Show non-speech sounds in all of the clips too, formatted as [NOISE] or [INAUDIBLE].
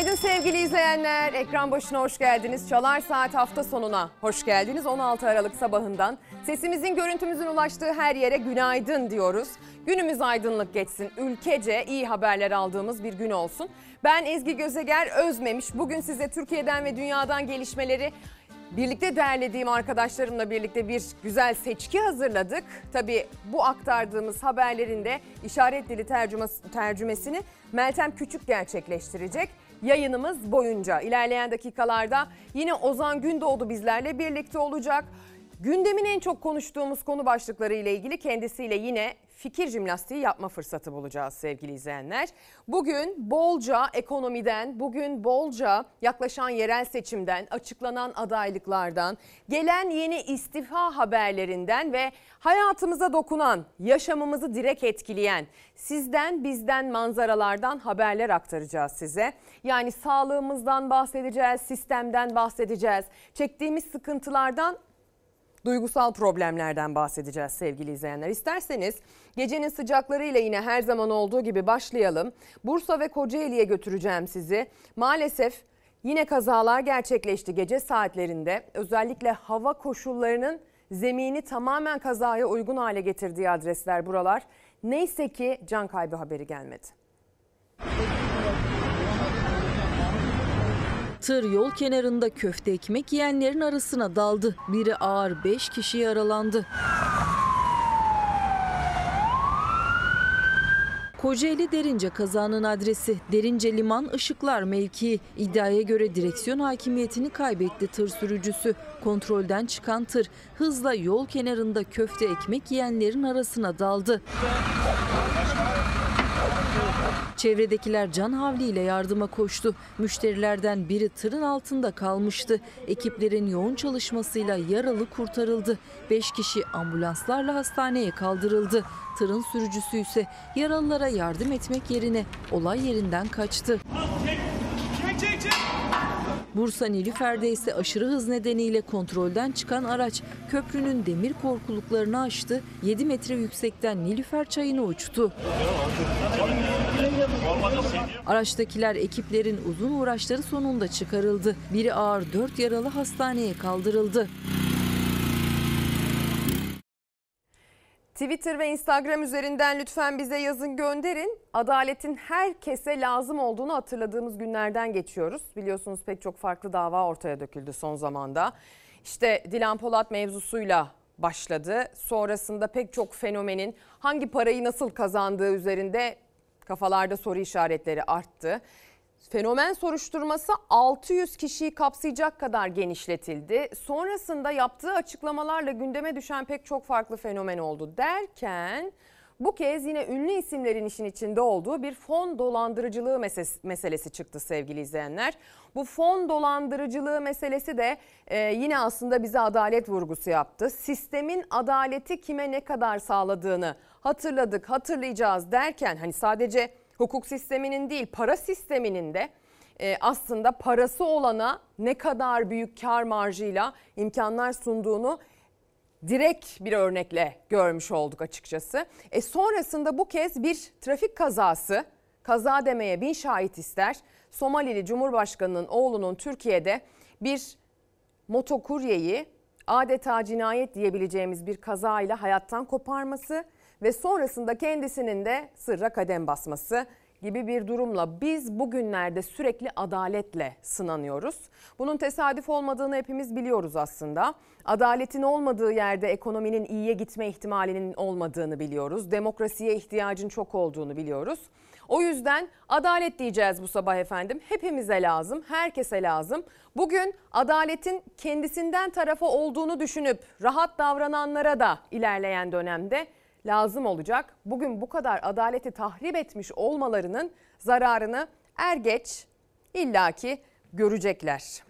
Günaydın sevgili izleyenler. Ekran başına hoş geldiniz. Çalar Saat hafta sonuna hoş geldiniz. 16 Aralık sabahından sesimizin görüntümüzün ulaştığı her yere günaydın diyoruz. Günümüz aydınlık geçsin. Ülkece iyi haberler aldığımız bir gün olsun. Ben Ezgi Gözeger Özmemiş. Bugün size Türkiye'den ve dünyadan gelişmeleri Birlikte derlediğim arkadaşlarımla birlikte bir güzel seçki hazırladık. Tabii bu aktardığımız haberlerin de işaret dili tercümesini Meltem Küçük gerçekleştirecek. Yayınımız boyunca ilerleyen dakikalarda yine Ozan Gündoğdu bizlerle birlikte olacak. Gündemin en çok konuştuğumuz konu başlıkları ile ilgili kendisiyle yine fikir jimnastiği yapma fırsatı bulacağız sevgili izleyenler. Bugün bolca ekonomiden, bugün bolca yaklaşan yerel seçimden, açıklanan adaylıklardan, gelen yeni istifa haberlerinden ve hayatımıza dokunan, yaşamımızı direkt etkileyen, sizden bizden manzaralardan haberler aktaracağız size. Yani sağlığımızdan bahsedeceğiz, sistemden bahsedeceğiz, çektiğimiz sıkıntılardan duygusal problemlerden bahsedeceğiz sevgili izleyenler. İsterseniz gecenin sıcaklarıyla yine her zaman olduğu gibi başlayalım. Bursa ve Kocaeli'ye götüreceğim sizi. Maalesef yine kazalar gerçekleşti gece saatlerinde. Özellikle hava koşullarının zemini tamamen kazaya uygun hale getirdiği adresler buralar. Neyse ki can kaybı haberi gelmedi. Tır yol kenarında köfte ekmek yiyenlerin arasına daldı. Biri ağır 5 kişi yaralandı. Kocaeli Derince kazanın adresi Derince Liman Işıklar mevkii. İddiaya göre direksiyon hakimiyetini kaybetti tır sürücüsü. Kontrolden çıkan tır hızla yol kenarında köfte ekmek yiyenlerin arasına daldı. Çevredekiler can havliyle yardıma koştu. Müşterilerden biri tırın altında kalmıştı. Ekiplerin yoğun çalışmasıyla yaralı kurtarıldı. 5 kişi ambulanslarla hastaneye kaldırıldı. Tırın sürücüsü ise yaralılara yardım etmek yerine olay yerinden kaçtı. Çek, çek, çek. Bursa Nilüfer'de ise aşırı hız nedeniyle kontrolden çıkan araç köprünün demir korkuluklarını aştı. 7 metre yüksekten Nilüfer çayına uçtu. Araçtakiler ekiplerin uzun uğraşları sonunda çıkarıldı. Biri ağır 4 yaralı hastaneye kaldırıldı. Twitter ve Instagram üzerinden lütfen bize yazın gönderin. Adaletin herkese lazım olduğunu hatırladığımız günlerden geçiyoruz. Biliyorsunuz pek çok farklı dava ortaya döküldü son zamanda. İşte Dilan Polat mevzusuyla başladı. Sonrasında pek çok fenomenin hangi parayı nasıl kazandığı üzerinde kafalarda soru işaretleri arttı. Fenomen soruşturması 600 kişiyi kapsayacak kadar genişletildi. Sonrasında yaptığı açıklamalarla gündeme düşen pek çok farklı fenomen oldu derken bu kez yine ünlü isimlerin işin içinde olduğu bir fon dolandırıcılığı meselesi çıktı sevgili izleyenler. Bu fon dolandırıcılığı meselesi de e, yine aslında bize adalet vurgusu yaptı. Sistemin adaleti kime ne kadar sağladığını hatırladık, hatırlayacağız derken hani sadece hukuk sisteminin değil para sisteminin de e, aslında parası olana ne kadar büyük kar marjıyla imkanlar sunduğunu direkt bir örnekle görmüş olduk açıkçası. E sonrasında bu kez bir trafik kazası, kaza demeye bin şahit ister. Somalili Cumhurbaşkanı'nın oğlunun Türkiye'de bir motokuryeyi adeta cinayet diyebileceğimiz bir kazayla hayattan koparması ve sonrasında kendisinin de sırra kadem basması gibi bir durumla biz bugünlerde sürekli adaletle sınanıyoruz. Bunun tesadüf olmadığını hepimiz biliyoruz aslında. Adaletin olmadığı yerde ekonominin iyiye gitme ihtimalinin olmadığını biliyoruz. Demokrasiye ihtiyacın çok olduğunu biliyoruz. O yüzden adalet diyeceğiz bu sabah efendim. Hepimize lazım, herkese lazım. Bugün adaletin kendisinden tarafa olduğunu düşünüp rahat davrananlara da ilerleyen dönemde lazım olacak. Bugün bu kadar adaleti tahrip etmiş olmalarının zararını er geç illaki görecekler.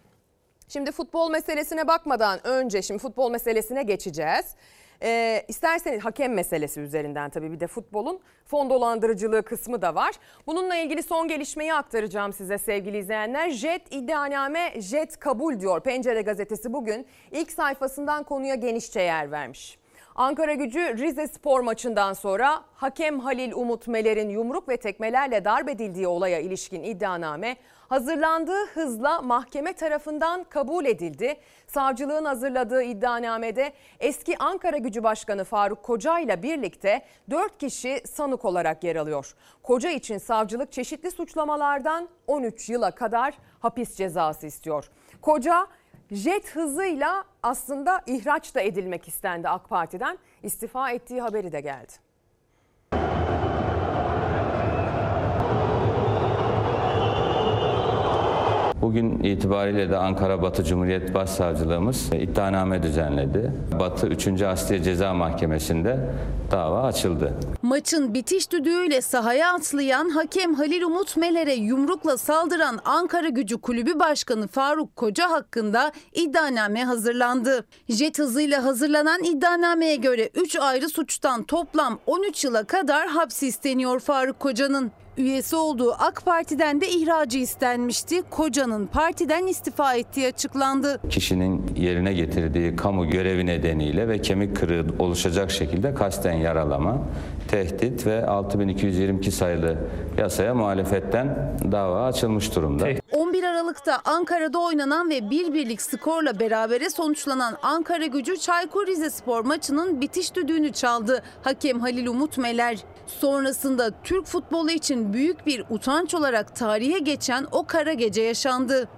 Şimdi futbol meselesine bakmadan önce şimdi futbol meselesine geçeceğiz. Ee, isterseniz hakem meselesi üzerinden tabii bir de futbolun fon dolandırıcılığı kısmı da var. Bununla ilgili son gelişmeyi aktaracağım size sevgili izleyenler. Jet iddianame jet kabul diyor. Pencere gazetesi bugün ilk sayfasından konuya genişçe yer vermiş. Ankara gücü Rize spor maçından sonra hakem Halil Umut Meler'in yumruk ve tekmelerle darp edildiği olaya ilişkin iddianame hazırlandığı hızla mahkeme tarafından kabul edildi. Savcılığın hazırladığı iddianamede eski Ankara Gücü Başkanı Faruk Koca ile birlikte 4 kişi sanık olarak yer alıyor. Koca için savcılık çeşitli suçlamalardan 13 yıla kadar hapis cezası istiyor. Koca jet hızıyla aslında ihraç da edilmek istendi AK Parti'den. İstifa ettiği haberi de geldi. Bugün itibariyle de Ankara Batı Cumhuriyet Başsavcılığımız iddianame düzenledi. Batı 3. Asliye Ceza Mahkemesi'nde dava açıldı. Maçın bitiş düdüğüyle sahaya atlayan hakem Halil Umut Meler'e yumrukla saldıran Ankara Gücü Kulübü Başkanı Faruk Koca hakkında iddianame hazırlandı. Jet hızıyla hazırlanan iddianameye göre 3 ayrı suçtan toplam 13 yıla kadar hapsi isteniyor Faruk Koca'nın. Üyesi olduğu AK Parti'den de ihracı istenmişti. Koca'nın partiden istifa ettiği açıklandı. Kişinin yerine getirdiği kamu görevi nedeniyle ve kemik kırığı oluşacak şekilde kasten yaralama, tehdit ve 6222 sayılı yasaya muhalefetten dava açılmış durumda. 11 Aralık'ta Ankara'da oynanan ve bir birlik skorla berabere sonuçlanan Ankara gücü Çaykur Rizespor maçının bitiş düdüğünü çaldı hakem Halil Umut Meler. Sonrasında Türk futbolu için büyük bir utanç olarak tarihe geçen o kara gece yaşandı.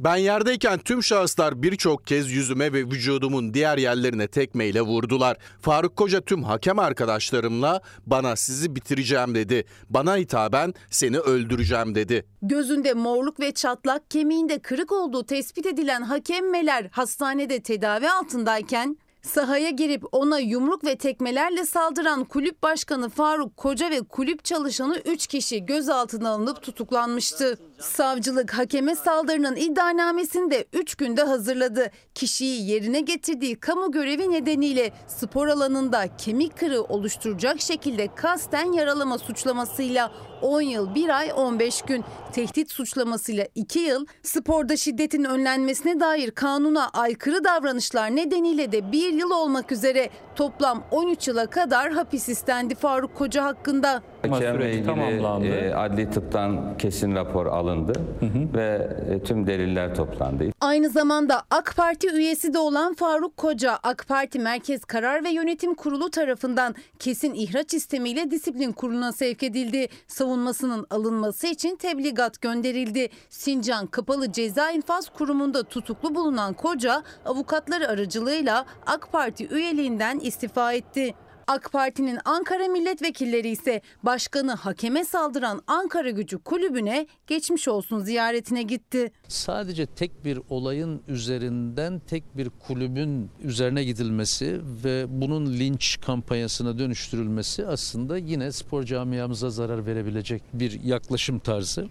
Ben yerdeyken tüm şahıslar birçok kez yüzüme ve vücudumun diğer yerlerine tekmeyle vurdular. Faruk Koca tüm hakem arkadaşlarımla bana sizi bitireceğim dedi. Bana hitaben seni öldüreceğim dedi. Gözünde morluk ve çatlak, kemiğinde kırık olduğu tespit edilen hakem Meler hastanede tedavi altındayken Sahaya girip ona yumruk ve tekmelerle saldıran kulüp başkanı Faruk Koca ve kulüp çalışanı 3 kişi gözaltına alınıp tutuklanmıştı. Savcılık hakeme saldırının iddianamesini de 3 günde hazırladı. Kişiyi yerine getirdiği kamu görevi nedeniyle spor alanında kemik kırığı oluşturacak şekilde kasten yaralama suçlamasıyla 10 yıl 1 ay 15 gün, tehdit suçlamasıyla 2 yıl, sporda şiddetin önlenmesine dair kanuna aykırı davranışlar nedeniyle de 1 yıl olmak üzere toplam 13 yıla kadar hapis istendi Faruk Koca hakkında. Hakemle ilgili e, adli tıptan kesin rapor alındı hı hı. ve e, tüm deliller toplandı. Aynı zamanda AK Parti üyesi de olan Faruk Koca, AK Parti Merkez Karar ve Yönetim Kurulu tarafından kesin ihraç istemiyle disiplin kuruluna sevk edildi. Savunmasının alınması için tebligat gönderildi. Sincan Kapalı Ceza İnfaz Kurumu'nda tutuklu bulunan Koca, avukatları aracılığıyla AK Parti üyeliğinden istifa etti. AK Parti'nin Ankara milletvekilleri ise başkanı hakeme saldıran Ankara Gücü kulübüne geçmiş olsun ziyaretine gitti. Sadece tek bir olayın üzerinden tek bir kulübün üzerine gidilmesi ve bunun linç kampanyasına dönüştürülmesi aslında yine spor camiamıza zarar verebilecek bir yaklaşım tarzı.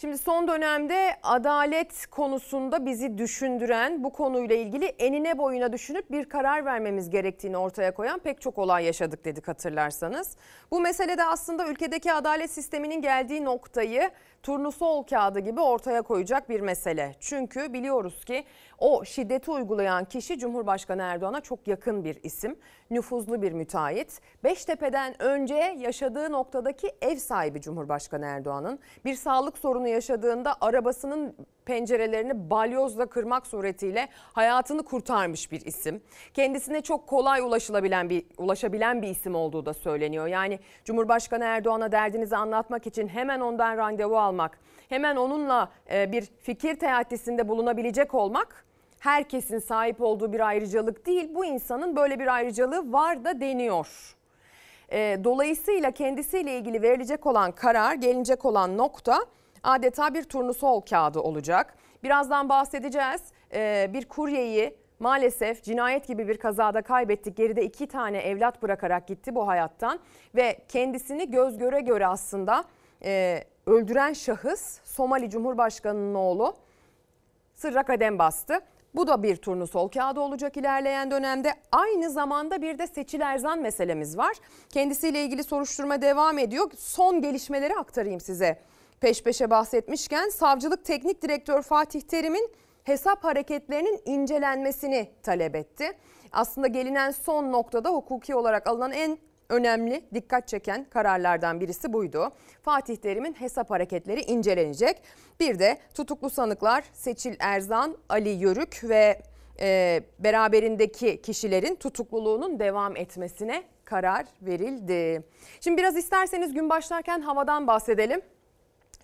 Şimdi son dönemde adalet konusunda bizi düşündüren bu konuyla ilgili enine boyuna düşünüp bir karar vermemiz gerektiğini ortaya koyan pek çok olay yaşadık dedik hatırlarsanız. Bu meselede aslında ülkedeki adalet sisteminin geldiği noktayı turnusol kağıdı gibi ortaya koyacak bir mesele. Çünkü biliyoruz ki o şiddeti uygulayan kişi Cumhurbaşkanı Erdoğan'a çok yakın bir isim. Nüfuzlu bir müteahhit. Beştepe'den önce yaşadığı noktadaki ev sahibi Cumhurbaşkanı Erdoğan'ın bir sağlık sorunu yaşadığında arabasının pencerelerini balyozla kırmak suretiyle hayatını kurtarmış bir isim. Kendisine çok kolay ulaşılabilen bir ulaşabilen bir isim olduğu da söyleniyor. Yani Cumhurbaşkanı Erdoğan'a derdinizi anlatmak için hemen ondan randevu almak, hemen onunla e, bir fikir teatisinde bulunabilecek olmak herkesin sahip olduğu bir ayrıcalık değil. Bu insanın böyle bir ayrıcalığı var da deniyor. E, dolayısıyla kendisiyle ilgili verilecek olan karar, gelinecek olan nokta adeta bir turnusol kağıdı olacak. Birazdan bahsedeceğiz. E, bir kuryeyi maalesef cinayet gibi bir kazada kaybettik. Geride iki tane evlat bırakarak gitti bu hayattan ve kendisini göz göre göre aslında e, öldüren şahıs Somali Cumhurbaşkanı'nın oğlu sırra kadem bastı. Bu da bir turnusol kağıdı olacak ilerleyen dönemde. Aynı zamanda bir de Seçil Erzan meselemiz var. Kendisiyle ilgili soruşturma devam ediyor. Son gelişmeleri aktarayım size. Peş peşe bahsetmişken Savcılık Teknik Direktör Fatih Terim'in hesap hareketlerinin incelenmesini talep etti. Aslında gelinen son noktada hukuki olarak alınan en önemli dikkat çeken kararlardan birisi buydu. Fatih Terim'in hesap hareketleri incelenecek. Bir de tutuklu sanıklar Seçil Erzan, Ali Yörük ve e, beraberindeki kişilerin tutukluluğunun devam etmesine karar verildi. Şimdi biraz isterseniz gün başlarken havadan bahsedelim.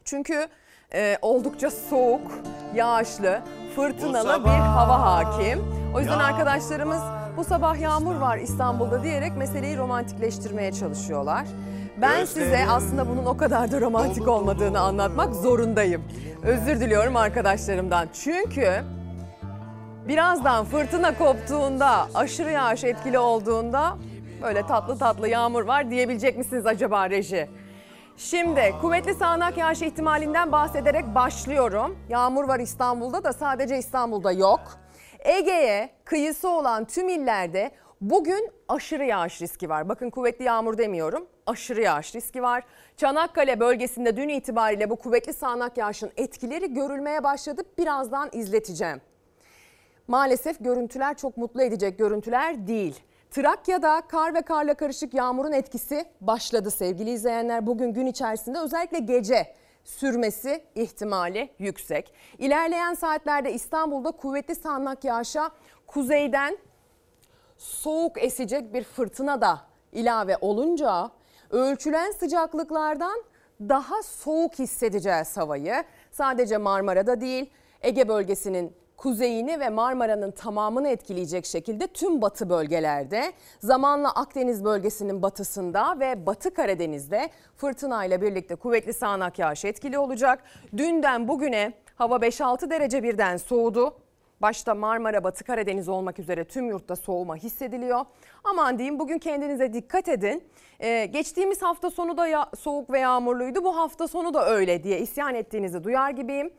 Çünkü e, oldukça soğuk, yağışlı, fırtınalı bir hava hakim. O yüzden arkadaşlarımız bu sabah yağmur var İstanbul'da diyerek meseleyi romantikleştirmeye çalışıyorlar. Ben size aslında bunun o kadar da romantik olmadığını anlatmak zorundayım. Özür diliyorum arkadaşlarımdan. Çünkü birazdan fırtına koptuğunda, aşırı yağış etkili olduğunda böyle tatlı tatlı yağmur var diyebilecek misiniz acaba reji? Şimdi kuvvetli sağanak yağış ihtimalinden bahsederek başlıyorum. Yağmur var İstanbul'da da sadece İstanbul'da yok. Ege'ye kıyısı olan tüm illerde bugün aşırı yağış riski var. Bakın kuvvetli yağmur demiyorum. Aşırı yağış riski var. Çanakkale bölgesinde dün itibariyle bu kuvvetli sağanak yağışın etkileri görülmeye başladı. Birazdan izleteceğim. Maalesef görüntüler çok mutlu edecek görüntüler değil. Trakya'da kar ve karla karışık yağmurun etkisi başladı sevgili izleyenler. Bugün gün içerisinde özellikle gece sürmesi ihtimali yüksek. İlerleyen saatlerde İstanbul'da kuvvetli sağanak yağışa kuzeyden soğuk esecek bir fırtına da ilave olunca ölçülen sıcaklıklardan daha soğuk hissedeceğiz havayı. Sadece Marmara'da değil Ege bölgesinin kuzeyini ve Marmara'nın tamamını etkileyecek şekilde tüm batı bölgelerde zamanla Akdeniz bölgesinin batısında ve Batı Karadeniz'de fırtına ile birlikte kuvvetli sağanak yağış etkili olacak. Dünden bugüne hava 5-6 derece birden soğudu. Başta Marmara, Batı Karadeniz olmak üzere tüm yurtta soğuma hissediliyor. Aman diyeyim bugün kendinize dikkat edin. Ee, geçtiğimiz hafta sonu da ya, soğuk ve yağmurluydu. Bu hafta sonu da öyle diye isyan ettiğinizi duyar gibiyim.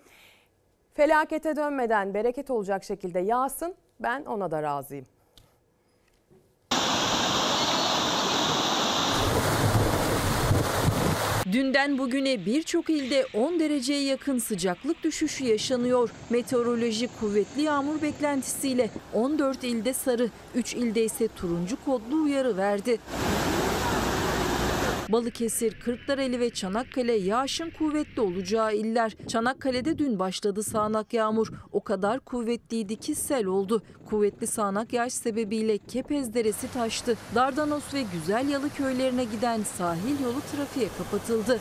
Felakete dönmeden bereket olacak şekilde yağsın. Ben ona da razıyım. Dünden bugüne birçok ilde 10 dereceye yakın sıcaklık düşüşü yaşanıyor. Meteoroloji kuvvetli yağmur beklentisiyle 14 ilde sarı, 3 ilde ise turuncu kodlu uyarı verdi. Balıkesir, Kırklareli ve Çanakkale yağışın kuvvetli olacağı iller. Çanakkale'de dün başladı sağanak yağmur. O kadar kuvvetliydi ki sel oldu. Kuvvetli sağanak yağış sebebiyle Kepez Deresi taştı. Dardanos ve Güzelyalı köylerine giden sahil yolu trafiğe kapatıldı.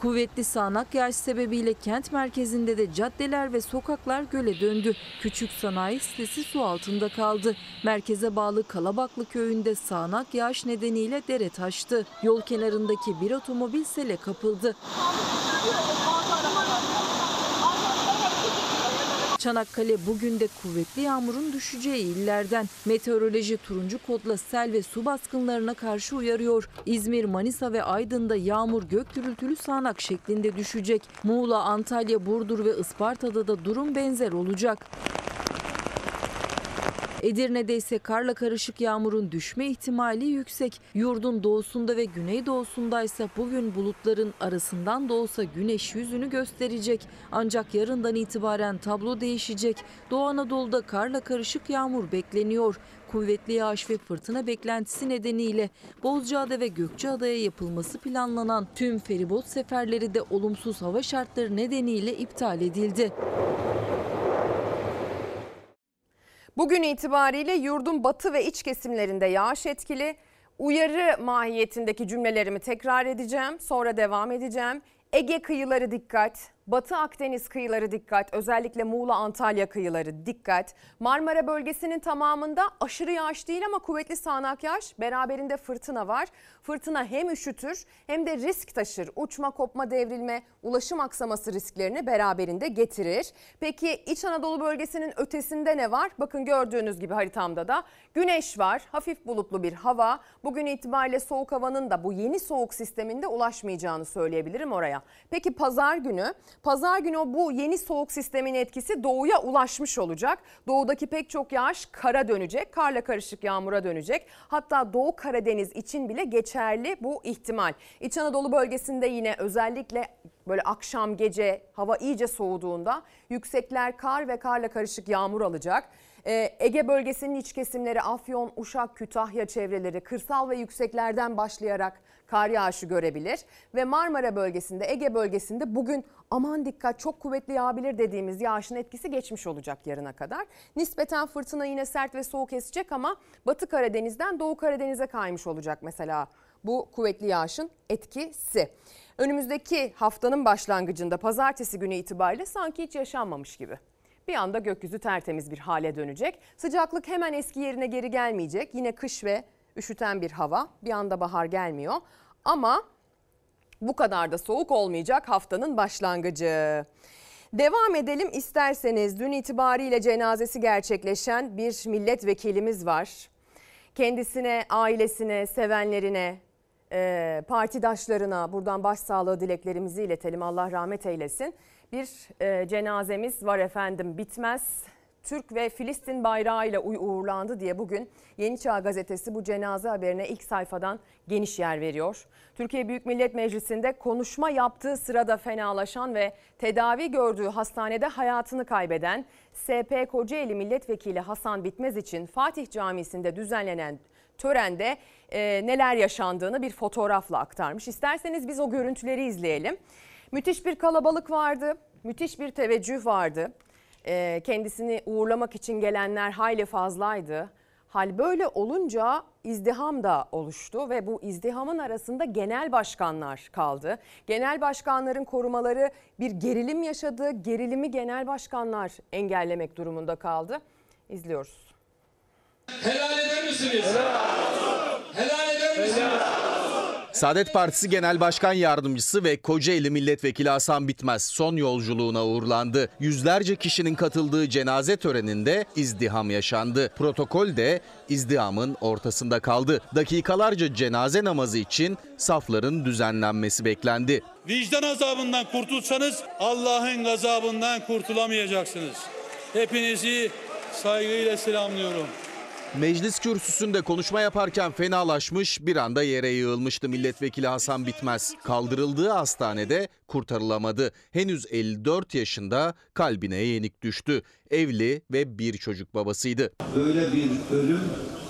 Kuvvetli sağanak yağış sebebiyle kent merkezinde de caddeler ve sokaklar göle döndü. Küçük sanayi sitesi su altında kaldı. Merkeze bağlı Kalabaklı köyünde sağanak yağış nedeniyle dere taştı. Yol kenarındaki bir otomobil sele kapıldı. Çanakkale bugün de kuvvetli yağmurun düşeceği illerden. Meteoroloji turuncu kodla sel ve su baskınlarına karşı uyarıyor. İzmir, Manisa ve Aydın'da yağmur gök gürültülü sağanak şeklinde düşecek. Muğla, Antalya, Burdur ve Isparta'da da durum benzer olacak. Edirne'de ise karla karışık yağmurun düşme ihtimali yüksek. Yurdun doğusunda ve güneydoğusunda ise bugün bulutların arasından da olsa güneş yüzünü gösterecek. Ancak yarından itibaren tablo değişecek. Doğu Anadolu'da karla karışık yağmur bekleniyor. Kuvvetli yağış ve fırtına beklentisi nedeniyle Bozcaada ve Gökçeada'ya yapılması planlanan tüm feribot seferleri de olumsuz hava şartları nedeniyle iptal edildi. Bugün itibariyle yurdun batı ve iç kesimlerinde yağış etkili. Uyarı mahiyetindeki cümlelerimi tekrar edeceğim. Sonra devam edeceğim. Ege kıyıları dikkat. Batı Akdeniz kıyıları dikkat. Özellikle Muğla Antalya kıyıları dikkat. Marmara bölgesinin tamamında aşırı yağış değil ama kuvvetli sağanak yağış. Beraberinde fırtına var. Fırtına hem üşütür hem de risk taşır. Uçma, kopma, devrilme, ulaşım aksaması risklerini beraberinde getirir. Peki İç Anadolu bölgesinin ötesinde ne var? Bakın gördüğünüz gibi haritamda da güneş var. Hafif bulutlu bir hava. Bugün itibariyle soğuk havanın da bu yeni soğuk sisteminde ulaşmayacağını söyleyebilirim oraya. Peki pazar günü Pazar günü bu yeni soğuk sistemin etkisi doğuya ulaşmış olacak. Doğudaki pek çok yağış kara dönecek, karla karışık yağmura dönecek. Hatta Doğu Karadeniz için bile geçerli bu ihtimal. İç Anadolu bölgesinde yine özellikle böyle akşam gece hava iyice soğuduğunda yüksekler kar ve karla karışık yağmur alacak. Ee, Ege bölgesinin iç kesimleri Afyon, Uşak, Kütahya çevreleri kırsal ve yükseklerden başlayarak kar yağışı görebilir. Ve Marmara bölgesinde Ege bölgesinde bugün aman dikkat çok kuvvetli yağabilir dediğimiz yağışın etkisi geçmiş olacak yarına kadar. Nispeten fırtına yine sert ve soğuk esecek ama Batı Karadeniz'den Doğu Karadeniz'e kaymış olacak mesela bu kuvvetli yağışın etkisi. Önümüzdeki haftanın başlangıcında pazartesi günü itibariyle sanki hiç yaşanmamış gibi. Bir anda gökyüzü tertemiz bir hale dönecek. Sıcaklık hemen eski yerine geri gelmeyecek. Yine kış ve üşüten bir hava. Bir anda bahar gelmiyor. Ama bu kadar da soğuk olmayacak haftanın başlangıcı. Devam edelim isterseniz. Dün itibariyle cenazesi gerçekleşen bir milletvekilimiz var. Kendisine, ailesine, sevenlerine, e, partidaşlarına buradan başsağlığı dileklerimizi iletelim. Allah rahmet eylesin. Bir e, cenazemiz var efendim bitmez. Türk ve Filistin bayrağıyla uğurlandı diye bugün Yeni Çağ Gazetesi bu cenaze haberine ilk sayfadan geniş yer veriyor. Türkiye Büyük Millet Meclisi'nde konuşma yaptığı sırada fenalaşan ve tedavi gördüğü hastanede hayatını kaybeden SP Kocaeli Milletvekili Hasan Bitmez için Fatih Camisi'nde düzenlenen törende e, neler yaşandığını bir fotoğrafla aktarmış. İsterseniz biz o görüntüleri izleyelim. Müthiş bir kalabalık vardı, müthiş bir teveccüh vardı. E, kendisini uğurlamak için gelenler hayli fazlaydı. Hal böyle olunca izdiham da oluştu ve bu izdihamın arasında genel başkanlar kaldı. Genel başkanların korumaları bir gerilim yaşadı. Gerilimi genel başkanlar engellemek durumunda kaldı. İzliyoruz. Helal eder misiniz? Helal eder misiniz? Saadet Partisi Genel Başkan Yardımcısı ve Kocaeli Milletvekili Hasan Bitmez son yolculuğuna uğurlandı. Yüzlerce kişinin katıldığı cenaze töreninde izdiham yaşandı. Protokol de izdihamın ortasında kaldı. Dakikalarca cenaze namazı için safların düzenlenmesi beklendi. Vicdan azabından kurtulsanız Allah'ın gazabından kurtulamayacaksınız. Hepinizi saygıyla selamlıyorum. Meclis kürsüsünde konuşma yaparken fenalaşmış bir anda yere yığılmıştı milletvekili Hasan Bitmez. Kaldırıldığı hastanede kurtarılamadı. Henüz 54 yaşında kalbine yenik düştü. Evli ve bir çocuk babasıydı. Böyle bir ölüm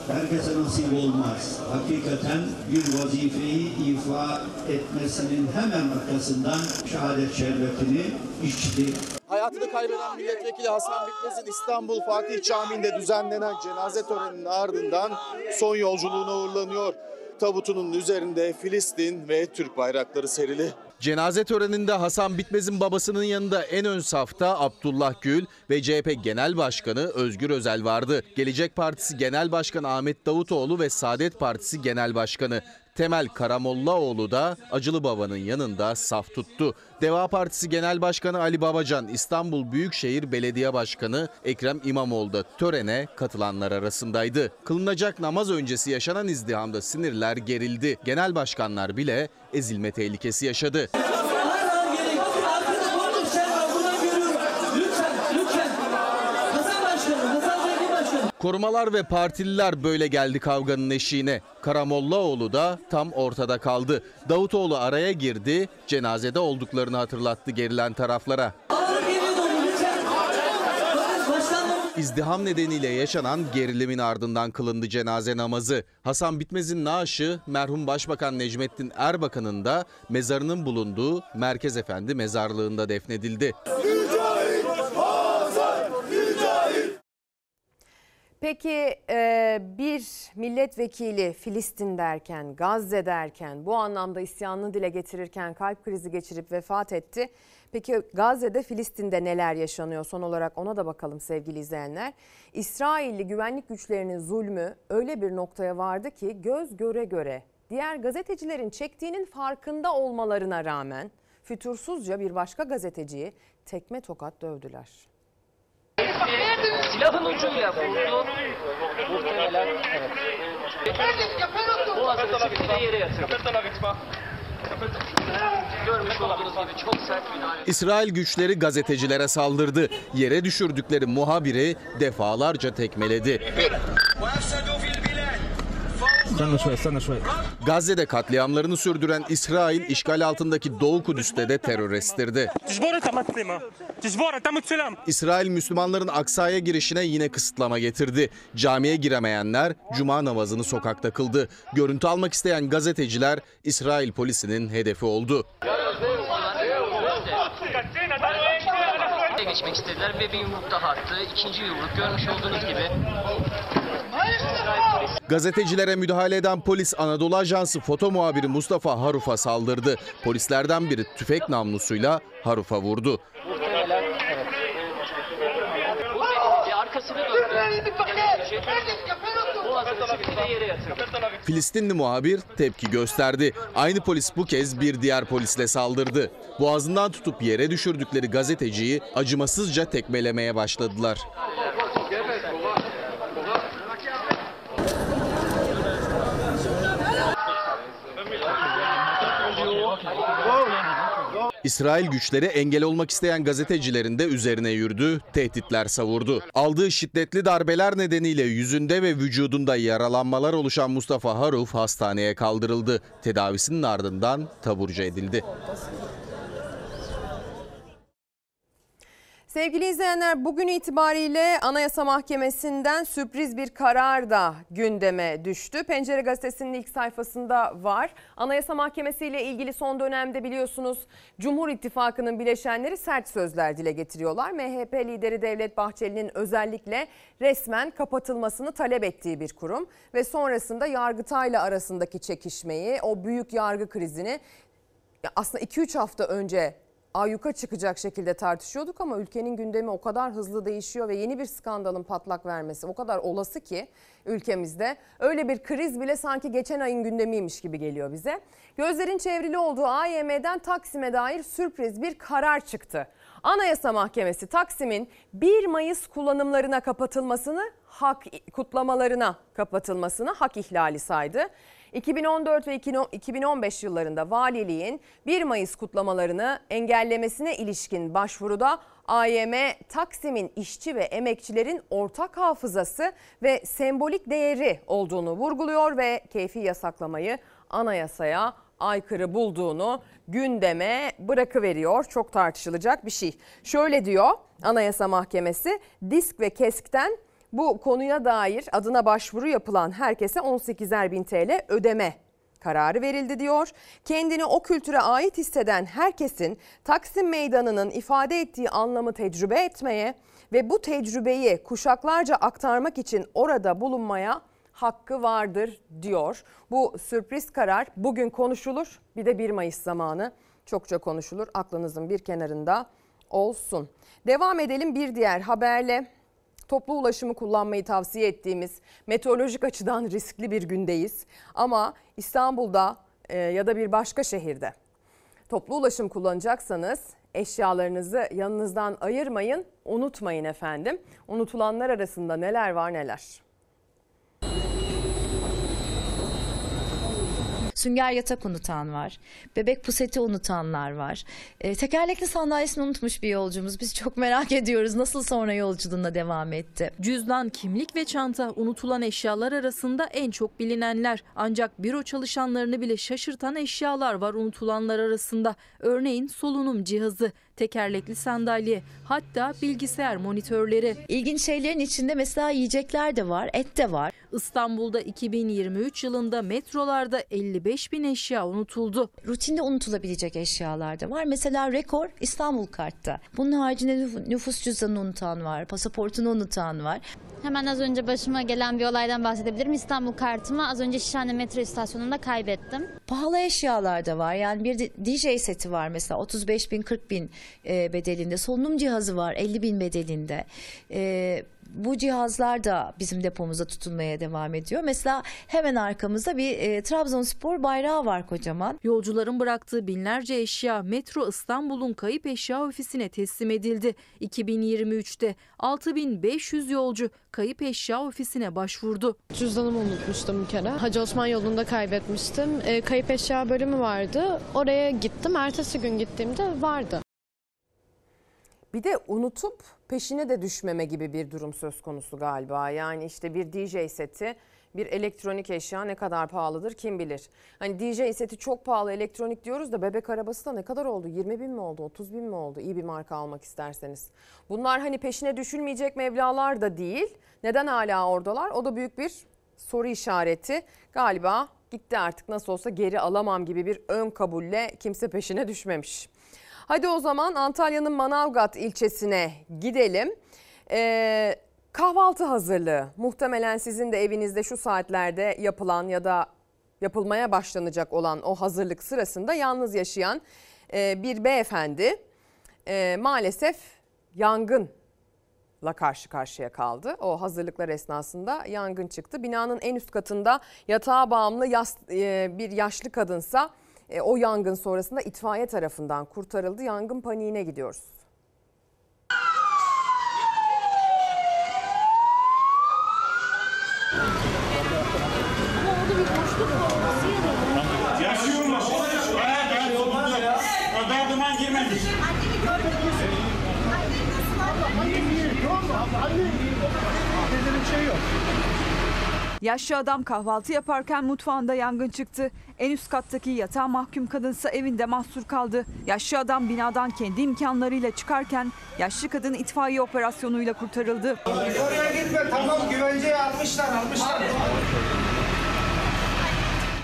herkese nasip olmaz. Hakikaten bir vazifeyi ifa etmesinin hemen arkasından şehadet şerbetini içti. Hayatını kaybeden milletvekili Hasan Bitmez'in İstanbul Fatih Camii'nde düzenlenen cenaze töreninin ardından son yolculuğuna uğurlanıyor. Tabutunun üzerinde Filistin ve Türk bayrakları serili. Cenaze töreninde Hasan Bitmez'in babasının yanında en ön safta Abdullah Gül ve CHP Genel Başkanı Özgür Özel vardı. Gelecek Partisi Genel Başkanı Ahmet Davutoğlu ve Saadet Partisi Genel Başkanı Temel Karamollaoğlu da Acılı Baba'nın yanında saf tuttu. Deva Partisi Genel Başkanı Ali Babacan, İstanbul Büyükşehir Belediye Başkanı Ekrem İmamoğlu da törene katılanlar arasındaydı. Kılınacak namaz öncesi yaşanan izdihamda sinirler gerildi. Genel başkanlar bile ezilme tehlikesi yaşadı. Hala gerek yok. Arkada boncuk şer var. Buradan görüyorum. Lütfen, lütfen. Hasan Başkanım, Hasan Zengin Başkanım. Korumalar ve partililer böyle geldi kavganın eşiğine. Karamollaoğlu da tam ortada kaldı. Davutoğlu araya girdi, cenazede olduklarını hatırlattı gerilen taraflara. İzdiham nedeniyle yaşanan gerilimin ardından kılındı cenaze namazı. Hasan Bitmez'in naaşı merhum Başbakan Necmettin Erbakan'ın da mezarının bulunduğu Merkez Efendi mezarlığında defnedildi. Peki e, bir milletvekili Filistin derken, Gazze derken, bu anlamda isyanını dile getirirken kalp krizi geçirip vefat etti. Peki Gazze'de, Filistin'de neler yaşanıyor? Son olarak ona da bakalım sevgili izleyenler. İsrailli güvenlik güçlerinin zulmü öyle bir noktaya vardı ki göz göre göre diğer gazetecilerin çektiğinin farkında olmalarına rağmen fütursuzca bir başka gazeteciyi tekme tokat dövdüler. Silahın ucuyla vurdu. Muhtemelen evet. Boğazını bir de yere yatırdı. Çok sert müdahale. İsrail güçleri gazetecilere saldırdı. Yere düşürdükleri muhabiri defalarca tekmeledi. Gazze'de katliamlarını sürdüren İsrail işgal altındaki Doğu Kudüs'te de terör estirdi. İsrail Müslümanların Aksa'ya girişine yine kısıtlama getirdi. Camiye giremeyenler cuma namazını sokakta kıldı. Görüntü almak isteyen gazeteciler İsrail polisinin hedefi oldu. geçmek istediler ve bir yumruk daha attı. Yumruk görmüş olduğunuz gibi Gazetecilere müdahale eden polis Anadolu Ajansı foto muhabiri Mustafa Haruf'a saldırdı. Polislerden biri tüfek namlusuyla Haruf'a vurdu. Filistinli muhabir tepki gösterdi. Aynı polis bu kez bir diğer polisle saldırdı. Boğazından tutup yere düşürdükleri gazeteciyi acımasızca tekmelemeye başladılar. İsrail güçleri engel olmak isteyen gazetecilerin de üzerine yürüdü, tehditler savurdu. Aldığı şiddetli darbeler nedeniyle yüzünde ve vücudunda yaralanmalar oluşan Mustafa Haruf hastaneye kaldırıldı. Tedavisinin ardından taburcu edildi. Sevgili izleyenler bugün itibariyle Anayasa Mahkemesi'nden sürpriz bir karar da gündeme düştü. Pencere Gazetesi'nin ilk sayfasında var. Anayasa Mahkemesi ile ilgili son dönemde biliyorsunuz Cumhur İttifakı'nın bileşenleri sert sözler dile getiriyorlar. MHP lideri Devlet Bahçeli'nin özellikle resmen kapatılmasını talep ettiği bir kurum ve sonrasında Yargıtay'la arasındaki çekişmeyi, o büyük yargı krizini aslında 2-3 hafta önce ayyuka çıkacak şekilde tartışıyorduk ama ülkenin gündemi o kadar hızlı değişiyor ve yeni bir skandalın patlak vermesi o kadar olası ki ülkemizde öyle bir kriz bile sanki geçen ayın gündemiymiş gibi geliyor bize. Gözlerin çevrili olduğu AYM'den Taksim'e dair sürpriz bir karar çıktı. Anayasa Mahkemesi Taksim'in 1 Mayıs kullanımlarına kapatılmasını hak kutlamalarına kapatılmasını hak ihlali saydı. 2014 ve 2015 yıllarında valiliğin 1 Mayıs kutlamalarını engellemesine ilişkin başvuruda AYM Taksim'in işçi ve emekçilerin ortak hafızası ve sembolik değeri olduğunu vurguluyor ve keyfi yasaklamayı anayasaya aykırı bulduğunu gündeme bırakıveriyor. Çok tartışılacak bir şey. Şöyle diyor Anayasa Mahkemesi disk ve keskten bu konuya dair adına başvuru yapılan herkese 18'er bin TL ödeme kararı verildi diyor. Kendini o kültüre ait hisseden herkesin Taksim Meydanı'nın ifade ettiği anlamı tecrübe etmeye ve bu tecrübeyi kuşaklarca aktarmak için orada bulunmaya hakkı vardır diyor. Bu sürpriz karar bugün konuşulur. Bir de 1 Mayıs zamanı çokça konuşulur. Aklınızın bir kenarında olsun. Devam edelim bir diğer haberle toplu ulaşımı kullanmayı tavsiye ettiğimiz meteorolojik açıdan riskli bir gündeyiz. Ama İstanbul'da e, ya da bir başka şehirde toplu ulaşım kullanacaksanız eşyalarınızı yanınızdan ayırmayın, unutmayın efendim. Unutulanlar arasında neler var neler. Sünger yatak unutan var. Bebek puseti unutanlar var. E, tekerlekli sandalyesini unutmuş bir yolcumuz. Biz çok merak ediyoruz nasıl sonra yolculuğuna devam etti. Cüzdan, kimlik ve çanta unutulan eşyalar arasında en çok bilinenler. Ancak büro çalışanlarını bile şaşırtan eşyalar var unutulanlar arasında. Örneğin solunum cihazı, tekerlekli sandalye, hatta bilgisayar monitörleri. İlginç şeylerin içinde mesela yiyecekler de var, et de var. İstanbul'da 2023 yılında metrolarda 55 bin eşya unutuldu. Rutinde unutulabilecek eşyalar da var. Mesela rekor İstanbul Kart'ta. Bunun haricinde nüfus cüzdanını unutan var, pasaportunu unutan var. Hemen az önce başıma gelen bir olaydan bahsedebilirim. İstanbul kartımı az önce Şişhane metro istasyonunda kaybettim. Pahalı eşyalar da var. Yani bir DJ seti var mesela 35 bin 40 bin e, bedelinde. Solunum cihazı var 50 bin bedelinde. E, bu cihazlar da bizim depomuzda tutulmaya devam ediyor. Mesela hemen arkamızda bir e, Trabzonspor bayrağı var kocaman. Yolcuların bıraktığı binlerce eşya Metro İstanbul'un kayıp eşya ofisine teslim edildi. 2023'te 6500 yolcu kayıp eşya ofisine başvurdu. Cüzdanımı unutmuştum bir kere. Hacı Osman yolunda kaybetmiştim. E, kayıp eşya bölümü vardı. Oraya gittim. Ertesi gün gittiğimde vardı. Bir de unutup peşine de düşmeme gibi bir durum söz konusu galiba. Yani işte bir DJ seti bir elektronik eşya ne kadar pahalıdır kim bilir. Hani DJ seti çok pahalı elektronik diyoruz da bebek arabası da ne kadar oldu? 20 bin mi oldu? 30 bin mi oldu? İyi bir marka almak isterseniz. Bunlar hani peşine düşülmeyecek mevlalar da değil. Neden hala oradalar? O da büyük bir soru işareti. Galiba gitti artık nasıl olsa geri alamam gibi bir ön kabulle kimse peşine düşmemiş. Hadi o zaman Antalya'nın Manavgat ilçesine gidelim. Ee, kahvaltı hazırlığı muhtemelen sizin de evinizde şu saatlerde yapılan ya da yapılmaya başlanacak olan o hazırlık sırasında yalnız yaşayan e, bir beyefendi e, maalesef yangınla karşı karşıya kaldı. O hazırlıklar esnasında yangın çıktı. Binanın en üst katında yatağa bağımlı yas, e, bir yaşlı kadınsa o yangın sonrasında itfaiye tarafından kurtarıldı. Yangın paniğine gidiyoruz. Yaşıyorum. Bayağı olmaz ya. Kadar duman girmedi. Yaşlı adam kahvaltı yaparken mutfağında yangın çıktı. En üst kattaki yatağa mahkum kadınsa evinde mahsur kaldı. Yaşlı adam binadan kendi imkanlarıyla çıkarken yaşlı kadın itfaiye operasyonuyla kurtarıldı. Oraya gitme tamam güvenceye almışlar almışlar.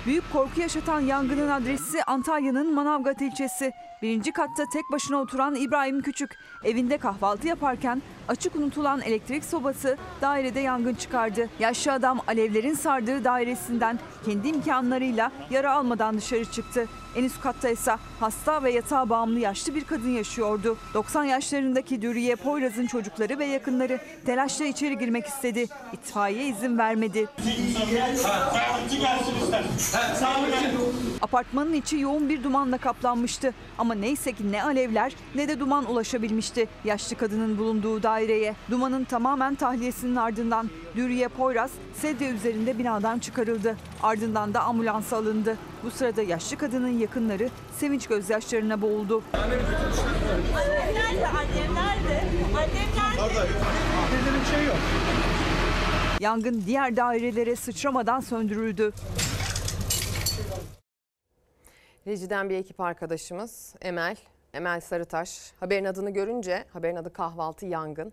Büyük korku yaşatan yangının adresi Antalya'nın Manavgat ilçesi. Birinci katta tek başına oturan İbrahim Küçük evinde kahvaltı yaparken açık unutulan elektrik sobası dairede yangın çıkardı. Yaşlı adam alevlerin sardığı dairesinden kendi imkanlarıyla yara almadan dışarı çıktı. En üst katta ise hasta ve yatağa bağımlı yaşlı bir kadın yaşıyordu. 90 yaşlarındaki Dürüye Poyraz'ın çocukları ve yakınları telaşla içeri girmek istedi. İtfaiye izin vermedi. Apartmanın içi yoğun bir dumanla kaplanmıştı. Ama neyse ki ne alevler ne de duman ulaşabilmişti yaşlı kadının bulunduğu daireye. Dumanın tamamen tahliyesinin ardından Dürüye Poyraz sedye üzerinde binadan çıkarıldı. Ardından da ambulansa alındı. Bu sırada yaşlı kadının yakınları sevinç gözyaşlarına boğuldu. Annem nerede? Annem nerede? Annem nerede? Bizde bir şey yok. Yangın diğer dairelere sıçramadan söndürüldü. Rejiden bir ekip arkadaşımız Emel, Emel Sarıtaş. Haberin adını görünce, haberin adı kahvaltı yangın.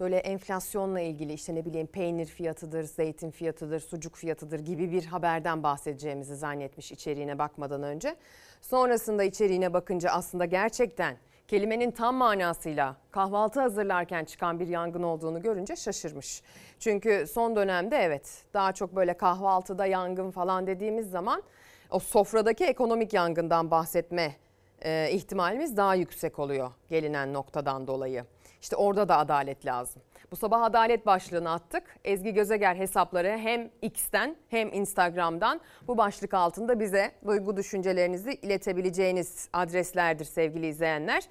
Böyle enflasyonla ilgili işte ne bileyim peynir fiyatıdır, zeytin fiyatıdır, sucuk fiyatıdır gibi bir haberden bahsedeceğimizi zannetmiş içeriğine bakmadan önce. Sonrasında içeriğine bakınca aslında gerçekten kelimenin tam manasıyla kahvaltı hazırlarken çıkan bir yangın olduğunu görünce şaşırmış. Çünkü son dönemde evet daha çok böyle kahvaltıda yangın falan dediğimiz zaman o sofradaki ekonomik yangından bahsetme e, ihtimalimiz daha yüksek oluyor gelinen noktadan dolayı. İşte orada da adalet lazım. Bu sabah adalet başlığını attık. Ezgi Gözeger hesapları hem X'ten hem Instagram'dan bu başlık altında bize duygu düşüncelerinizi iletebileceğiniz adreslerdir sevgili izleyenler.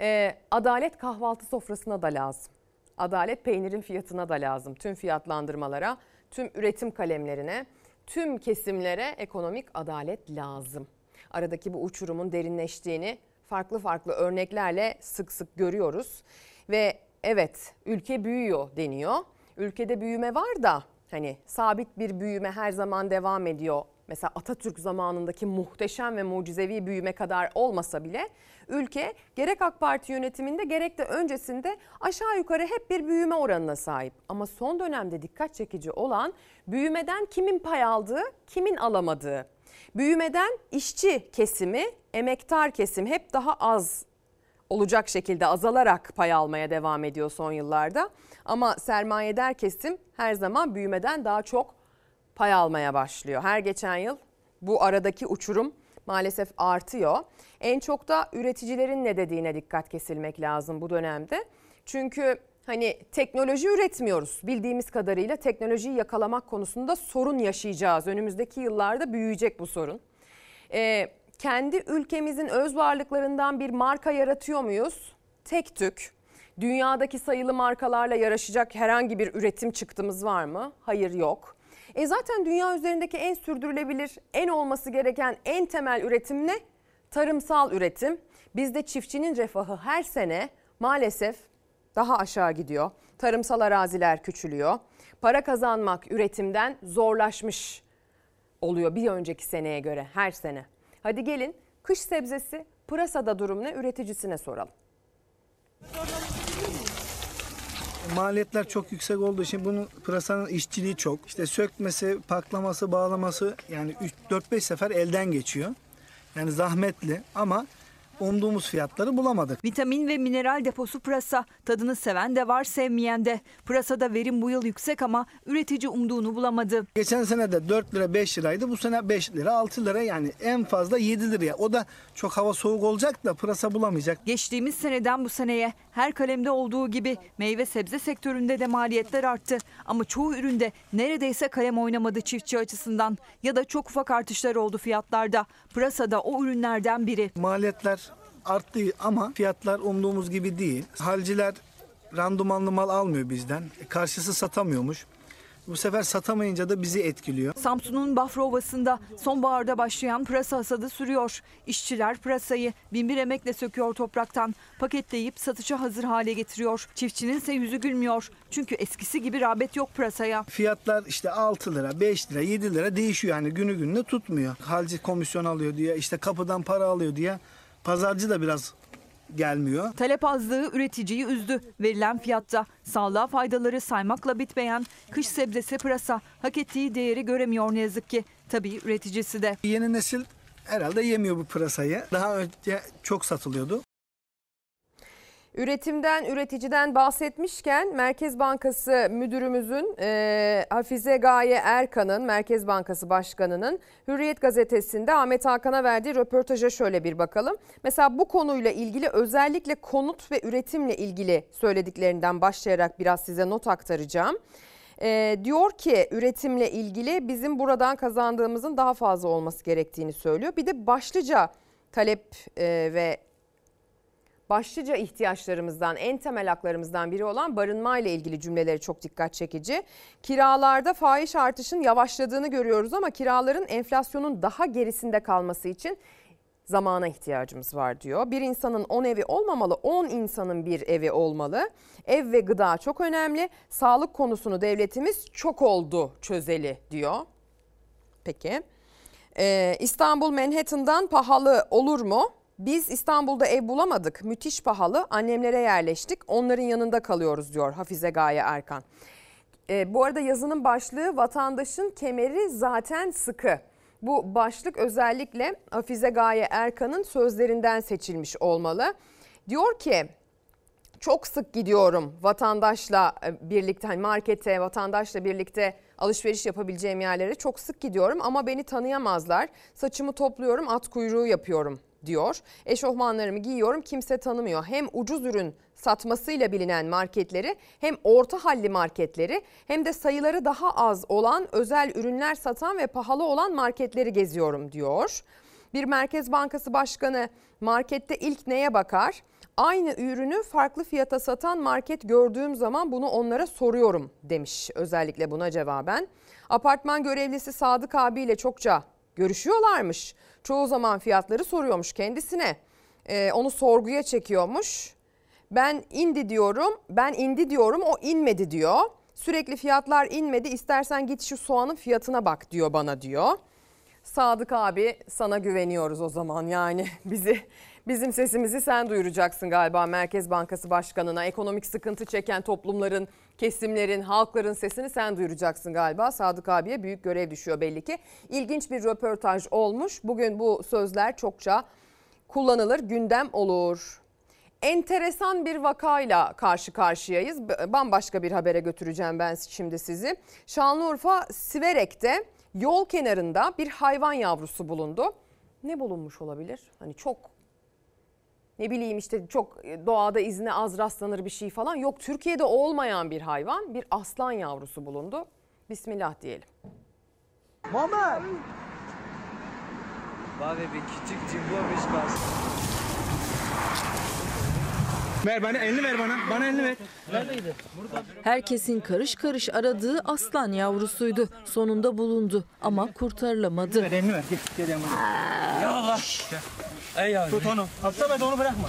E, adalet kahvaltı sofrasına da lazım. Adalet peynirin fiyatına da lazım. Tüm fiyatlandırmalara, tüm üretim kalemlerine, tüm kesimlere ekonomik adalet lazım. Aradaki bu uçurumun derinleştiğini farklı farklı örneklerle sık sık görüyoruz. Ve evet ülke büyüyor deniyor. Ülkede büyüme var da hani sabit bir büyüme her zaman devam ediyor. Mesela Atatürk zamanındaki muhteşem ve mucizevi büyüme kadar olmasa bile ülke gerek AK Parti yönetiminde gerek de öncesinde aşağı yukarı hep bir büyüme oranına sahip. Ama son dönemde dikkat çekici olan büyümeden kimin pay aldığı, kimin alamadığı. Büyümeden işçi kesimi, emektar kesim hep daha az olacak şekilde azalarak pay almaya devam ediyor son yıllarda. Ama sermayedar kesim her zaman büyümeden daha çok pay almaya başlıyor. Her geçen yıl bu aradaki uçurum maalesef artıyor. En çok da üreticilerin ne dediğine dikkat kesilmek lazım bu dönemde. Çünkü hani teknoloji üretmiyoruz. Bildiğimiz kadarıyla teknolojiyi yakalamak konusunda sorun yaşayacağız. Önümüzdeki yıllarda büyüyecek bu sorun. Ee, kendi ülkemizin öz varlıklarından bir marka yaratıyor muyuz? Tek tük. Dünyadaki sayılı markalarla yarışacak herhangi bir üretim çıktımız var mı? Hayır yok. E zaten dünya üzerindeki en sürdürülebilir, en olması gereken en temel üretim ne? Tarımsal üretim. Bizde çiftçinin refahı her sene maalesef daha aşağı gidiyor. Tarımsal araziler küçülüyor. Para kazanmak üretimden zorlaşmış oluyor bir önceki seneye göre her sene. Hadi gelin kış sebzesi pırasada durum ne üreticisine soralım. Maliyetler çok yüksek olduğu için bunun pırasanın işçiliği çok. İşte sökmesi, paklaması, bağlaması yani 4-5 sefer elden geçiyor. Yani zahmetli ama umduğumuz fiyatları bulamadık. Vitamin ve mineral deposu pırasa. Tadını seven de var sevmeyen de. Pırasada verim bu yıl yüksek ama üretici umduğunu bulamadı. Geçen sene de 4 lira 5 liraydı. Bu sene 5 lira 6 lira yani en fazla 7 liraya. O da çok hava soğuk olacak da pırasa bulamayacak. Geçtiğimiz seneden bu seneye her kalemde olduğu gibi meyve sebze sektöründe de maliyetler arttı. Ama çoğu üründe neredeyse kalem oynamadı çiftçi açısından ya da çok ufak artışlar oldu fiyatlarda. Pırasa da o ürünlerden biri. Maliyetler arttı ama fiyatlar umduğumuz gibi değil. Halciler randımanlı mal almıyor bizden. E, Karşısı satamıyormuş. Bu sefer satamayınca da bizi etkiliyor. Samsun'un Bafra Ovası'nda sonbaharda başlayan pırasa hasadı sürüyor. İşçiler pırasayı binbir emekle söküyor topraktan, paketleyip satışa hazır hale getiriyor. Çiftçinin ise yüzü gülmüyor. Çünkü eskisi gibi rağbet yok pırasaya. Fiyatlar işte 6 lira, 5 lira, 7 lira değişiyor yani günü gününe tutmuyor. Halci komisyon alıyor diye, işte kapıdan para alıyor diye pazarcı da biraz gelmiyor. Talep azlığı üreticiyi üzdü. Verilen fiyatta sağlığa faydaları saymakla bitmeyen kış sebzesi pırasa hak ettiği değeri göremiyor ne yazık ki. Tabii üreticisi de. Yeni nesil herhalde yemiyor bu pırasayı. Daha önce çok satılıyordu. Üretimden, üreticiden bahsetmişken Merkez Bankası Müdürümüzün e, Hafize Gaye Erkan'ın, Merkez Bankası Başkanı'nın Hürriyet Gazetesi'nde Ahmet Hakan'a verdiği röportaja şöyle bir bakalım. Mesela bu konuyla ilgili özellikle konut ve üretimle ilgili söylediklerinden başlayarak biraz size not aktaracağım. E, diyor ki üretimle ilgili bizim buradan kazandığımızın daha fazla olması gerektiğini söylüyor. Bir de başlıca talep e, ve başlıca ihtiyaçlarımızdan, en temel haklarımızdan biri olan barınma ile ilgili cümleleri çok dikkat çekici. Kiralarda fahiş artışın yavaşladığını görüyoruz ama kiraların enflasyonun daha gerisinde kalması için zamana ihtiyacımız var diyor. Bir insanın 10 evi olmamalı, 10 insanın bir evi olmalı. Ev ve gıda çok önemli. Sağlık konusunu devletimiz çok oldu çözeli diyor. Peki. Ee, İstanbul Manhattan'dan pahalı olur mu? Biz İstanbul'da ev bulamadık. Müthiş pahalı. Annemlere yerleştik. Onların yanında kalıyoruz diyor Hafize Gaye Erkan. E, bu arada yazının başlığı vatandaşın kemeri zaten sıkı. Bu başlık özellikle Hafize Gaye Erkan'ın sözlerinden seçilmiş olmalı. Diyor ki çok sık gidiyorum vatandaşla e, birlikte hani markete vatandaşla birlikte alışveriş yapabileceğim yerlere çok sık gidiyorum ama beni tanıyamazlar. Saçımı topluyorum at kuyruğu yapıyorum diyor. Eşofmanlarımı giyiyorum kimse tanımıyor. Hem ucuz ürün satmasıyla bilinen marketleri hem orta halli marketleri hem de sayıları daha az olan özel ürünler satan ve pahalı olan marketleri geziyorum diyor. Bir Merkez Bankası Başkanı markette ilk neye bakar? Aynı ürünü farklı fiyata satan market gördüğüm zaman bunu onlara soruyorum demiş özellikle buna cevaben. Apartman görevlisi Sadık abiyle çokça görüşüyorlarmış. Çoğu zaman fiyatları soruyormuş kendisine. Ee, onu sorguya çekiyormuş. Ben indi diyorum, ben indi diyorum o inmedi diyor. Sürekli fiyatlar inmedi istersen git şu soğanın fiyatına bak diyor bana diyor. Sadık abi sana güveniyoruz o zaman yani [LAUGHS] bizi bizim sesimizi sen duyuracaksın galiba Merkez Bankası Başkanı'na. Ekonomik sıkıntı çeken toplumların, kesimlerin, halkların sesini sen duyuracaksın galiba. Sadık abiye büyük görev düşüyor belli ki. İlginç bir röportaj olmuş. Bugün bu sözler çokça kullanılır, gündem olur. Enteresan bir vakayla karşı karşıyayız. Bambaşka bir habere götüreceğim ben şimdi sizi. Şanlıurfa Siverek'te yol kenarında bir hayvan yavrusu bulundu. Ne bulunmuş olabilir? Hani çok ne bileyim işte çok doğada izine az rastlanır bir şey falan. Yok Türkiye'de olmayan bir hayvan bir aslan yavrusu bulundu. Bismillah diyelim. Mama. Bak bir küçük cimbomiş bas. Ver bana elini ver bana. Bana elini ver. Neredeydi? Herkesin karış karış aradığı aslan yavrusuydu. Sonunda bulundu ama kurtarılamadı. Ver elini ver. Gel, gel yanıma. Ya Allah. Ey. Tut onu. Hafta ve onu bırakma.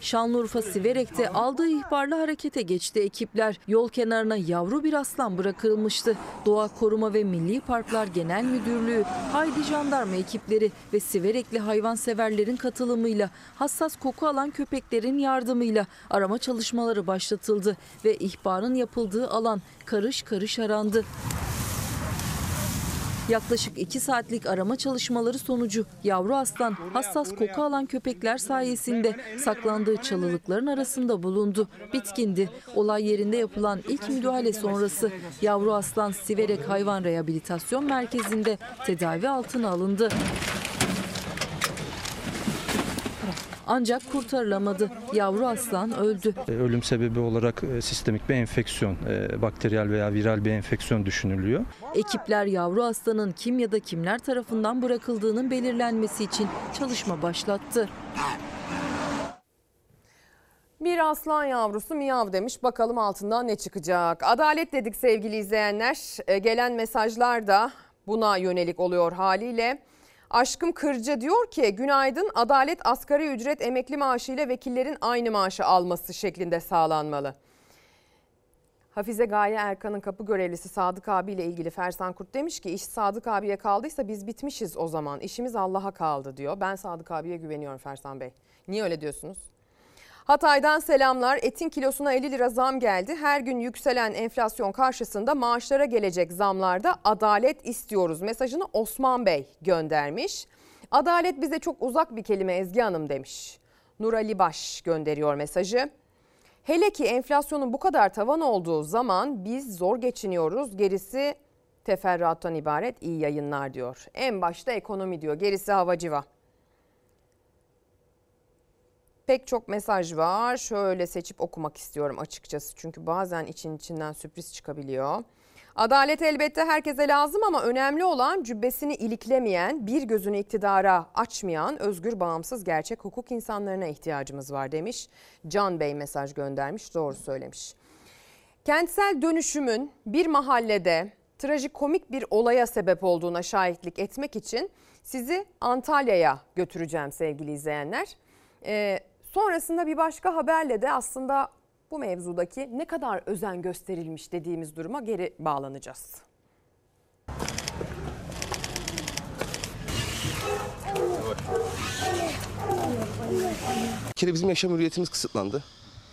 Şanlıurfa Siverek'te aldığı ihbarla harekete geçti ekipler. Yol kenarına yavru bir aslan bırakılmıştı. Doğa Koruma ve Milli Parklar Genel Müdürlüğü, Haydi Jandarma ekipleri ve Siverekli hayvanseverlerin katılımıyla hassas koku alan köpeklerin yardımıyla arama çalışmaları başlatıldı ve ihbarın yapıldığı alan karış karış arandı. Yaklaşık 2 saatlik arama çalışmaları sonucu yavru aslan hassas koku alan köpekler sayesinde saklandığı çalılıkların arasında bulundu. Bitkindi. Olay yerinde yapılan ilk müdahale sonrası yavru aslan Siverek Hayvan Rehabilitasyon Merkezi'nde tedavi altına alındı. Ancak kurtarılamadı. Yavru aslan öldü. E, Ölüm sebebi olarak e, sistemik bir enfeksiyon, e, bakteriyel veya viral bir enfeksiyon düşünülüyor. Ekipler yavru aslanın kim ya da kimler tarafından bırakıldığının belirlenmesi için çalışma başlattı. Bir aslan yavrusu miyav demiş. Bakalım altından ne çıkacak. Adalet dedik sevgili izleyenler. Gelen mesajlar da buna yönelik oluyor haliyle. Aşkım Kırcı diyor ki günaydın adalet asgari ücret emekli maaşı ile vekillerin aynı maaşı alması şeklinde sağlanmalı. Hafize Gaye Erkan'ın kapı görevlisi Sadık abiyle ilgili Fersan Kurt demiş ki iş Sadık abiye kaldıysa biz bitmişiz o zaman. İşimiz Allah'a kaldı diyor. Ben Sadık abiye güveniyorum Fersan Bey. Niye öyle diyorsunuz? Hatay'dan selamlar. Etin kilosuna 50 lira zam geldi. Her gün yükselen enflasyon karşısında maaşlara gelecek zamlarda adalet istiyoruz mesajını Osman Bey göndermiş. Adalet bize çok uzak bir kelime Ezgi Hanım demiş. Nur Ali Baş gönderiyor mesajı. Hele ki enflasyonun bu kadar tavan olduğu zaman biz zor geçiniyoruz. Gerisi teferruattan ibaret iyi yayınlar diyor. En başta ekonomi diyor. Gerisi havacıva. Pek çok mesaj var. Şöyle seçip okumak istiyorum açıkçası. Çünkü bazen için içinden sürpriz çıkabiliyor. Adalet elbette herkese lazım ama önemli olan cübbesini iliklemeyen, bir gözünü iktidara açmayan özgür, bağımsız, gerçek hukuk insanlarına ihtiyacımız var demiş. Can Bey mesaj göndermiş, doğru söylemiş. Kentsel dönüşümün bir mahallede trajikomik bir olaya sebep olduğuna şahitlik etmek için sizi Antalya'ya götüreceğim sevgili izleyenler. Ee, sonrasında bir başka haberle de aslında bu mevzudaki ne kadar özen gösterilmiş dediğimiz duruma geri bağlanacağız. Bir kere bizim yaşam hürriyetimiz kısıtlandı.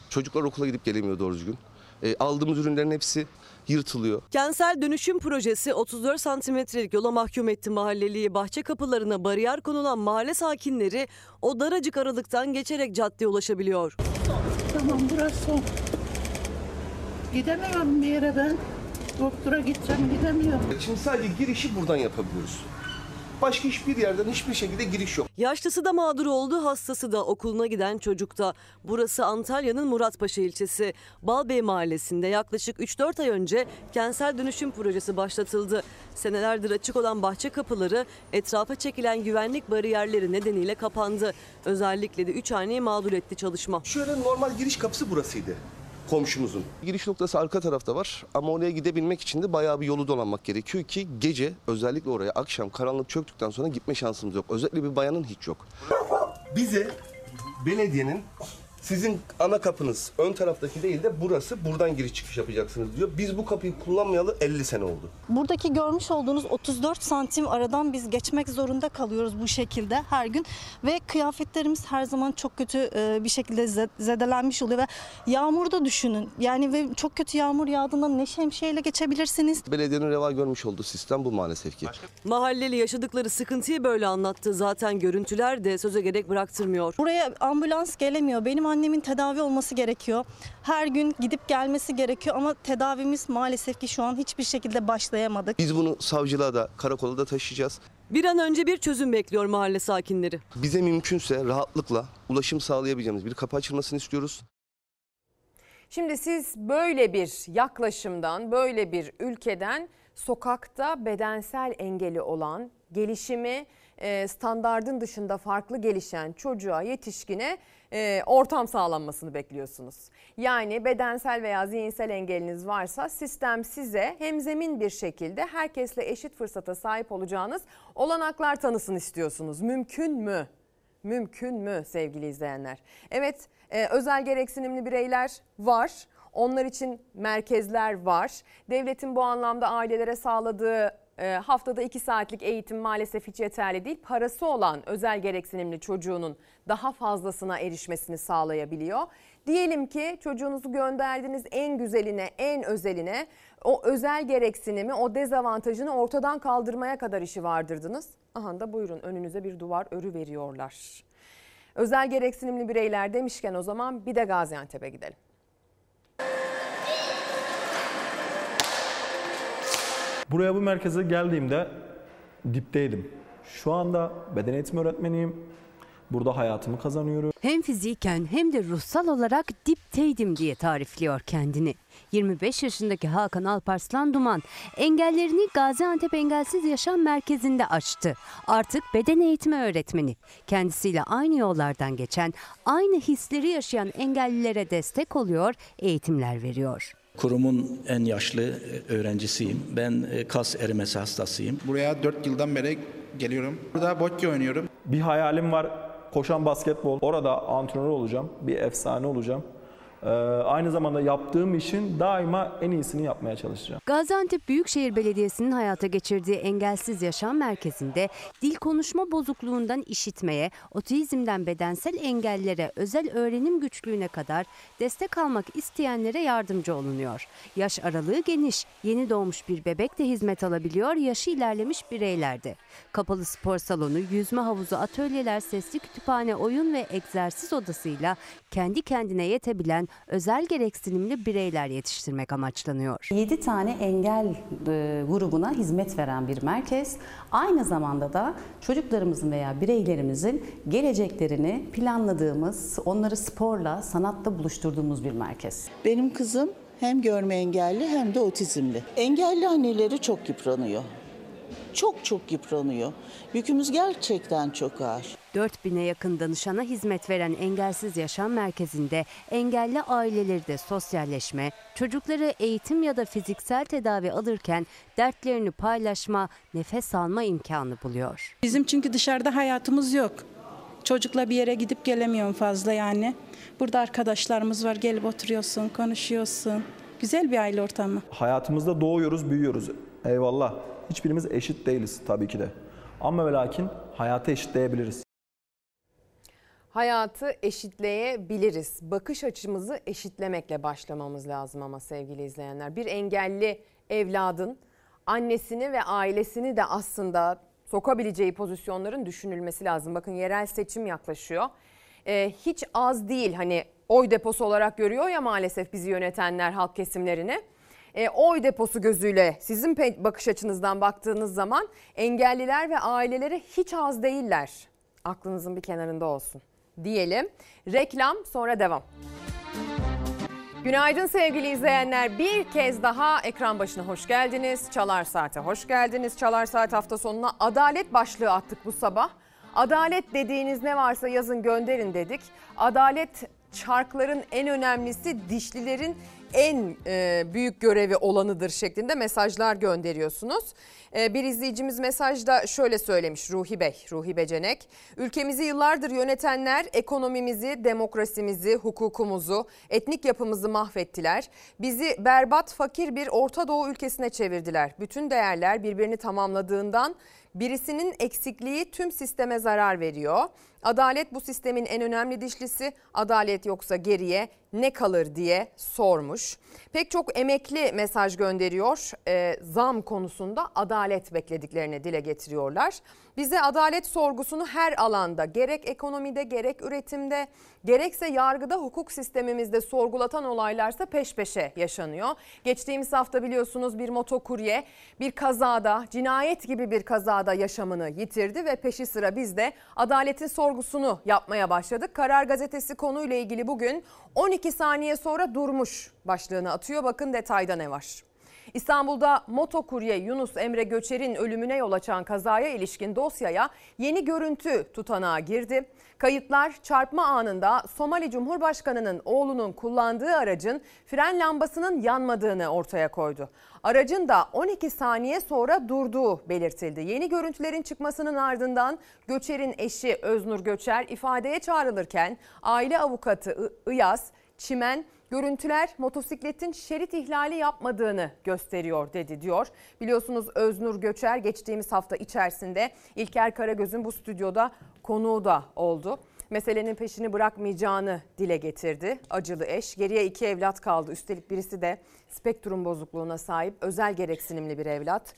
Çocuklar okula gidip gelemiyor doğru düzgün. E, aldığımız ürünlerin hepsi yırtılıyor. Kentsel dönüşüm projesi 34 santimetrelik yola mahkum etti mahalleliyi. Bahçe kapılarına bariyer konulan mahalle sakinleri o daracık aralıktan geçerek caddeye ulaşabiliyor. Tamam burası son. Gidemiyorum bir yere ben. Doktora gideceğim gidemiyorum. Şimdi sadece girişi buradan yapabiliyoruz. Başka hiçbir yerden hiçbir şekilde giriş yok. Yaşlısı da mağdur oldu, hastası da okuluna giden çocuk da. Burası Antalya'nın Muratpaşa ilçesi. Balbey mahallesinde yaklaşık 3-4 ay önce kentsel dönüşüm projesi başlatıldı. Senelerdir açık olan bahçe kapıları etrafa çekilen güvenlik bariyerleri nedeniyle kapandı. Özellikle de 3 haneyi mağdur etti çalışma. Şöyle normal giriş kapısı burasıydı komşumuzun. Giriş noktası arka tarafta var ama oraya gidebilmek için de bayağı bir yolu dolanmak gerekiyor ki gece özellikle oraya akşam karanlık çöktükten sonra gitme şansımız yok. Özellikle bir bayanın hiç yok. Bize belediyenin sizin ana kapınız ön taraftaki değil de burası buradan giriş çıkış yapacaksınız diyor. Biz bu kapıyı kullanmayalı 50 sene oldu. Buradaki görmüş olduğunuz 34 santim aradan biz geçmek zorunda kalıyoruz bu şekilde her gün ve kıyafetlerimiz her zaman çok kötü e, bir şekilde zedelenmiş oluyor ve yağmurda düşünün yani ve çok kötü yağmur yağdığında ne şemsiyeyle geçebilirsiniz. Belediyenin reva görmüş olduğu sistem bu maalesef ki. Mahalleli yaşadıkları sıkıntıyı böyle anlattı. Zaten görüntüler de söze gerek bıraktırmıyor. Buraya ambulans gelemiyor. Benim annemin tedavi olması gerekiyor. Her gün gidip gelmesi gerekiyor ama tedavimiz maalesef ki şu an hiçbir şekilde başlayamadık. Biz bunu savcılığa da karakola da taşıyacağız. Bir an önce bir çözüm bekliyor mahalle sakinleri. Bize mümkünse rahatlıkla ulaşım sağlayabileceğimiz bir kapı açılmasını istiyoruz. Şimdi siz böyle bir yaklaşımdan, böyle bir ülkeden sokakta bedensel engeli olan, gelişimi standardın dışında farklı gelişen çocuğa, yetişkine ortam sağlanmasını bekliyorsunuz. Yani bedensel veya zihinsel engeliniz varsa sistem size hemzemin bir şekilde herkesle eşit fırsata sahip olacağınız olanaklar tanısın istiyorsunuz. Mümkün mü? mümkün mü sevgili izleyenler? Evet e, özel gereksinimli bireyler var. Onlar için merkezler var. Devletin bu anlamda ailelere sağladığı e, haftada 2 saatlik eğitim maalesef hiç yeterli değil. Parası olan özel gereksinimli çocuğunun daha fazlasına erişmesini sağlayabiliyor. Diyelim ki çocuğunuzu gönderdiniz en güzeline, en özeline o özel gereksinimi, o dezavantajını ortadan kaldırmaya kadar işi vardırdınız. Aha da buyurun önünüze bir duvar örü veriyorlar. Özel gereksinimli bireyler demişken o zaman bir de Gaziantep'e gidelim. Buraya bu merkeze geldiğimde dipteydim. Şu anda beden eğitimi öğretmeniyim. Burada hayatımı kazanıyorum. Hem fiziken hem de ruhsal olarak dipteydim diye tarifliyor kendini. 25 yaşındaki Hakan Alparslan Duman engellerini Gaziantep Engelsiz Yaşam Merkezi'nde açtı. Artık beden eğitimi öğretmeni. Kendisiyle aynı yollardan geçen, aynı hisleri yaşayan engellilere destek oluyor, eğitimler veriyor. Kurumun en yaşlı e, öğrencisiyim. Ben e, kas erimesi hastasıyım. Buraya 4 yıldan beri geliyorum. Burada bocce oynuyorum. Bir hayalim var. Koşan basketbol. Orada antrenör olacağım. Bir efsane olacağım. Ee, aynı zamanda yaptığım işin daima en iyisini yapmaya çalışacağım. Gaziantep Büyükşehir Belediyesi'nin hayata geçirdiği Engelsiz Yaşam Merkezi'nde dil konuşma bozukluğundan işitmeye, otizmden bedensel engellere, özel öğrenim güçlüğüne kadar destek almak isteyenlere yardımcı olunuyor. Yaş aralığı geniş, yeni doğmuş bir bebek de hizmet alabiliyor, yaşı ilerlemiş bireylerde. Kapalı spor salonu, yüzme havuzu, atölyeler, sesli kütüphane, oyun ve egzersiz odasıyla kendi kendine yetebilen özel gereksinimli bireyler yetiştirmek amaçlanıyor. 7 tane engel e, grubuna hizmet veren bir merkez. Aynı zamanda da çocuklarımızın veya bireylerimizin geleceklerini planladığımız, onları sporla, sanatla buluşturduğumuz bir merkez. Benim kızım hem görme engelli hem de otizmli. Engelli anneleri çok yıpranıyor. Çok çok yıpranıyor. Yükümüz gerçekten çok ağır. 4000'e yakın danışana hizmet veren Engelsiz Yaşam Merkezi'nde engelli aileleri de sosyalleşme, çocukları eğitim ya da fiziksel tedavi alırken dertlerini paylaşma, nefes alma imkanı buluyor. Bizim çünkü dışarıda hayatımız yok. Çocukla bir yere gidip gelemiyorum fazla yani. Burada arkadaşlarımız var gelip oturuyorsun, konuşuyorsun. Güzel bir aile ortamı. Hayatımızda doğuyoruz, büyüyoruz. Eyvallah. Hiçbirimiz eşit değiliz tabii ki de. Ama ve lakin hayatı eşitleyebiliriz. Hayatı eşitleyebiliriz. Bakış açımızı eşitlemekle başlamamız lazım ama sevgili izleyenler. Bir engelli evladın annesini ve ailesini de aslında sokabileceği pozisyonların düşünülmesi lazım. Bakın yerel seçim yaklaşıyor. Ee, hiç az değil hani oy deposu olarak görüyor ya maalesef bizi yönetenler halk kesimlerini. E, oy deposu gözüyle sizin bakış açınızdan baktığınız zaman engelliler ve aileleri hiç az değiller. Aklınızın bir kenarında olsun diyelim. Reklam sonra devam. Günaydın sevgili izleyenler. Bir kez daha ekran başına hoş geldiniz. Çalar Saat'e hoş geldiniz. Çalar Saat hafta sonuna adalet başlığı attık bu sabah. Adalet dediğiniz ne varsa yazın gönderin dedik. Adalet çarkların en önemlisi dişlilerin en e, büyük görevi olanıdır şeklinde mesajlar gönderiyorsunuz. E, bir izleyicimiz mesajda şöyle söylemiş Ruhi Bey, Ruhi Becenek. Ülkemizi yıllardır yönetenler ekonomimizi, demokrasimizi, hukukumuzu, etnik yapımızı mahvettiler. Bizi berbat, fakir bir Orta Doğu ülkesine çevirdiler. Bütün değerler birbirini tamamladığından birisinin eksikliği tüm sisteme zarar veriyor. Adalet bu sistemin en önemli dişlisi. Adalet yoksa geriye ne kalır diye sormuş. Pek çok emekli mesaj gönderiyor. E, zam konusunda adalet beklediklerini dile getiriyorlar. Bize adalet sorgusunu her alanda gerek ekonomide gerek üretimde gerekse yargıda hukuk sistemimizde sorgulatan olaylarsa peş peşe yaşanıyor. Geçtiğimiz hafta biliyorsunuz bir motokurye bir kazada cinayet gibi bir kazada yaşamını yitirdi ve peşi sıra biz de adaletin sorgusunu yapmaya başladık. Karar gazetesi konuyla ilgili bugün 12 saniye sonra durmuş başlığını atıyor. Bakın detayda ne var. İstanbul'da motokurye Yunus Emre Göçer'in ölümüne yol açan kazaya ilişkin dosyaya yeni görüntü tutanağı girdi. Kayıtlar çarpma anında Somali Cumhurbaşkanı'nın oğlunun kullandığı aracın fren lambasının yanmadığını ortaya koydu. Aracın da 12 saniye sonra durduğu belirtildi. Yeni görüntülerin çıkmasının ardından Göçer'in eşi Öznur Göçer ifadeye çağrılırken aile avukatı İyaz Çimen görüntüler motosikletin şerit ihlali yapmadığını gösteriyor dedi diyor. Biliyorsunuz Öznur Göçer geçtiğimiz hafta içerisinde İlker Karagöz'ün bu stüdyoda konuğu da oldu. Meselenin peşini bırakmayacağını dile getirdi acılı eş. Geriye iki evlat kaldı. Üstelik birisi de spektrum bozukluğuna sahip özel gereksinimli bir evlat.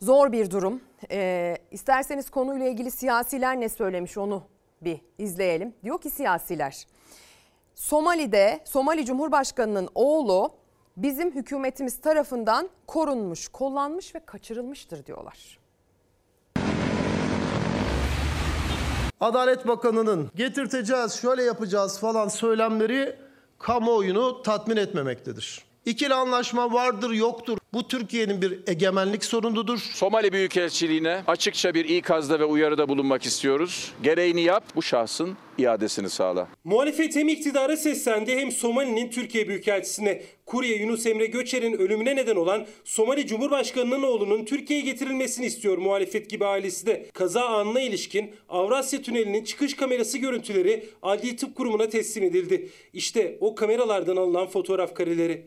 Zor bir durum. Ee, isterseniz konuyla ilgili siyasiler ne söylemiş onu bir izleyelim. Diyor ki siyasiler Somali'de Somali Cumhurbaşkanı'nın oğlu bizim hükümetimiz tarafından korunmuş, kollanmış ve kaçırılmıştır diyorlar. Adalet Bakanı'nın getirteceğiz, şöyle yapacağız falan söylemleri kamuoyunu tatmin etmemektedir. İkili anlaşma vardır yoktur. Bu Türkiye'nin bir egemenlik sorunudur. Somali Büyükelçiliğine açıkça bir ikazda ve uyarıda bulunmak istiyoruz. Gereğini yap, bu şahsın iadesini sağla. Muhalefet hem iktidara seslendi hem Somali'nin Türkiye Büyükelçisi'ne. Kurye Yunus Emre Göçer'in ölümüne neden olan Somali Cumhurbaşkanı'nın oğlunun Türkiye'ye getirilmesini istiyor muhalefet gibi ailesi de. Kaza anına ilişkin Avrasya Tüneli'nin çıkış kamerası görüntüleri Adli Tıp Kurumu'na teslim edildi. İşte o kameralardan alınan fotoğraf kareleri.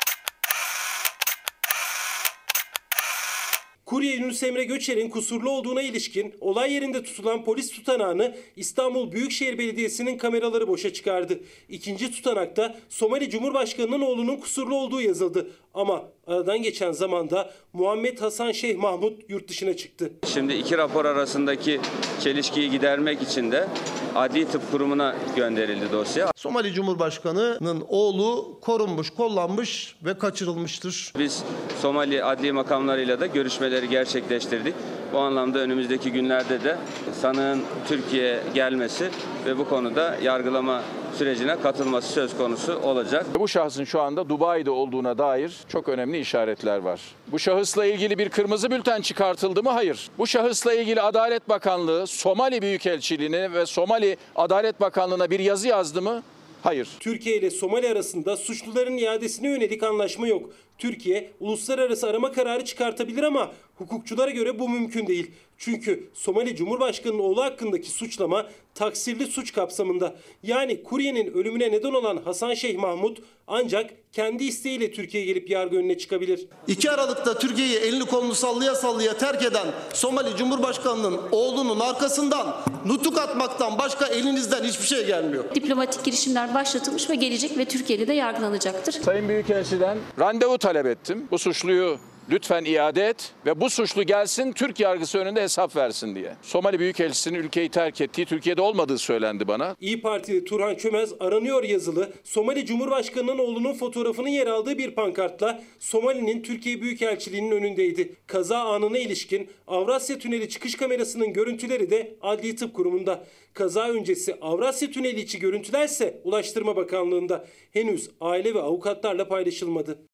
Kurye Yunus Emre Göçer'in kusurlu olduğuna ilişkin olay yerinde tutulan polis tutanağını İstanbul Büyükşehir Belediyesi'nin kameraları boşa çıkardı. İkinci tutanakta Somali Cumhurbaşkanı'nın oğlunun kusurlu olduğu yazıldı. Ama aradan geçen zamanda Muhammed Hasan Şeyh Mahmut yurt dışına çıktı. Şimdi iki rapor arasındaki çelişkiyi gidermek için de Adli Tıp Kurumu'na gönderildi dosya. Somali Cumhurbaşkanı'nın oğlu korunmuş, kollanmış ve kaçırılmıştır. Biz Somali adli makamlarıyla da görüşmeleri gerçekleştirdik. Bu anlamda önümüzdeki günlerde de sanığın Türkiye'ye gelmesi ve bu konuda yargılama sürecine katılması söz konusu olacak. Bu şahsın şu anda Dubai'de olduğuna dair çok önemli işaretler var. Bu şahısla ilgili bir kırmızı bülten çıkartıldı mı? Hayır. Bu şahısla ilgili Adalet Bakanlığı Somali Büyükelçiliğine ve Somali Adalet Bakanlığı'na bir yazı yazdı mı? Hayır. Türkiye ile Somali arasında suçluların iadesine yönelik anlaşma yok. Türkiye uluslararası arama kararı çıkartabilir ama hukukçulara göre bu mümkün değil. Çünkü Somali Cumhurbaşkanı'nın oğlu hakkındaki suçlama taksirli suç kapsamında. Yani kuryenin ölümüne neden olan Hasan Şeyh Mahmut ancak kendi isteğiyle Türkiye'ye gelip yargı önüne çıkabilir. 2 Aralık'ta Türkiye'yi elini kolunu sallaya sallaya terk eden Somali Cumhurbaşkanı'nın oğlunun arkasından nutuk atmaktan başka elinizden hiçbir şey gelmiyor. Diplomatik girişimler başlatılmış ve gelecek ve Türkiye'de de yargılanacaktır. Sayın Büyükelçiden randevu talep ettim. Bu suçluyu lütfen iade et ve bu suçlu gelsin Türk yargısı önünde hesap versin diye. Somali Büyükelçisi'nin ülkeyi terk ettiği, Türkiye'de olmadığı söylendi bana. İyi Partili Turhan Çömez aranıyor yazılı Somali Cumhurbaşkanı'nın oğlunun fotoğrafının yer aldığı bir pankartla Somali'nin Türkiye Büyükelçiliği'nin önündeydi. Kaza anına ilişkin Avrasya Tüneli çıkış kamerasının görüntüleri de Adli Tıp Kurumu'nda. Kaza öncesi Avrasya Tüneli içi görüntülerse Ulaştırma Bakanlığı'nda henüz aile ve avukatlarla paylaşılmadı.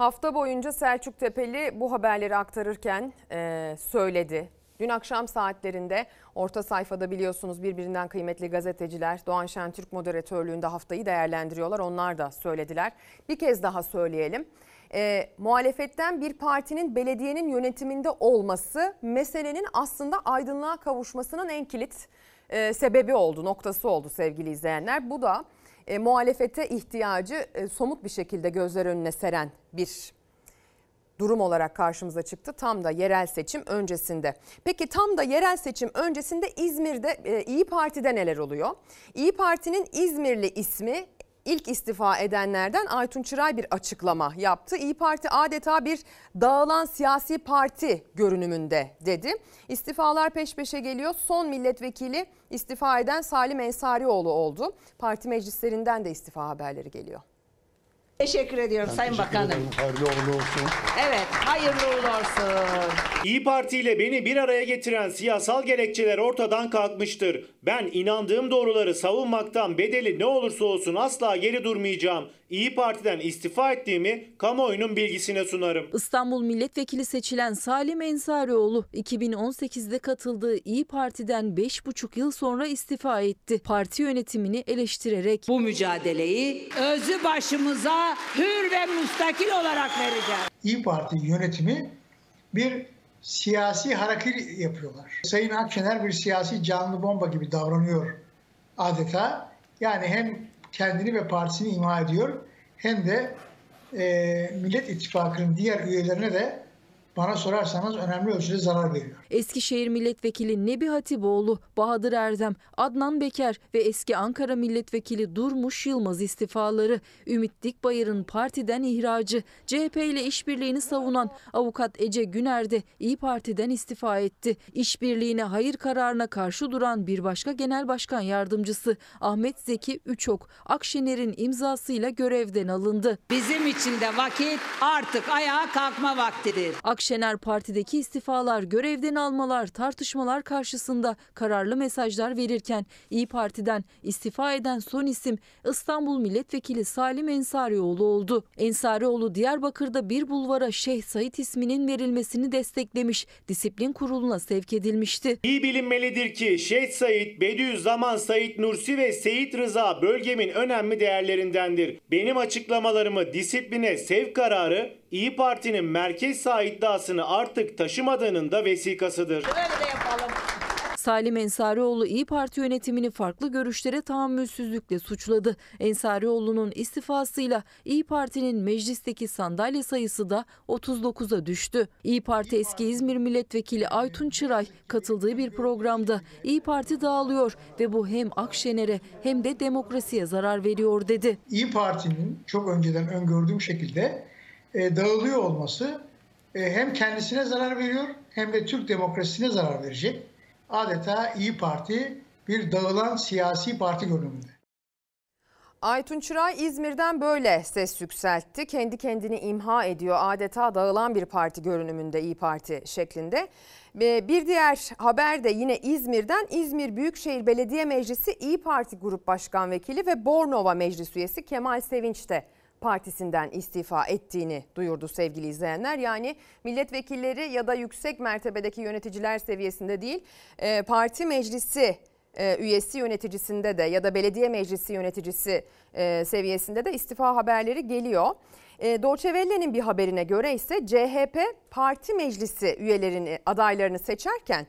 Hafta boyunca Selçuk Tepeli bu haberleri aktarırken e, söyledi. Dün akşam saatlerinde orta sayfada biliyorsunuz birbirinden kıymetli gazeteciler Doğan Şentürk moderatörlüğünde haftayı değerlendiriyorlar. Onlar da söylediler. Bir kez daha söyleyelim. E, muhalefetten bir partinin belediyenin yönetiminde olması meselenin aslında aydınlığa kavuşmasının en kilit e, sebebi oldu, noktası oldu sevgili izleyenler. Bu da e, muhalefete ihtiyacı e, somut bir şekilde gözler önüne seren bir durum olarak karşımıza çıktı. Tam da yerel seçim öncesinde. Peki tam da yerel seçim öncesinde İzmir'de e, İyi Parti'de neler oluyor? İyi Parti'nin İzmirli ismi ilk istifa edenlerden Aytun Çıray bir açıklama yaptı. İyi Parti adeta bir dağılan siyasi parti görünümünde dedi. İstifalar peş peşe geliyor. Son milletvekili istifa eden Salim Ensarioğlu oldu. Parti meclislerinden de istifa haberleri geliyor. Teşekkür ediyorum Sayın Bakanım. Hayırlı uğurlu olsun. Evet, hayırlı uğurlu olsun. İyi Parti ile beni bir araya getiren siyasal gerekçeler ortadan kalkmıştır. Ben inandığım doğruları savunmaktan bedeli ne olursa olsun asla geri durmayacağım. İyi Parti'den istifa ettiğimi kamuoyunun bilgisine sunarım. İstanbul Milletvekili seçilen Salim Ensarioğlu 2018'de katıldığı İyi Parti'den 5,5 yıl sonra istifa etti. Parti yönetimini eleştirerek Bu mücadeleyi özü başımıza hür ve müstakil olarak vereceğiz. İyi Parti yönetimi bir siyasi hareket yapıyorlar. Sayın Akşener bir siyasi canlı bomba gibi davranıyor adeta. Yani hem kendini ve partisini imha ediyor hem de e, Millet İttifakı'nın diğer üyelerine de bana sorarsanız önemli ölçüde zarar veriyor. Eskişehir Milletvekili Nebi Hatipoğlu, Bahadır Erdem, Adnan Beker ve eski Ankara Milletvekili Durmuş Yılmaz istifaları, Ümit Dikbayır'ın partiden ihracı, CHP ile işbirliğini savunan avukat Ece Güner de İyi Parti'den istifa etti. İşbirliğine hayır kararına karşı duran bir başka genel başkan yardımcısı Ahmet Zeki Üçok, Akşener'in imzasıyla görevden alındı. Bizim için de vakit artık ayağa kalkma vaktidir. Akşener partideki istifalar, görevden almalar, tartışmalar karşısında kararlı mesajlar verirken İyi Parti'den istifa eden son isim İstanbul Milletvekili Salim Ensarioğlu oldu. Ensarioğlu Diyarbakır'da bir bulvara Şeyh Said isminin verilmesini desteklemiş, disiplin kuruluna sevk edilmişti. İyi bilinmelidir ki Şeyh Said, Bediüzzaman Said Nursi ve Seyit Rıza bölgemin önemli değerlerindendir. Benim açıklamalarımı disipline sevk kararı İyi Parti'nin merkez sağ iddiasını artık taşımadığının da vesikasıdır. Böyle de yapalım. Salim Ensarioğlu İyi Parti yönetimini farklı görüşlere tahammülsüzlükle suçladı. Ensarioğlu'nun istifasıyla İyi Parti'nin meclisteki sandalye sayısı da 39'a düştü. İyi Parti eski İzmir Milletvekili Aytun Çıray katıldığı bir programda İyi Parti dağılıyor ve bu hem Akşener'e hem de demokrasiye zarar veriyor dedi. İyi Parti'nin çok önceden öngördüğüm şekilde e, dağılıyor olması e, hem kendisine zarar veriyor hem de Türk demokrasisine zarar verecek. Adeta İyi Parti bir dağılan siyasi parti görünümünde. Aytun Çıray İzmir'den böyle ses yükseltti. Kendi kendini imha ediyor. Adeta dağılan bir parti görünümünde İyi Parti şeklinde. Bir diğer haber de yine İzmir'den İzmir Büyükşehir Belediye Meclisi İyi Parti Grup Başkan Vekili ve Bornova Meclis Üyesi Kemal Sevinç de partisinden istifa ettiğini duyurdu sevgili izleyenler. Yani milletvekilleri ya da yüksek mertebedeki yöneticiler seviyesinde değil e, parti meclisi e, üyesi yöneticisinde de ya da belediye meclisi yöneticisi e, seviyesinde de istifa haberleri geliyor. Deutsche Welle'nin bir haberine göre ise CHP parti meclisi üyelerini adaylarını seçerken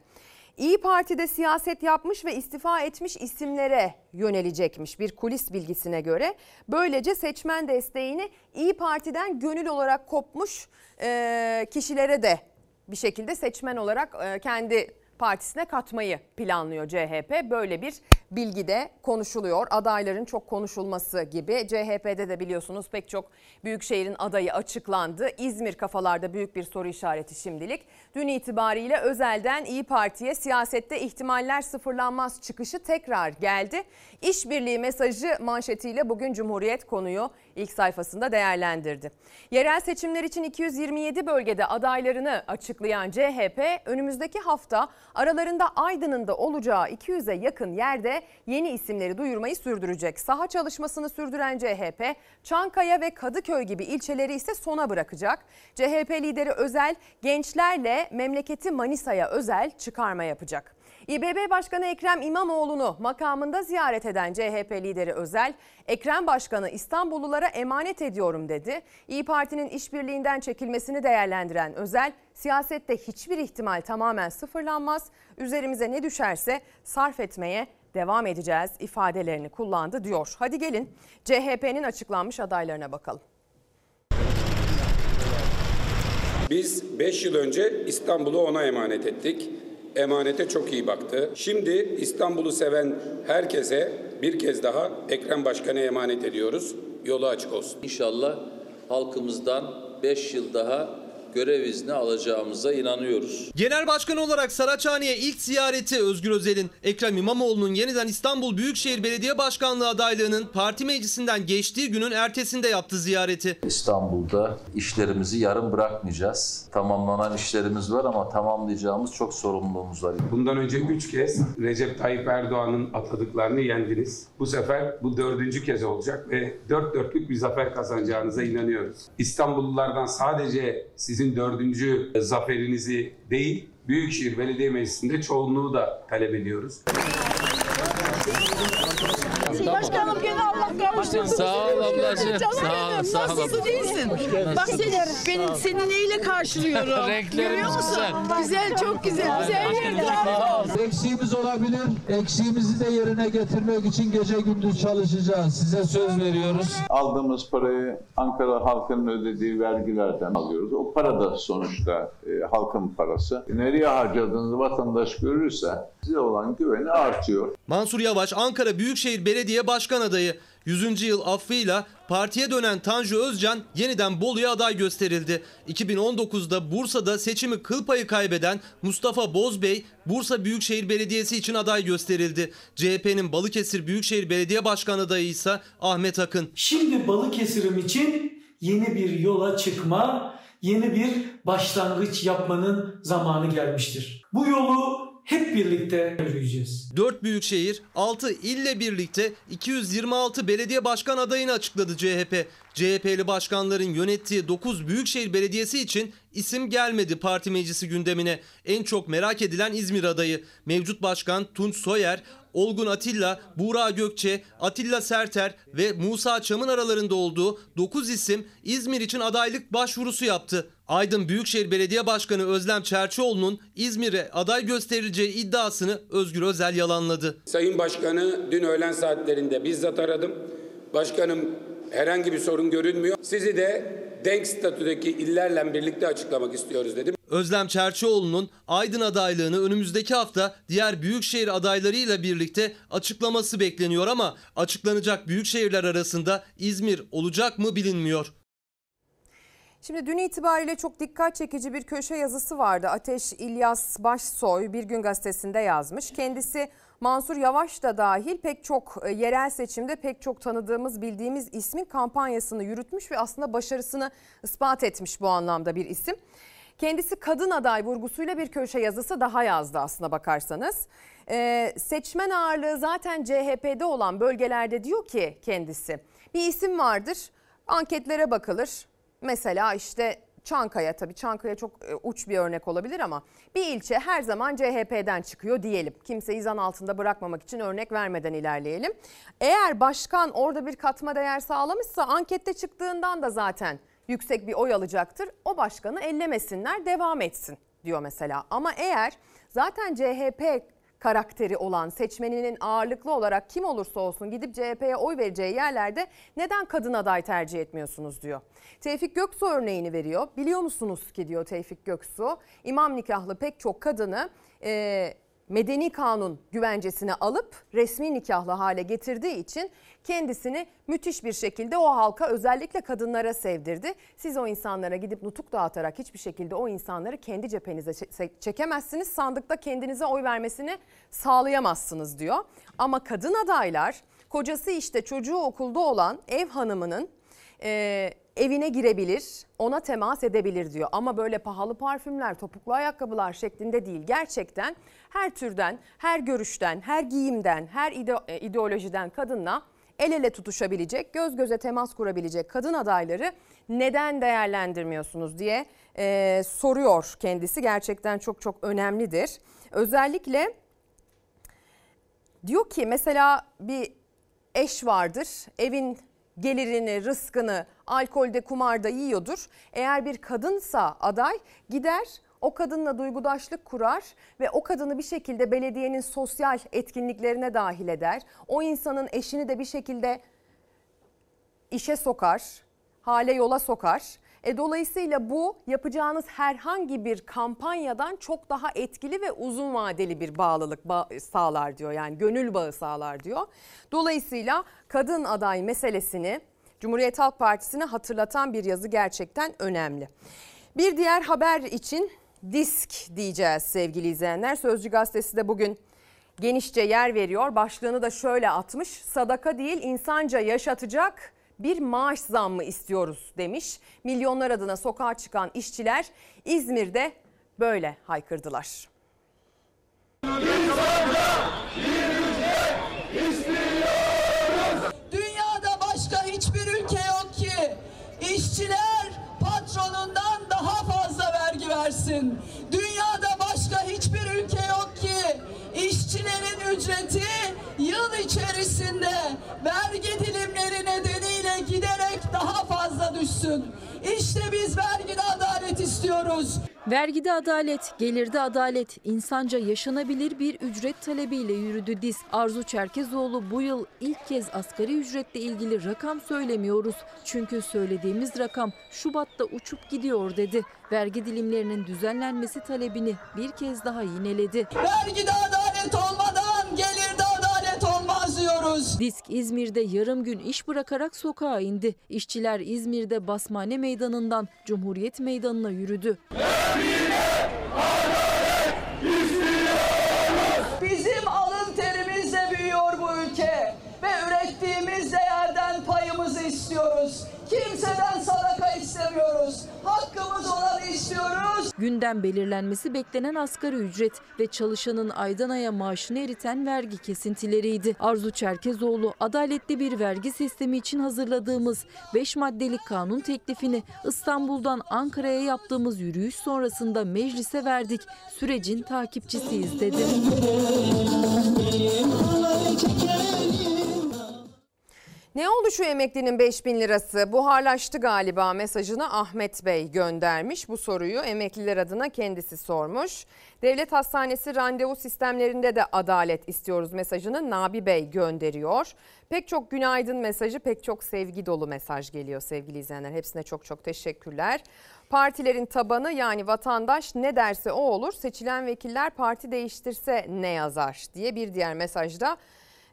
İyi Parti'de siyaset yapmış ve istifa etmiş isimlere yönelecekmiş bir kulis bilgisine göre. Böylece seçmen desteğini İyi Parti'den gönül olarak kopmuş e, kişilere de bir şekilde seçmen olarak e, kendi partisine katmayı planlıyor CHP. Böyle bir bilgi de konuşuluyor. Adayların çok konuşulması gibi. CHP'de de biliyorsunuz pek çok büyükşehirin adayı açıklandı. İzmir kafalarda büyük bir soru işareti şimdilik. Dün itibariyle özelden İyi Parti'ye siyasette ihtimaller sıfırlanmaz çıkışı tekrar geldi. İşbirliği mesajı manşetiyle bugün Cumhuriyet konuyu ilk sayfasında değerlendirdi. Yerel seçimler için 227 bölgede adaylarını açıklayan CHP önümüzdeki hafta aralarında Aydın'ın da olacağı 200'e yakın yerde yeni isimleri duyurmayı sürdürecek. Saha çalışmasını sürdüren CHP, Çankaya ve Kadıköy gibi ilçeleri ise sona bırakacak. CHP lideri Özel gençlerle memleketi Manisa'ya özel çıkarma yapacak. İBB Başkanı Ekrem İmamoğlu'nu makamında ziyaret eden CHP lideri Özel, Ekrem Başkanı İstanbullulara emanet ediyorum dedi. İyi Parti'nin işbirliğinden çekilmesini değerlendiren Özel, siyasette hiçbir ihtimal tamamen sıfırlanmaz, üzerimize ne düşerse sarf etmeye devam edeceğiz ifadelerini kullandı diyor. Hadi gelin CHP'nin açıklanmış adaylarına bakalım. Biz 5 yıl önce İstanbul'u ona emanet ettik. Emanete çok iyi baktı. Şimdi İstanbul'u seven herkese bir kez daha Ekrem Başkan'a emanet ediyoruz. Yolu açık olsun. İnşallah halkımızdan 5 yıl daha görev izni alacağımıza inanıyoruz. Genel Başkan olarak Saraçhane'ye ilk ziyareti Özgür Özel'in Ekrem İmamoğlu'nun yeniden İstanbul Büyükşehir Belediye Başkanlığı adaylığının parti meclisinden geçtiği günün ertesinde yaptı ziyareti. İstanbul'da işlerimizi yarım bırakmayacağız. Tamamlanan işlerimiz var ama tamamlayacağımız çok sorumluluğumuz var. Bundan önce üç kez Recep Tayyip Erdoğan'ın atadıklarını yendiniz. Bu sefer bu dördüncü kez olacak ve dört dörtlük bir zafer kazanacağınıza inanıyoruz. İstanbullulardan sadece sizin dördüncü zaferinizi değil, Büyükşehir Belediye Meclisi'nde çoğunluğu da talep ediyoruz. Başkanım gene Allah kavuştursun. Sağ ol ablacığım. Sağ ol, sağ ol. Nasılsın değilsin? Bak seni, benim seni neyle karşılıyorum. [LAUGHS] Renklerimiz Görüyor musun? güzel. Güzel, çok güzel. Güzel yerler. Eksiğimiz olabilir. Eksiğimizi de yerine getirmek için gece gündüz çalışacağız. Size söz veriyoruz. Aldığımız parayı Ankara halkının ödediği vergilerden alıyoruz. O para da sonuçta e, halkın parası. Nereye harcadığınızı vatandaş görürse size olan güveni artıyor. Mansur Yavaş Ankara Büyükşehir Belediye Başkan adayı. 100. yıl affıyla partiye dönen Tanju Özcan yeniden Bolu'ya aday gösterildi. 2019'da Bursa'da seçimi kıl payı kaybeden Mustafa Bozbey Bursa Büyükşehir Belediyesi için aday gösterildi. CHP'nin Balıkesir Büyükşehir Belediye Başkan adayı ise Ahmet Akın. Şimdi Balıkesir'im için yeni bir yola çıkma, yeni bir başlangıç yapmanın zamanı gelmiştir. Bu yolu hep birlikte yürüyeceğiz. 4 büyükşehir, 6 ille birlikte 226 belediye başkan adayını açıkladı CHP. CHP'li başkanların yönettiği 9 büyükşehir belediyesi için isim gelmedi parti meclisi gündemine. En çok merak edilen İzmir adayı. Mevcut başkan Tunç Soyer, Olgun Atilla, Buğra Gökçe, Atilla Serter ve Musa Çam'ın aralarında olduğu 9 isim İzmir için adaylık başvurusu yaptı. Aydın Büyükşehir Belediye Başkanı Özlem Çerçioğlu'nun İzmir'e aday gösterileceği iddiasını Özgür Özel yalanladı. Sayın Başkanı dün öğlen saatlerinde bizzat aradım. Başkanım herhangi bir sorun görünmüyor. Sizi de denk statüdeki illerle birlikte açıklamak istiyoruz dedim. Özlem Çerçioğlu'nun Aydın adaylığını önümüzdeki hafta diğer büyükşehir adaylarıyla birlikte açıklaması bekleniyor ama açıklanacak büyükşehirler arasında İzmir olacak mı bilinmiyor. Şimdi dün itibariyle çok dikkat çekici bir köşe yazısı vardı. Ateş İlyas Başsoy Bir Gün Gazetesi'nde yazmış. Kendisi Mansur Yavaş da dahil pek çok e, yerel seçimde pek çok tanıdığımız bildiğimiz ismin kampanyasını yürütmüş ve aslında başarısını ispat etmiş bu anlamda bir isim. Kendisi kadın aday vurgusuyla bir köşe yazısı daha yazdı aslına bakarsanız. Ee, seçmen ağırlığı zaten CHP'de olan bölgelerde diyor ki kendisi bir isim vardır anketlere bakılır. Mesela işte Çankaya tabii Çankaya çok e, uç bir örnek olabilir ama bir ilçe her zaman CHP'den çıkıyor diyelim. Kimseyi zan altında bırakmamak için örnek vermeden ilerleyelim. Eğer başkan orada bir katma değer sağlamışsa ankette çıktığından da zaten yüksek bir oy alacaktır. O başkanı ellemesinler devam etsin diyor mesela. Ama eğer zaten CHP karakteri olan seçmeninin ağırlıklı olarak kim olursa olsun gidip CHP'ye oy vereceği yerlerde neden kadın aday tercih etmiyorsunuz diyor. Tevfik Göksu örneğini veriyor. Biliyor musunuz ki diyor Tevfik Göksu imam nikahlı pek çok kadını e, medeni kanun güvencesine alıp resmi nikahlı hale getirdiği için kendisini müthiş bir şekilde o halka özellikle kadınlara sevdirdi. Siz o insanlara gidip nutuk dağıtarak hiçbir şekilde o insanları kendi cephenize çekemezsiniz. Sandıkta kendinize oy vermesini sağlayamazsınız diyor. Ama kadın adaylar kocası işte çocuğu okulda olan ev hanımının e, evine girebilir, ona temas edebilir diyor. Ama böyle pahalı parfümler, topuklu ayakkabılar şeklinde değil. Gerçekten her türden, her görüşten, her giyimden, her ide- ideolojiden kadınla el ele tutuşabilecek, göz göze temas kurabilecek kadın adayları neden değerlendirmiyorsunuz diye e, soruyor kendisi. Gerçekten çok çok önemlidir. Özellikle diyor ki mesela bir eş vardır, evin gelirini, rızkını alkolde, kumarda yiyordur. Eğer bir kadınsa aday gider o kadınla duygudaşlık kurar ve o kadını bir şekilde belediyenin sosyal etkinliklerine dahil eder. O insanın eşini de bir şekilde işe sokar, hale yola sokar. E dolayısıyla bu yapacağınız herhangi bir kampanyadan çok daha etkili ve uzun vadeli bir bağlılık bağ sağlar diyor. Yani gönül bağı sağlar diyor. Dolayısıyla kadın aday meselesini Cumhuriyet Halk Partisi'ne hatırlatan bir yazı gerçekten önemli. Bir diğer haber için disk diyeceğiz sevgili izleyenler. Sözcü gazetesi de bugün genişçe yer veriyor. Başlığını da şöyle atmış. Sadaka değil insanca yaşatacak bir maaş zammı istiyoruz demiş. Milyonlar adına sokağa çıkan işçiler İzmir'de böyle haykırdılar. Dünyada başka hiçbir ülke yok ki işçiler patronundan daha fazla vergi versin. Dünyada başka hiçbir ülke yok ki işçilerin ücreti yıl içerisinde vergi dilimleri nedeniyle giderek daha fazla düşsün. İşte biz vergide adalet istiyoruz. Vergide adalet, gelirde adalet, insanca yaşanabilir bir ücret talebiyle yürüdü DİS. Arzu Çerkezoğlu bu yıl ilk kez asgari ücretle ilgili rakam söylemiyoruz. Çünkü söylediğimiz rakam Şubat'ta uçup gidiyor dedi. Vergi dilimlerinin düzenlenmesi talebini bir kez daha yineledi. Vergide adalet olmadan olmaz diyoruz. Disk İzmir'de yarım gün iş bırakarak sokağa indi. İşçiler İzmir'de Basmane Meydanı'ndan Cumhuriyet Meydanı'na yürüdü. Bizim istiyoruz. Kimseden sadaka istemiyoruz. Hakkımız olanı istiyoruz. Gündem belirlenmesi beklenen asgari ücret ve çalışanın aydan aya maaşını eriten vergi kesintileriydi. Arzu Çerkezoğlu adaletli bir vergi sistemi için hazırladığımız 5 maddelik kanun teklifini İstanbul'dan Ankara'ya yaptığımız yürüyüş sonrasında meclise verdik. Sürecin takipçisiyiz dedi. Ne oldu şu emeklinin 5000 lirası? Buharlaştı galiba mesajını Ahmet Bey göndermiş. Bu soruyu emekliler adına kendisi sormuş. Devlet Hastanesi randevu sistemlerinde de adalet istiyoruz mesajını Nabi Bey gönderiyor. Pek çok günaydın mesajı, pek çok sevgi dolu mesaj geliyor sevgili izleyenler. Hepsine çok çok teşekkürler. Partilerin tabanı yani vatandaş ne derse o olur. Seçilen vekiller parti değiştirse ne yazar diye bir diğer mesajda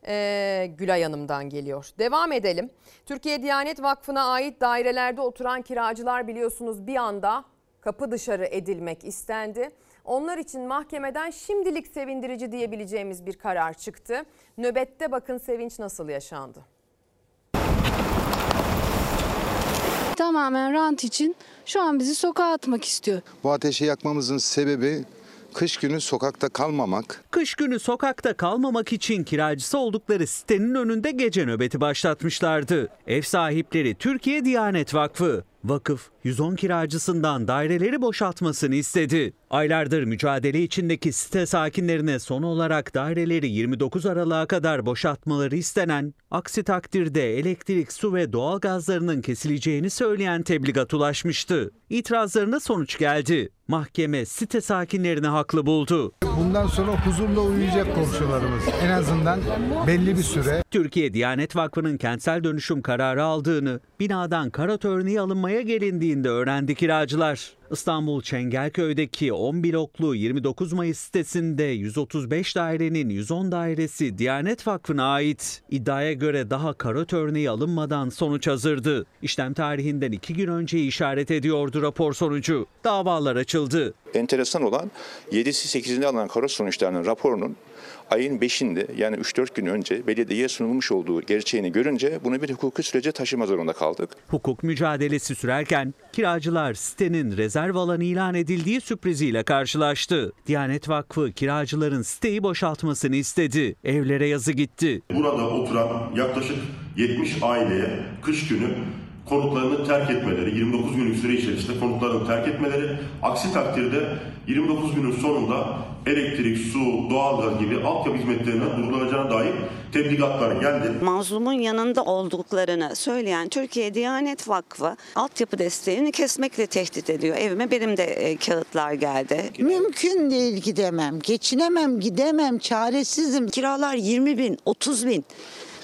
ee, Gülay Hanım'dan geliyor. Devam edelim. Türkiye Diyanet Vakfı'na ait dairelerde oturan kiracılar biliyorsunuz bir anda kapı dışarı edilmek istendi. Onlar için mahkemeden şimdilik sevindirici diyebileceğimiz bir karar çıktı. Nöbette bakın sevinç nasıl yaşandı. Tamamen rant için şu an bizi sokağa atmak istiyor. Bu ateşi yakmamızın sebebi kış günü sokakta kalmamak. Kış günü sokakta kalmamak için kiracısı oldukları sitenin önünde gece nöbeti başlatmışlardı. Ev sahipleri Türkiye Diyanet Vakfı. Vakıf 110 kiracısından daireleri boşaltmasını istedi. Aylardır mücadele içindeki site sakinlerine son olarak daireleri 29 Aralık'a kadar boşaltmaları istenen, aksi takdirde elektrik, su ve doğal gazlarının kesileceğini söyleyen tebligat ulaşmıştı. İtirazlarına sonuç geldi. Mahkeme site sakinlerini haklı buldu. Bundan sonra huzurla uyuyacak komşularımız. En azından belli bir süre. Türkiye Diyanet Vakfı'nın kentsel dönüşüm kararı aldığını, binadan karat örneği alınmaya gelindiğinde öğrendi kiracılar. İstanbul Çengelköy'deki 10 bloklu 29 Mayıs sitesinde 135 dairenin 110 dairesi Diyanet Vakfı'na ait. İddiaya göre daha karot örneği alınmadan sonuç hazırdı. İşlem tarihinden iki gün önce işaret ediyordu rapor sonucu. Davalar açıldı. Enteresan olan 7'si 8'inde alınan karot sonuçlarının raporunun ayın 5'inde yani 3-4 gün önce belediyeye sunulmuş olduğu gerçeğini görünce bunu bir hukuki sürece taşıma zorunda kaldık. Hukuk mücadelesi sürerken kiracılar sitenin rezerv alanı ilan edildiği sürpriziyle karşılaştı. Diyanet Vakfı kiracıların siteyi boşaltmasını istedi. Evlere yazı gitti. Burada oturan yaklaşık 70 aileye kış günü konutlarını terk etmeleri, 29 günlük süre içerisinde konutlarını terk etmeleri, aksi takdirde 29 günün sonunda elektrik, su, doğalgaz gibi altyapı hizmetlerinden durdurulacağına dair tebligatlar geldi. Mazlumun yanında olduklarını söyleyen Türkiye Diyanet Vakfı altyapı desteğini kesmekle tehdit ediyor. Evime benim de e, kağıtlar geldi. Mümkün değil gidemem, geçinemem, gidemem, çaresizim. Kiralar 20 bin, 30 bin.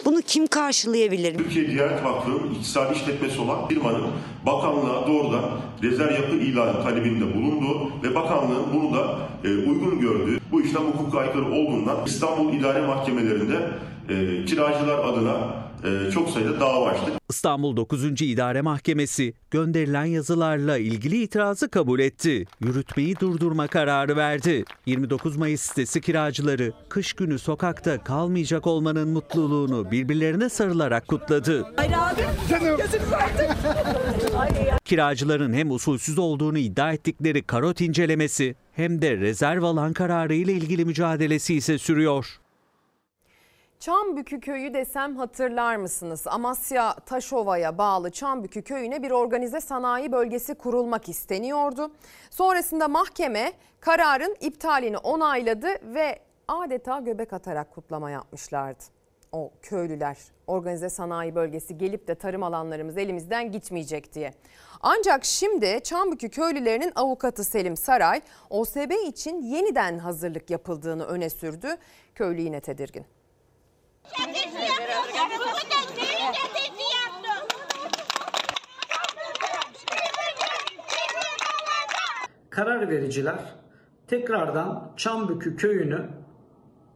Bunu kim karşılayabilir? Türkiye Diyanet Vakfı'nın iktisadi işletmesi olan firmanın bakanlığa doğrudan rezerv yapı ilanı talebinde bulundu ve bakanlığın bunu da e, uygun gördü. Bu işlem hukuka aykırı olduğundan İstanbul İdare Mahkemelerinde e, kiracılar adına çok sayıda dava açtık. İstanbul 9. İdare Mahkemesi gönderilen yazılarla ilgili itirazı kabul etti. Yürütmeyi durdurma kararı verdi. 29 Mayıs sitesi kiracıları kış günü sokakta kalmayacak olmanın mutluluğunu birbirlerine sarılarak kutladı. Hayır abi. Canım. Gözünü artık. [LAUGHS] Kiracıların hem usulsüz olduğunu iddia ettikleri karot incelemesi hem de rezerv alan kararı ile ilgili mücadelesi ise sürüyor. Çambükü köyü desem hatırlar mısınız? Amasya Taşova'ya bağlı Çambükü köyüne bir organize sanayi bölgesi kurulmak isteniyordu. Sonrasında mahkeme kararın iptalini onayladı ve adeta göbek atarak kutlama yapmışlardı. O köylüler organize sanayi bölgesi gelip de tarım alanlarımız elimizden gitmeyecek diye. Ancak şimdi Çambükü köylülerinin avukatı Selim Saray OSB için yeniden hazırlık yapıldığını öne sürdü. Köylü yine tedirgin. Karar vericiler tekrardan Çambükü köyünü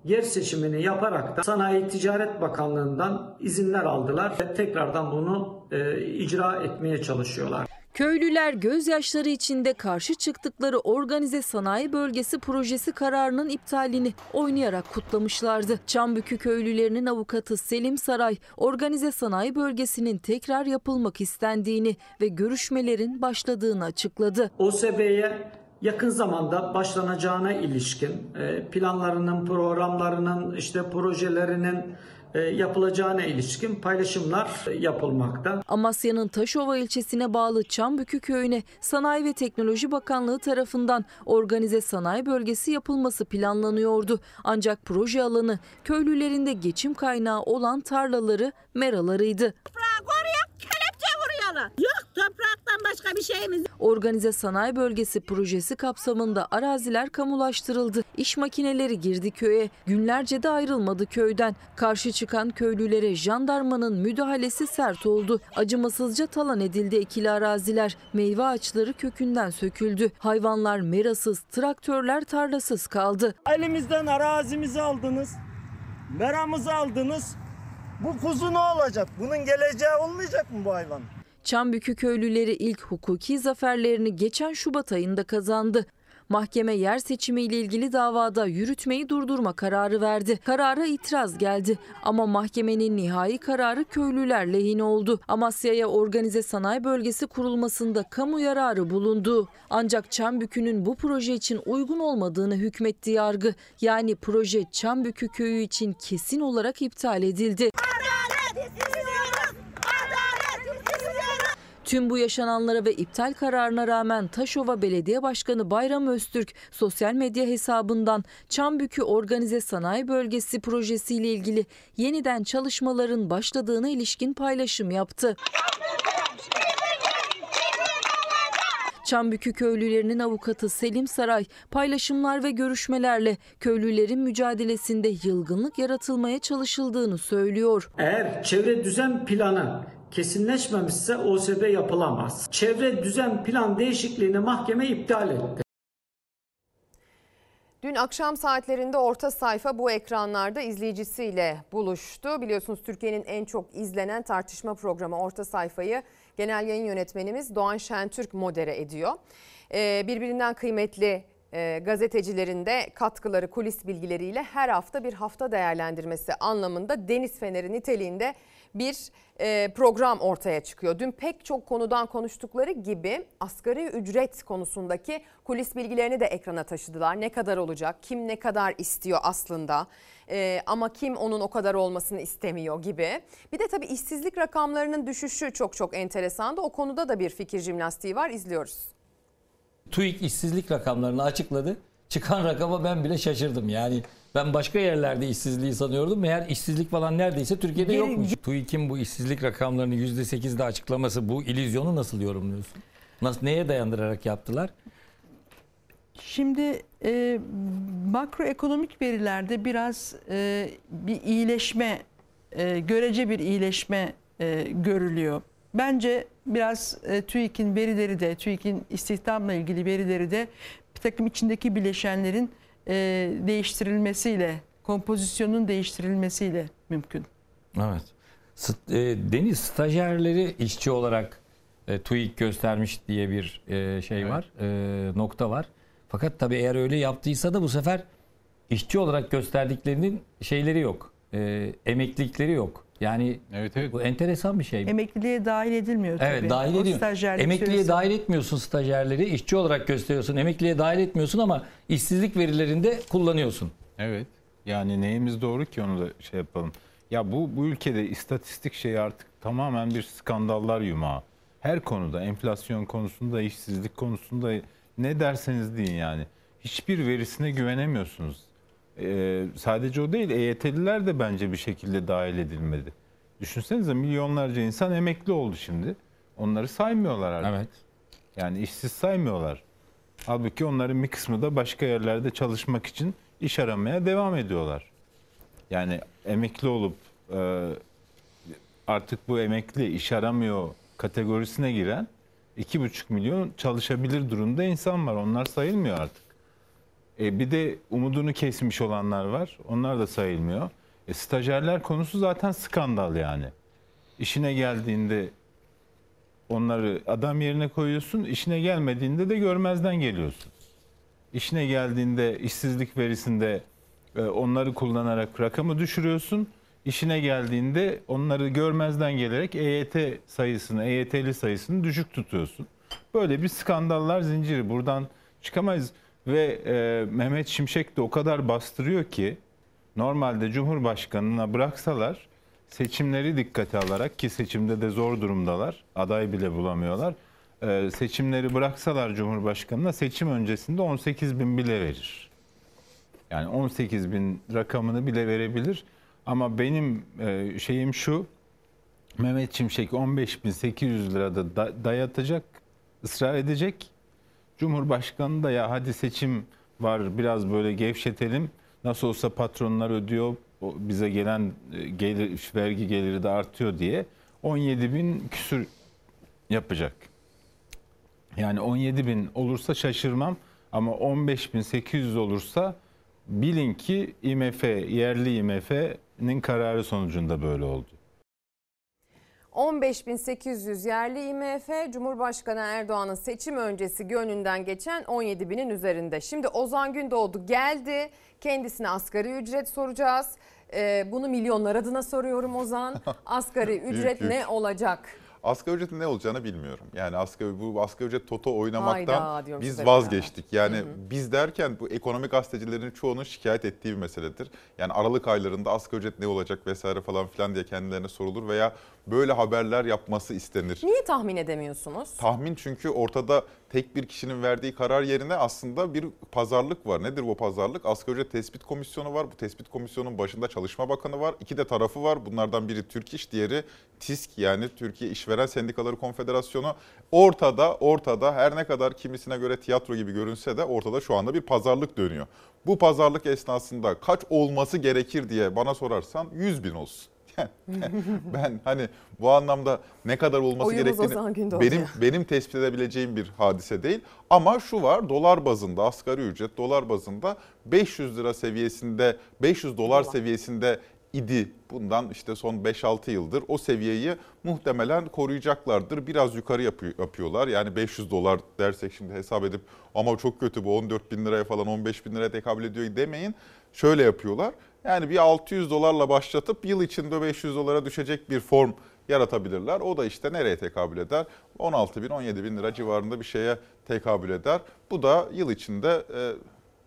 yer seçimini yaparak da Sanayi Ticaret Bakanlığı'ndan izinler aldılar ve tekrardan bunu e, icra etmeye çalışıyorlar. Köylüler gözyaşları içinde karşı çıktıkları organize sanayi bölgesi projesi kararının iptalini oynayarak kutlamışlardı. Çambükü köylülerinin avukatı Selim Saray, organize sanayi bölgesinin tekrar yapılmak istendiğini ve görüşmelerin başladığını açıkladı. OSB'ye yakın zamanda başlanacağına ilişkin e, planlarının, programlarının, işte projelerinin yapılacağına ilişkin paylaşımlar yapılmakta. Amasya'nın Taşova ilçesine bağlı Çambükü köyüne Sanayi ve Teknoloji Bakanlığı tarafından organize sanayi bölgesi yapılması planlanıyordu. Ancak proje alanı köylülerin de geçim kaynağı olan tarlaları, meralarıydı. Yok topraktan başka bir şeyimiz Organize sanayi bölgesi projesi kapsamında araziler kamulaştırıldı. İş makineleri girdi köye. Günlerce de ayrılmadı köyden. Karşı çıkan köylülere jandarmanın müdahalesi sert oldu. Acımasızca talan edildi ekili araziler. Meyve ağaçları kökünden söküldü. Hayvanlar merasız, traktörler tarlasız kaldı. Elimizden arazimizi aldınız. Meramızı aldınız. Bu kuzu ne olacak? Bunun geleceği olmayacak mı bu hayvan? Çambükü köylüleri ilk hukuki zaferlerini geçen Şubat ayında kazandı. Mahkeme yer seçimiyle ilgili davada yürütmeyi durdurma kararı verdi. Karara itiraz geldi ama mahkemenin nihai kararı köylüler lehine oldu. Amasya'ya organize sanayi bölgesi kurulmasında kamu yararı bulundu. Ancak Çambükü'nün bu proje için uygun olmadığını hükmetti yargı. Yani proje Çambükü köyü için kesin olarak iptal edildi. Tüm bu yaşananlara ve iptal kararına rağmen Taşova Belediye Başkanı Bayram Öztürk sosyal medya hesabından Çambükü Organize Sanayi Bölgesi projesiyle ilgili yeniden çalışmaların başladığına ilişkin paylaşım yaptı. Çambükü köylülerinin avukatı Selim Saray paylaşımlar ve görüşmelerle köylülerin mücadelesinde yılgınlık yaratılmaya çalışıldığını söylüyor. Eğer çevre düzen planı kesinleşmemişse OSB yapılamaz. Çevre düzen plan değişikliğini mahkeme iptal etti. Dün akşam saatlerinde orta sayfa bu ekranlarda izleyicisiyle buluştu. Biliyorsunuz Türkiye'nin en çok izlenen tartışma programı orta sayfayı genel yayın yönetmenimiz Doğan Şentürk modere ediyor. Ee, birbirinden kıymetli e, gazetecilerin de katkıları, kulis bilgileriyle her hafta bir hafta değerlendirmesi anlamında Deniz Feneri niteliğinde bir e, program ortaya çıkıyor. Dün pek çok konudan konuştukları gibi asgari ücret konusundaki kulis bilgilerini de ekrana taşıdılar. Ne kadar olacak, kim ne kadar istiyor aslında e, ama kim onun o kadar olmasını istemiyor gibi. Bir de tabii işsizlik rakamlarının düşüşü çok çok enteresandı. O konuda da bir fikir jimnastiği var izliyoruz. TÜİK işsizlik rakamlarını açıkladı. Çıkan rakama ben bile şaşırdım. Yani ben başka yerlerde işsizliği sanıyordum. Meğer işsizlik falan neredeyse Türkiye'de yokmuş. TÜİK'in bu işsizlik rakamlarını %8'de açıklaması bu illüzyonu nasıl yorumluyorsun? Nasıl, neye dayandırarak yaptılar? Şimdi e, makroekonomik verilerde biraz e, bir iyileşme, e, görece bir iyileşme e, görülüyor. Bence biraz e, TÜİK'in verileri de, TÜİK'in istihdamla ilgili verileri de bir takım içindeki bileşenlerin e, değiştirilmesiyle, kompozisyonun değiştirilmesiyle mümkün. Evet. St- e, Deniz stajyerleri işçi olarak e, TÜİK göstermiş diye bir e, şey var, e, nokta var. Fakat tabii eğer öyle yaptıysa da bu sefer işçi olarak gösterdiklerinin şeyleri yok. E, emeklilikleri yok. Yani bu enteresan bir şey. Emekliliğe dahil edilmiyor tabii. Evet dahil stajyerlik Emekliye süresi- dahil etmiyorsun stajyerleri. işçi olarak gösteriyorsun. Emekliye dahil etmiyorsun ama işsizlik verilerinde kullanıyorsun. Evet. Yani neyimiz doğru ki onu da şey yapalım. Ya bu bu ülkede istatistik şey artık tamamen bir skandallar yumağı. Her konuda, enflasyon konusunda, işsizlik konusunda ne derseniz deyin yani. Hiçbir verisine güvenemiyorsunuz. Ee, sadece o değil, EYT'liler de bence bir şekilde dahil edilmedi. Düşünsenize milyonlarca insan emekli oldu şimdi. Onları saymıyorlar artık. Evet. Yani işsiz saymıyorlar. Halbuki onların bir kısmı da başka yerlerde çalışmak için iş aramaya devam ediyorlar. Yani emekli olup e, artık bu emekli iş aramıyor kategorisine giren 2,5 milyon çalışabilir durumda insan var. Onlar sayılmıyor artık. E, bir de umudunu kesmiş olanlar var. Onlar da sayılmıyor. E, stajyerler konusu zaten skandal yani. İşine geldiğinde onları adam yerine koyuyorsun. işine gelmediğinde de görmezden geliyorsun. İşine geldiğinde işsizlik verisinde e, onları kullanarak rakamı düşürüyorsun. İşine geldiğinde onları görmezden gelerek EYT sayısını, EYT'li sayısını düşük tutuyorsun. Böyle bir skandallar zinciri. Buradan çıkamayız. Ve e, Mehmet Şimşek de o kadar bastırıyor ki normalde Cumhurbaşkanı'na bıraksalar seçimleri dikkate alarak ki seçimde de zor durumdalar. Aday bile bulamıyorlar. E, seçimleri bıraksalar Cumhurbaşkanı'na seçim öncesinde 18 bin bile verir. Yani 18 bin rakamını bile verebilir. Ama benim e, şeyim şu, Mehmet Şimşek 15.800 lirada da- dayatacak, ısrar edecek. Cumhurbaşkanı da ya hadi seçim var biraz böyle gevşetelim. Nasıl olsa patronlar ödüyor, bize gelen e, gelir, vergi geliri de artıyor diye 17 bin küsür yapacak. Yani 17 bin olursa şaşırmam ama 15.800 olursa bilin ki IMF, yerli IMF'nin kararı sonucunda böyle oldu. 15.800 yerli IMF, Cumhurbaşkanı Erdoğan'ın seçim öncesi gönlünden geçen 17 binin üzerinde. Şimdi Ozan Gündoğdu geldi. Kendisine asgari ücret soracağız. Ee, bunu milyonlar adına soruyorum Ozan. [LAUGHS] Asgari ücret ne olacak? Asgari ücretin ne olacağını bilmiyorum. Yani asgari bu asgari ücret toto oynamaktan Hayda biz vazgeçtik. Yani biz derken bu ekonomik gazetecilerin çoğunun şikayet ettiği bir meseledir. Yani Aralık aylarında asgari ücret ne olacak vesaire falan filan diye kendilerine sorulur veya böyle haberler yapması istenir. Niye tahmin edemiyorsunuz? Tahmin çünkü ortada tek bir kişinin verdiği karar yerine aslında bir pazarlık var. Nedir bu pazarlık? Asgari ücret tespit komisyonu var. Bu tespit komisyonunun başında Çalışma Bakanı var. İki de tarafı var. Bunlardan biri Türk İş, diğeri TİSK yani Türkiye İşveren Sendikaları Konfederasyonu. Ortada, ortada her ne kadar kimisine göre tiyatro gibi görünse de ortada şu anda bir pazarlık dönüyor. Bu pazarlık esnasında kaç olması gerekir diye bana sorarsan 100 bin olsun. Ben hani bu anlamda ne kadar olması Oyunuz Ozan gerektiğini benim benim tespit edebileceğim bir hadise değil. Ama şu var dolar bazında asgari ücret dolar bazında 500 lira seviyesinde 500 dolar seviyesinde idi. Bundan işte son 5-6 yıldır o seviyeyi muhtemelen koruyacaklardır. Biraz yukarı yapıyor, yapıyorlar. Yani 500 dolar dersek şimdi hesap edip ama çok kötü bu 14 bin liraya falan 15 bin liraya tekabül ediyor demeyin. Şöyle yapıyorlar. Yani bir 600 dolarla başlatıp yıl içinde 500 dolara düşecek bir form yaratabilirler. O da işte nereye tekabül eder? 16 bin 17 bin lira civarında bir şeye tekabül eder. Bu da yıl içinde e,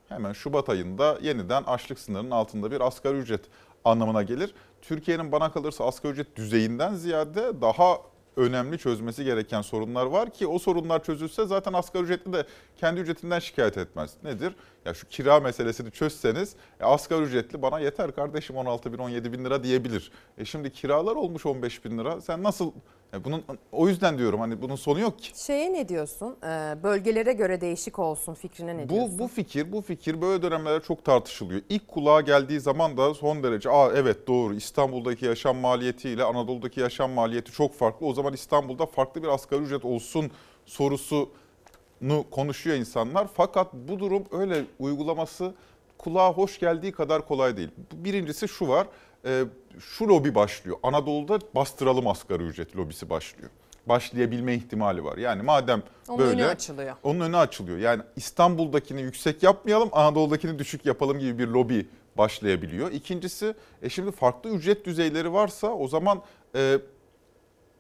hemen Şubat ayında yeniden açlık sınırının altında bir asgari ücret anlamına gelir. Türkiye'nin bana kalırsa asgari ücret düzeyinden ziyade daha önemli çözmesi gereken sorunlar var ki o sorunlar çözülse zaten asgari ücretli de kendi ücretinden şikayet etmez. Nedir? Ya şu kira meselesini çözseniz e, asgari ücretli bana yeter kardeşim 16 bin 17 bin lira diyebilir. E şimdi kiralar olmuş 15 bin lira. Sen nasıl bunun o yüzden diyorum hani bunun sonu yok ki. Şeye ne diyorsun? Ee, bölgelere göre değişik olsun fikrine ne diyorsun? Bu, bu fikir bu fikir böyle dönemlerde çok tartışılıyor. İlk kulağa geldiği zaman da son derece aa evet doğru İstanbul'daki yaşam maliyetiyle Anadolu'daki yaşam maliyeti çok farklı. O zaman İstanbul'da farklı bir asgari ücret olsun sorusunu konuşuyor insanlar. Fakat bu durum öyle uygulaması kulağa hoş geldiği kadar kolay değil. Birincisi şu var e, şu lobi başlıyor. Anadolu'da bastıralım asgari ücret lobisi başlıyor. Başlayabilme ihtimali var. Yani madem Onun böyle önü açılıyor. onun önü açılıyor. Yani İstanbul'dakini yüksek yapmayalım, Anadolu'dakini düşük yapalım gibi bir lobi başlayabiliyor. İkincisi, e şimdi farklı ücret düzeyleri varsa o zaman e,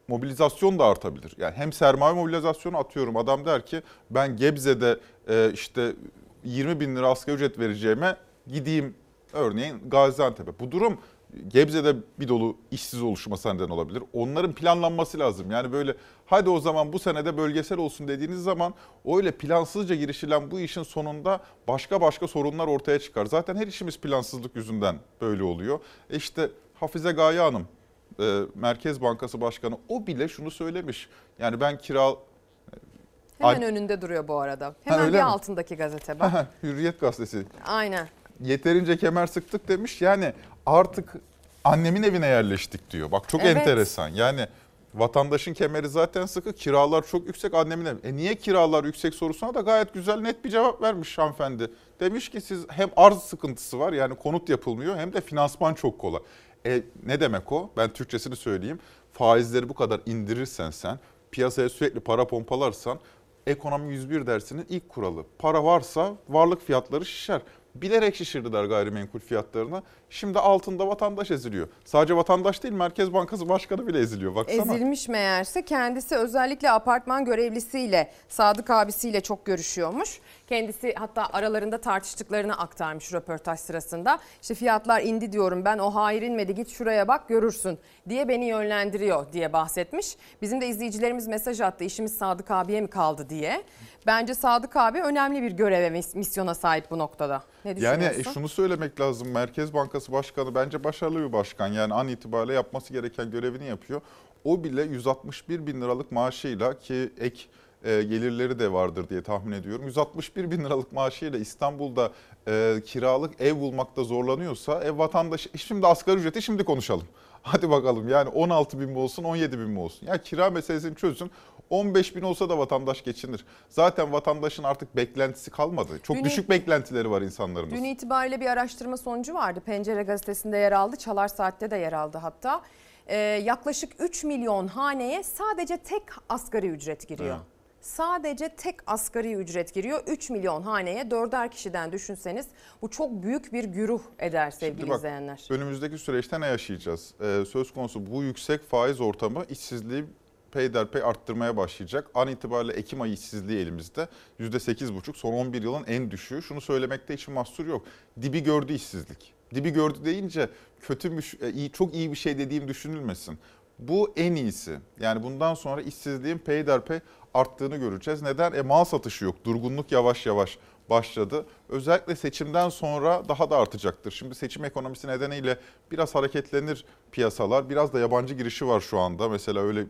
mobilizasyon da artabilir. Yani hem sermaye mobilizasyonu atıyorum adam der ki ben Gebze'de e, işte 20 bin lira asgari ücret vereceğime gideyim örneğin Gaziantep'e. Bu durum Gebze'de bir dolu işsiz oluşması neden olabilir. Onların planlanması lazım. Yani böyle hadi o zaman bu senede bölgesel olsun dediğiniz zaman öyle plansızca girişilen bu işin sonunda başka başka sorunlar ortaya çıkar. Zaten her işimiz plansızlık yüzünden böyle oluyor. E işte Hafize Gaye Hanım e, Merkez Bankası Başkanı o bile şunu söylemiş. Yani ben kira Hemen önünde duruyor bu arada. Hemen öyle bir mi? altındaki gazete bak. [LAUGHS] Hürriyet gazetesi Aynen. yeterince kemer sıktık demiş. Yani artık annemin evine yerleştik diyor. Bak çok Evet. enteresan. Yani vatandaşın kemeri zaten sıkı, kiralar çok yüksek annemin evi. E niye kiralar yüksek sorusuna da gayet güzel net bir cevap vermiş hanımefendi. Demiş ki siz hem arz sıkıntısı var yani konut yapılmıyor hem de finansman çok kolay. E ne demek o? Ben Türkçesini söyleyeyim. Faizleri bu kadar indirirsen sen, piyasaya sürekli para pompalarsan ekonomi 101 dersinin ilk kuralı. Para varsa varlık fiyatları şişer. Bilerek şişirdiler gayrimenkul fiyatlarını. Şimdi altında vatandaş eziliyor. Sadece vatandaş değil Merkez Bankası Başkanı bile eziliyor. Baksana. Ezilmiş meğerse kendisi özellikle apartman görevlisiyle Sadık abisiyle çok görüşüyormuş. Kendisi hatta aralarında tartıştıklarını aktarmış röportaj sırasında. İşte fiyatlar indi diyorum ben o hayır inmedi git şuraya bak görürsün diye beni yönlendiriyor diye bahsetmiş. Bizim de izleyicilerimiz mesaj attı işimiz Sadık abiye mi kaldı diye. Bence Sadık abi önemli bir göreve mis- misyona sahip bu noktada. Ne düşünüyorsun? Yani e, şunu söylemek lazım. Merkez Bankası Başkanı bence başarılı bir başkan. Yani an itibariyle yapması gereken görevini yapıyor. O bile 161 bin liralık maaşıyla ki ek e, gelirleri de vardır diye tahmin ediyorum. 161 bin liralık maaşıyla İstanbul'da e, kiralık ev bulmakta zorlanıyorsa ev vatandaşı e, şimdi asgari ücreti şimdi konuşalım. [LAUGHS] Hadi bakalım yani 16 bin mi olsun 17 bin mi olsun? Ya kira meselesini çözün 15 bin olsa da vatandaş geçinir. Zaten vatandaşın artık beklentisi kalmadı. Çok Dün- düşük beklentileri var insanlarımız. Dün itibariyle bir araştırma sonucu vardı. Pencere gazetesinde yer aldı. Çalar Saat'te de yer aldı hatta. Ee, yaklaşık 3 milyon haneye sadece tek asgari ücret giriyor. Evet. Sadece tek asgari ücret giriyor. 3 milyon haneye dörder kişiden düşünseniz bu çok büyük bir güruh eder sevgili bak, izleyenler. Önümüzdeki süreçte ne yaşayacağız? Ee, söz konusu bu yüksek faiz ortamı işsizliği peyderpey arttırmaya başlayacak. An itibariyle Ekim ayı işsizliği elimizde. %8,5 son 11 yılın en düşüğü. Şunu söylemekte hiç mahsur yok. Dibi gördü işsizlik. Dibi gördü deyince kötümüş, e, iyi, çok iyi bir şey dediğim düşünülmesin. Bu en iyisi. Yani bundan sonra işsizliğin peyderpey arttığını göreceğiz. Neden? E mal satışı yok. Durgunluk yavaş yavaş başladı. Özellikle seçimden sonra daha da artacaktır. Şimdi seçim ekonomisi nedeniyle biraz hareketlenir piyasalar. Biraz da yabancı girişi var şu anda. Mesela öyle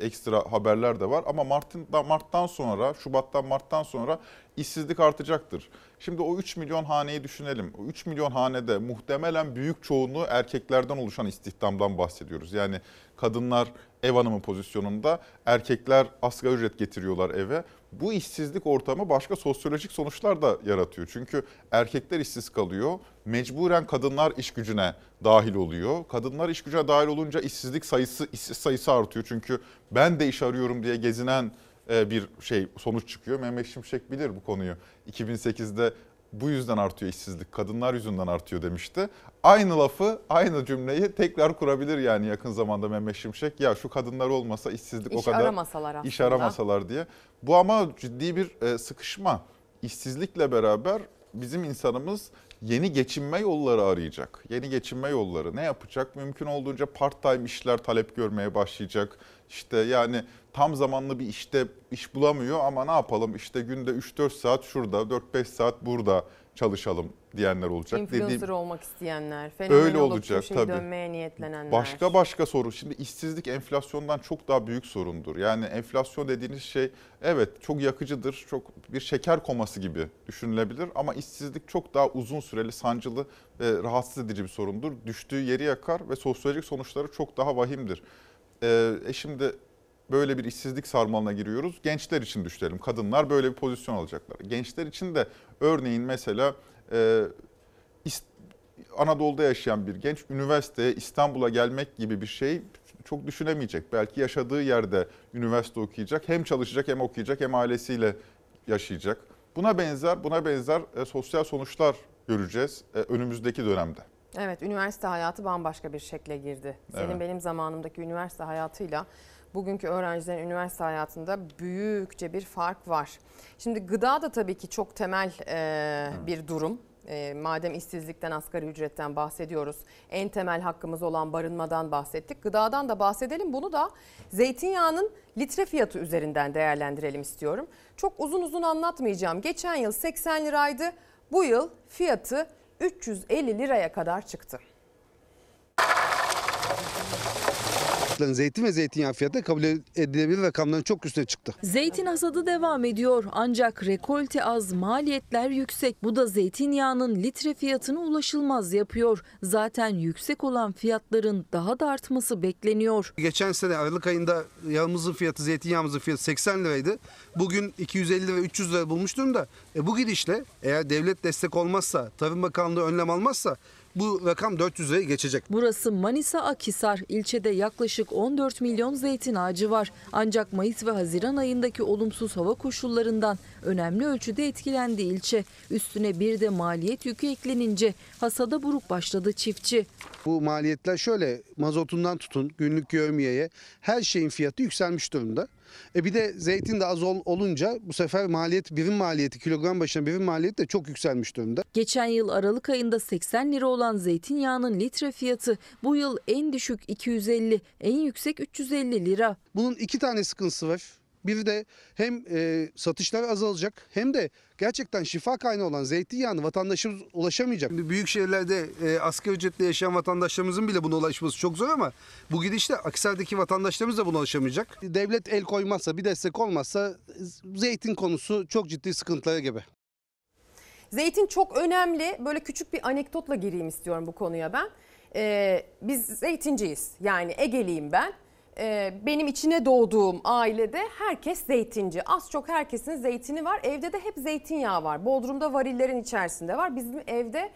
ekstra haberler de var. Ama Mart'ın Mart'tan sonra, Şubat'tan Mart'tan sonra işsizlik artacaktır. Şimdi o 3 milyon haneyi düşünelim. O 3 milyon hanede muhtemelen büyük çoğunluğu erkeklerden oluşan istihdamdan bahsediyoruz. Yani kadınlar ev hanımı pozisyonunda, erkekler asgari ücret getiriyorlar eve. Bu işsizlik ortamı başka sosyolojik sonuçlar da yaratıyor. Çünkü erkekler işsiz kalıyor. Mecburen kadınlar iş gücüne dahil oluyor. Kadınlar iş gücüne dahil olunca işsizlik sayısı işsiz sayısı artıyor. Çünkü ben de iş arıyorum diye gezinen e, bir şey sonuç çıkıyor. Mehmet Şimşek bilir bu konuyu. 2008'de bu yüzden artıyor işsizlik, kadınlar yüzünden artıyor demişti. Aynı lafı, aynı cümleyi tekrar kurabilir yani yakın zamanda Mehmet Şimşek. Ya şu kadınlar olmasa işsizlik o İş kadar aramasalar iş aslında. aramasalar diye. Bu ama ciddi bir e, sıkışma. İşsizlikle beraber bizim insanımız yeni geçinme yolları arayacak. Yeni geçinme yolları ne yapacak? Mümkün olduğunca part-time işler talep görmeye başlayacak. İşte yani tam zamanlı bir işte iş bulamıyor ama ne yapalım işte günde 3-4 saat şurada 4-5 saat burada çalışalım diyenler olacak. Influencer Dediğim- olmak isteyenler, fenomen Öyle olup olacak, köşeyi tabii. dönmeye niyetlenenler. Başka başka soru. Şimdi işsizlik enflasyondan çok daha büyük sorundur. Yani enflasyon dediğiniz şey evet çok yakıcıdır. Çok bir şeker koması gibi düşünülebilir ama işsizlik çok daha uzun süreli, sancılı ve rahatsız edici bir sorundur. Düştüğü yeri yakar ve sosyolojik sonuçları çok daha vahimdir. Ee, e şimdi böyle bir işsizlik sarmalına giriyoruz. Gençler için düşünelim. Kadınlar böyle bir pozisyon alacaklar. Gençler için de örneğin mesela e, Anadolu'da yaşayan bir genç üniversiteye İstanbul'a gelmek gibi bir şey çok düşünemeyecek. Belki yaşadığı yerde üniversite okuyacak. Hem çalışacak hem okuyacak hem ailesiyle yaşayacak. Buna benzer buna benzer e, sosyal sonuçlar göreceğiz e, önümüzdeki dönemde. Evet, üniversite hayatı bambaşka bir şekle girdi. Senin Evet. benim zamanımdaki üniversite hayatıyla bugünkü öğrencilerin üniversite hayatında büyükçe bir fark var. Şimdi gıda da tabii ki çok temel e, bir durum. E, madem işsizlikten, asgari ücretten bahsediyoruz. En temel hakkımız olan barınmadan bahsettik. Gıdadan da bahsedelim. Bunu da zeytinyağının litre fiyatı üzerinden değerlendirelim istiyorum. Çok uzun uzun anlatmayacağım. Geçen yıl 80 liraydı. Bu yıl fiyatı 350 liraya kadar çıktı. Zeytin ve zeytinyağı fiyatı kabul edilebilir rakamların çok üstüne çıktı. Zeytin hasadı devam ediyor ancak rekolte az, maliyetler yüksek. Bu da zeytinyağının litre fiyatını ulaşılmaz yapıyor. Zaten yüksek olan fiyatların daha da artması bekleniyor. Geçen sene Aralık ayında yağımızın fiyatı, zeytinyağımızın fiyatı 80 liraydı. Bugün 250 ve 300 lira bulmuş durumda. E bu gidişle eğer devlet destek olmazsa, Tarım Bakanlığı önlem almazsa bu rakam 400 liraya geçecek. Burası Manisa Akhisar. İlçede yaklaşık 14 milyon zeytin ağacı var. Ancak Mayıs ve Haziran ayındaki olumsuz hava koşullarından önemli ölçüde etkilendi ilçe. Üstüne bir de maliyet yükü eklenince hasada buruk başladı çiftçi. Bu maliyetler şöyle mazotundan tutun günlük yevmiyeye her şeyin fiyatı yükselmiş durumda. E bir de zeytin de az ol- olunca bu sefer maliyet birim maliyeti kilogram başına birim maliyeti de çok yükselmiş durumda. Geçen yıl Aralık ayında 80 lira olan zeytinyağının litre fiyatı bu yıl en düşük 250, en yüksek 350 lira. Bunun iki tane sıkıntısı var. Biri de hem e, satışlar azalacak hem de gerçekten şifa kaynağı olan zeytinyağını vatandaşımız ulaşamayacak. Şimdi büyük şehirlerde e, asgari ücretle yaşayan vatandaşlarımızın bile buna ulaşması çok zor ama bu gidişle Akhisar'daki vatandaşlarımız da buna ulaşamayacak. Devlet el koymazsa bir destek olmazsa zeytin konusu çok ciddi sıkıntılara gebe. Zeytin çok önemli. Böyle küçük bir anekdotla gireyim istiyorum bu konuya ben. Ee, biz zeytinciyiz. Yani Egeliyim ben. Ee, benim içine doğduğum ailede herkes zeytinci. Az çok herkesin zeytini var. Evde de hep zeytinyağı var. Bodrum'da varillerin içerisinde var. Bizim evde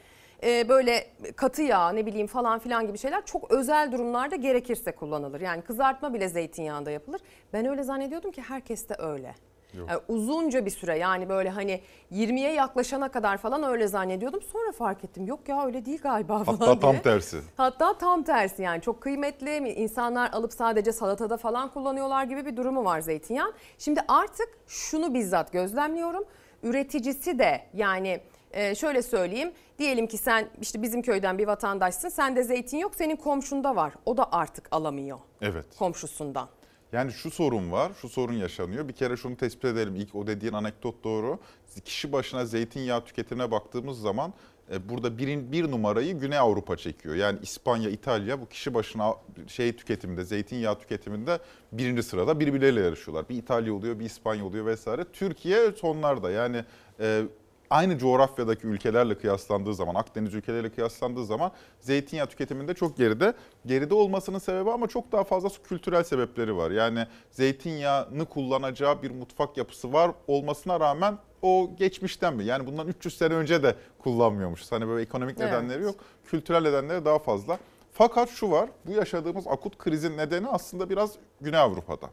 e, böyle katı yağ ne bileyim falan filan gibi şeyler çok özel durumlarda gerekirse kullanılır. Yani kızartma bile zeytinyağında yapılır. Ben öyle zannediyordum ki herkes de öyle. Yok. Yani uzunca bir süre yani böyle hani 20'ye yaklaşana kadar falan öyle zannediyordum. Sonra fark ettim yok ya öyle değil galiba falan Hatta tam diye. tersi. Hatta tam tersi yani çok kıymetli insanlar alıp sadece salatada falan kullanıyorlar gibi bir durumu var zeytinyağı. Şimdi artık şunu bizzat gözlemliyorum. Üreticisi de yani e, şöyle söyleyeyim diyelim ki sen işte bizim köyden bir vatandaşsın sende zeytin yok senin komşunda var o da artık alamıyor Evet. komşusundan. Yani şu sorun var, şu sorun yaşanıyor. Bir kere şunu tespit edelim. İlk o dediğin anekdot doğru. Kişi başına zeytinyağı tüketimine baktığımız zaman e, burada birin, bir numarayı Güney Avrupa çekiyor. Yani İspanya, İtalya bu kişi başına şey tüketiminde, zeytinyağı tüketiminde birinci sırada birbirleriyle yarışıyorlar. Bir İtalya oluyor, bir İspanya oluyor vesaire. Türkiye sonlarda yani e, aynı coğrafyadaki ülkelerle kıyaslandığı zaman, Akdeniz ülkeleriyle kıyaslandığı zaman zeytinyağı tüketiminde çok geride. Geride olmasının sebebi ama çok daha fazla kültürel sebepleri var. Yani zeytinyağını kullanacağı bir mutfak yapısı var olmasına rağmen o geçmişten mi? Yani bundan 300 sene önce de kullanmıyormuş. Hani böyle ekonomik Evet. nedenleri yok. Kültürel nedenleri daha fazla. Fakat şu var, bu yaşadığımız akut krizin nedeni aslında biraz Güney Avrupa'da.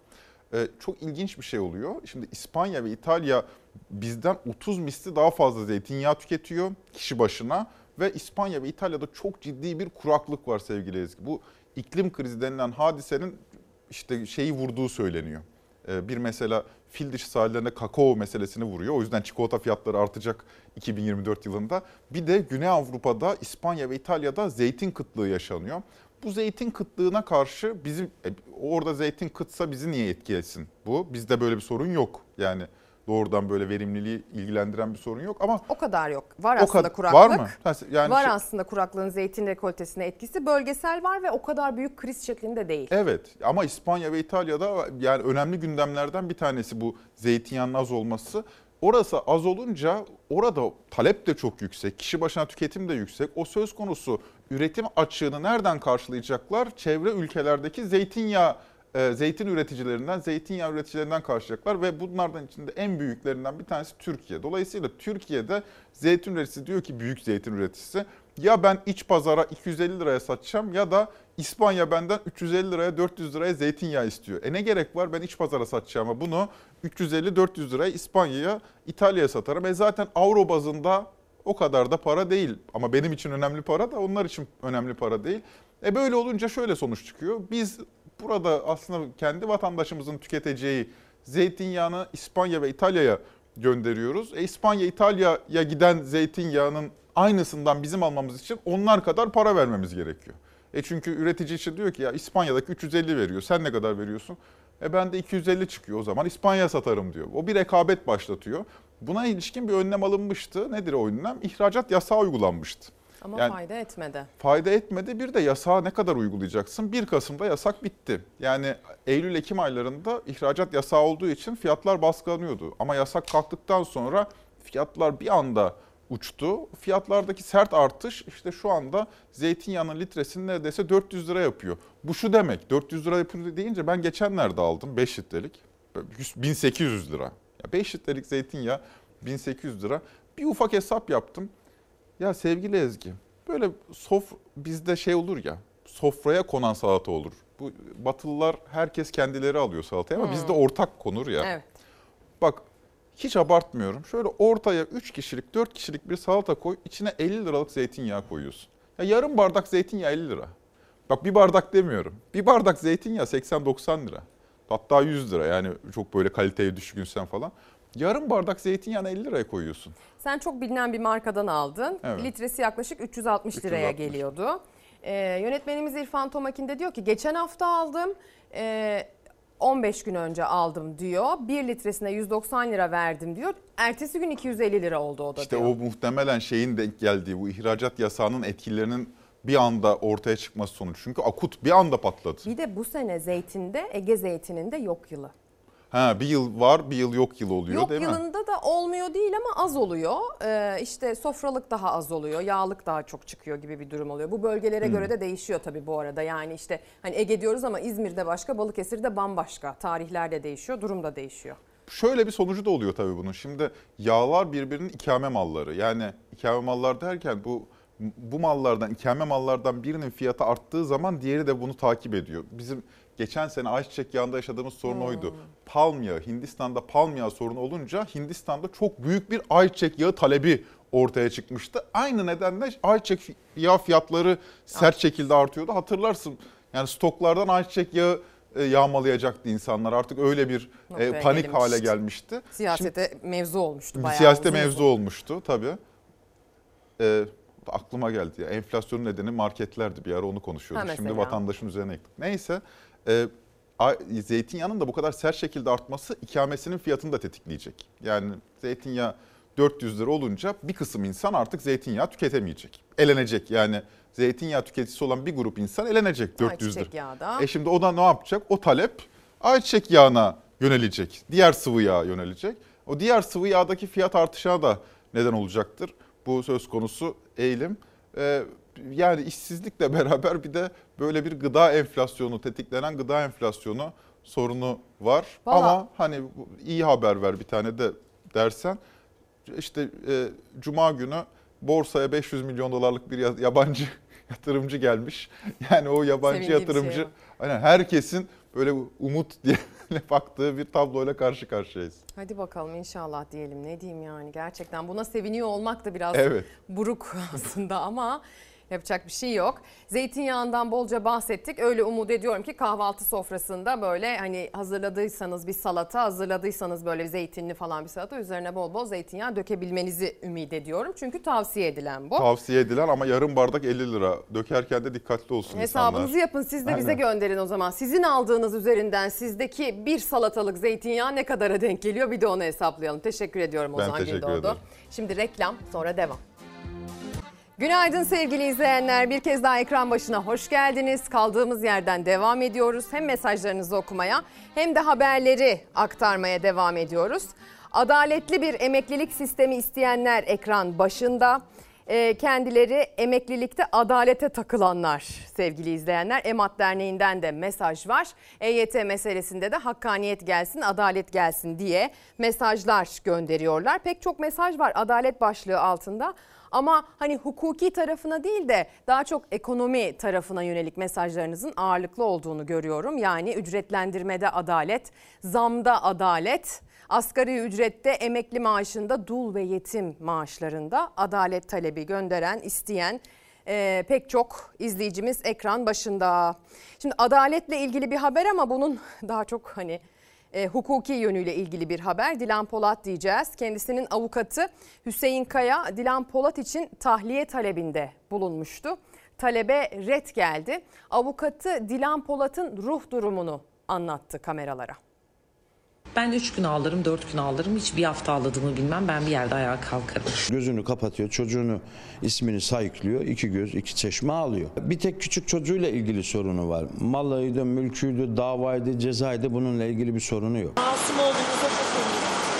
Ee, çok ilginç bir şey oluyor. Şimdi İspanya ve İtalya bizden 30 misli daha fazla zeytinyağı tüketiyor kişi başına ve İspanya ve İtalya'da çok ciddi bir kuraklık var sevgili Ezgi. Bu iklim krizi denilen hadisenin işte şeyi vurduğu söyleniyor. Ee, bir mesela fil dişi sahillerinde kakao meselesini vuruyor. O yüzden çikolata fiyatları artacak 2024 yılında. Bir de Güney Avrupa'da, İspanya ve İtalya'da zeytin kıtlığı yaşanıyor. Bu zeytin kıtlığına karşı bizim e, orada zeytin kıtsa bizi niye etki etsin bu? Bizde böyle bir sorun yok. Yani doğrudan böyle verimliliği ilgilendiren bir sorun yok ama O kadar yok. Var aslında kad- kuraklık. var mı? Ha, yani var şey- aslında kuraklığın zeytin rekoltesine etkisi. Bölgesel var ve o kadar büyük kriz şeklinde değil. Evet ama İspanya ve İtalya'da yani önemli gündemlerden bir tanesi bu zeytinyağının az olması. Orası az olunca orada talep de çok yüksek, kişi başına tüketim de yüksek. O söz konusu üretim açığını nereden karşılayacaklar? Çevre ülkelerdeki zeytinyağı e, zeytin üreticilerinden, zeytinyağı üreticilerinden karşılayacaklar ve bunlardan içinde en büyüklerinden bir tanesi Türkiye. Dolayısıyla Türkiye'de zeytin üreticisi diyor ki büyük zeytin üreticisi ya ben iç pazara 250 liraya satacağım ya da İspanya benden 350 liraya 400 liraya zeytinyağı istiyor. E ne gerek var ben iç pazara satacağıma bunu 350-400 liraya İspanya'ya, İtalya'ya satarım. E zaten avro bazında o kadar da para değil. Ama benim için önemli para da onlar için önemli para değil. E böyle olunca şöyle sonuç çıkıyor. Biz burada aslında kendi vatandaşımızın tüketeceği zeytinyağını İspanya ve İtalya'ya gönderiyoruz. E İspanya, İtalya'ya giden zeytinyağının aynısından bizim almamız için onlar kadar para vermemiz gerekiyor. E çünkü üretici için diyor ki ya İspanya'daki 350 veriyor. Sen ne kadar veriyorsun? E ben de 250 çıkıyor o zaman İspanya satarım diyor. O bir rekabet başlatıyor. Buna ilişkin bir önlem alınmıştı. Nedir o önlem? İhracat yasağı uygulanmıştı. Ama Yani- fayda etmedi. Fayda etmedi. Bir de yasağı ne kadar uygulayacaksın? 1 Kasım'da yasak bitti. Yani Eylül-Ekim aylarında ihracat yasağı olduğu için fiyatlar baskılanıyordu. Ama yasak kalktıktan sonra fiyatlar bir anda uçtu. Fiyatlardaki sert artış işte şu anda zeytinyağının litresini neredeyse 400 lira yapıyor. Bu şu demek 400 lira yapıyor deyince ben geçenlerde aldım 5 litrelik 100 1800 lira. Ya 5 litrelik zeytinyağı 1800 lira. Bir ufak hesap yaptım. Ya sevgili Ezgi böyle sof bizde şey olur ya sofraya konan salata olur. Bu Batılılar herkes kendileri alıyor salatayı ama Hmm. bizde ortak konur ya. Evet. Bak hiç abartmıyorum. Şöyle ortaya 3 kişilik 4 kişilik bir salata koy içine 50 liralık zeytinyağı koyuyorsun. Ya yarım bardak zeytinyağı 50 lira. Bak bir bardak demiyorum. Bir bardak zeytinyağı 80-90 lira. Hatta 100 lira yani çok böyle kaliteye düşkünsen falan. Yarım bardak zeytinyağını 50 liraya koyuyorsun. Sen çok bilinen bir markadan aldın. Evet. Litresi yaklaşık 360 liraya 360. geliyordu. Ee, yönetmenimiz İrfan Tomakin de diyor ki geçen hafta aldım. ee, 15 gün önce aldım diyor. 1 litresine 190 lira verdim diyor. Ertesi gün 250 lira oldu o da İşte diyor. o muhtemelen şeyin denk geldiği bu ihracat yasağının etkilerinin bir anda ortaya çıkması sonuç. Çünkü akut bir anda patladı. Bir de bu sene zeytinde Ege zeytininde yok yılı. Ha bir yıl var bir yıl yok yıl oluyor yok değil mi? yılında da olmuyor değil ama az oluyor. Ee, işte sofralık daha az oluyor. Yağlık daha çok çıkıyor gibi bir durum oluyor. Bu bölgelere Hmm. göre de değişiyor tabii bu arada. Yani işte hani Ege diyoruz ama İzmir'de başka, Balıkesir'de bambaşka. Tarihler de değişiyor, durum da değişiyor. Şöyle bir sonucu da oluyor tabii bunun. Şimdi yağlar birbirinin ikame malları. Yani ikame mallar derken bu bu mallardan, ikame mallardan birinin fiyatı arttığı zaman diğeri de bunu takip ediyor. Bizim geçen sene ayçiçek yağında yaşadığımız sorun oydu. Palm yağı, Hindistan'da palm yağı sorunu olunca Hindistan'da çok büyük bir ayçiçek yağı talebi ortaya çıkmıştı. Aynı nedenle ayçiçek yağı fiyatları sert şekilde artıyordu. Hatırlarsın yani stoklardan ayçiçek yağı e, yağmalayacaktı insanlar. Artık öyle bir e, Noktaya panik gelinmişti. hale gelmişti. Siyasete mevzu olmuştu bayağı siyasete mevzu uzun. olmuştu tabii. Ee, aklıma geldi ya enflasyonun nedeni marketlerdi bir ara onu konuşuyorduk. Şimdi vatandaşın üzerine yıktık. Neyse e, zeytinyağının da bu kadar sert şekilde artması ikamesinin fiyatını da tetikleyecek. Yani zeytinyağı 400 lira olunca bir kısım insan artık zeytinyağı tüketemeyecek. Elenecek yani zeytinyağı tüketicisi olan bir grup insan elenecek 400 lira. Ayçiçek yağı da. E şimdi o da ne yapacak? O talep ayçiçek yağına yönelecek. Diğer sıvı yağa yönelecek. O diğer sıvı yağdaki fiyat artışına da neden olacaktır. Bu söz konusu eğilim. Ee, yani işsizlikle [LAUGHS] beraber bir de böyle bir gıda enflasyonu, tetiklenen gıda enflasyonu sorunu var. Vallahi- Ama hani iyi haber ver bir tane de dersen işte e, cuma günü borsaya 500 milyon dolarlık bir ya- yabancı [LAUGHS] yatırımcı gelmiş. [LAUGHS] Yani o yabancı Sevindiğim yatırımcı şey. Aynen herkesin böyle umut diye baktığı bir tabloyla karşı karşıyayız. Hadi bakalım inşallah diyelim ne diyeyim yani gerçekten buna seviniyor olmak da biraz Evet. buruk aslında ama Yapacak bir şey yok. Zeytinyağından bolca bahsettik. Öyle umut ediyorum ki kahvaltı sofrasında böyle hani hazırladıysanız bir salata, hazırladıysanız böyle zeytinli falan bir salata üzerine bol bol zeytinyağı dökebilmenizi ümit ediyorum. Çünkü tavsiye edilen bu. Tavsiye edilen ama yarım bardak 50 lira. Dökerken de dikkatli olsun Hesabınızı insanlar. yapın siz de bize Aynen. gönderin o zaman. Sizin aldığınız üzerinden sizdeki bir salatalık zeytinyağı ne kadara denk geliyor bir de onu hesaplayalım. Teşekkür ediyorum Ben Ozan teşekkür Gündoğdu. ederim. Şimdi reklam sonra devam. Günaydın sevgili izleyenler. Bir kez daha ekran başına hoş geldiniz. Kaldığımız yerden devam ediyoruz. Hem mesajlarınızı okumaya hem de haberleri aktarmaya devam ediyoruz. Adaletli bir emeklilik sistemi isteyenler ekran başında. Ee, kendileri emeklilikte adalete takılanlar sevgili izleyenler. EMAT Derneği'nden de mesaj var. EYT meselesinde de hakkaniyet gelsin, adalet gelsin diye mesajlar gönderiyorlar. Pek çok mesaj var adalet başlığı altında. Ama hani hukuki tarafına değil de daha çok ekonomi tarafına yönelik mesajlarınızın ağırlıklı olduğunu görüyorum. Yani ücretlendirmede adalet, zamda adalet, asgari ücrette, emekli maaşında, dul ve yetim maaşlarında adalet talebi gönderen, isteyen e, pek çok izleyicimiz ekran başında. Şimdi adaletle ilgili bir haber ama bunun daha çok hani e, hukuki yönüyle ilgili bir haber. Dilan Polat diyeceğiz. Kendisinin avukatı Hüseyin Kaya Dilan Polat için tahliye talebinde bulunmuştu. Talebe red geldi. Avukatı Dilan Polat'ın ruh durumunu anlattı kameralara. Ben 3 gün ağlarım, 4 gün ağlarım. Hiç bir hafta ağladığımı bilmem. Ben bir yerde ayağa kalkarım. Gözünü kapatıyor, çocuğunu ismini sayıklıyor, iki göz, iki çeşme ağlıyor. Bir tek küçük çocuğuyla ilgili sorunu var. Malıydı, mülküydü, davaydı, cezaydı bununla ilgili bir sorunu yok. Masum olduğunuza.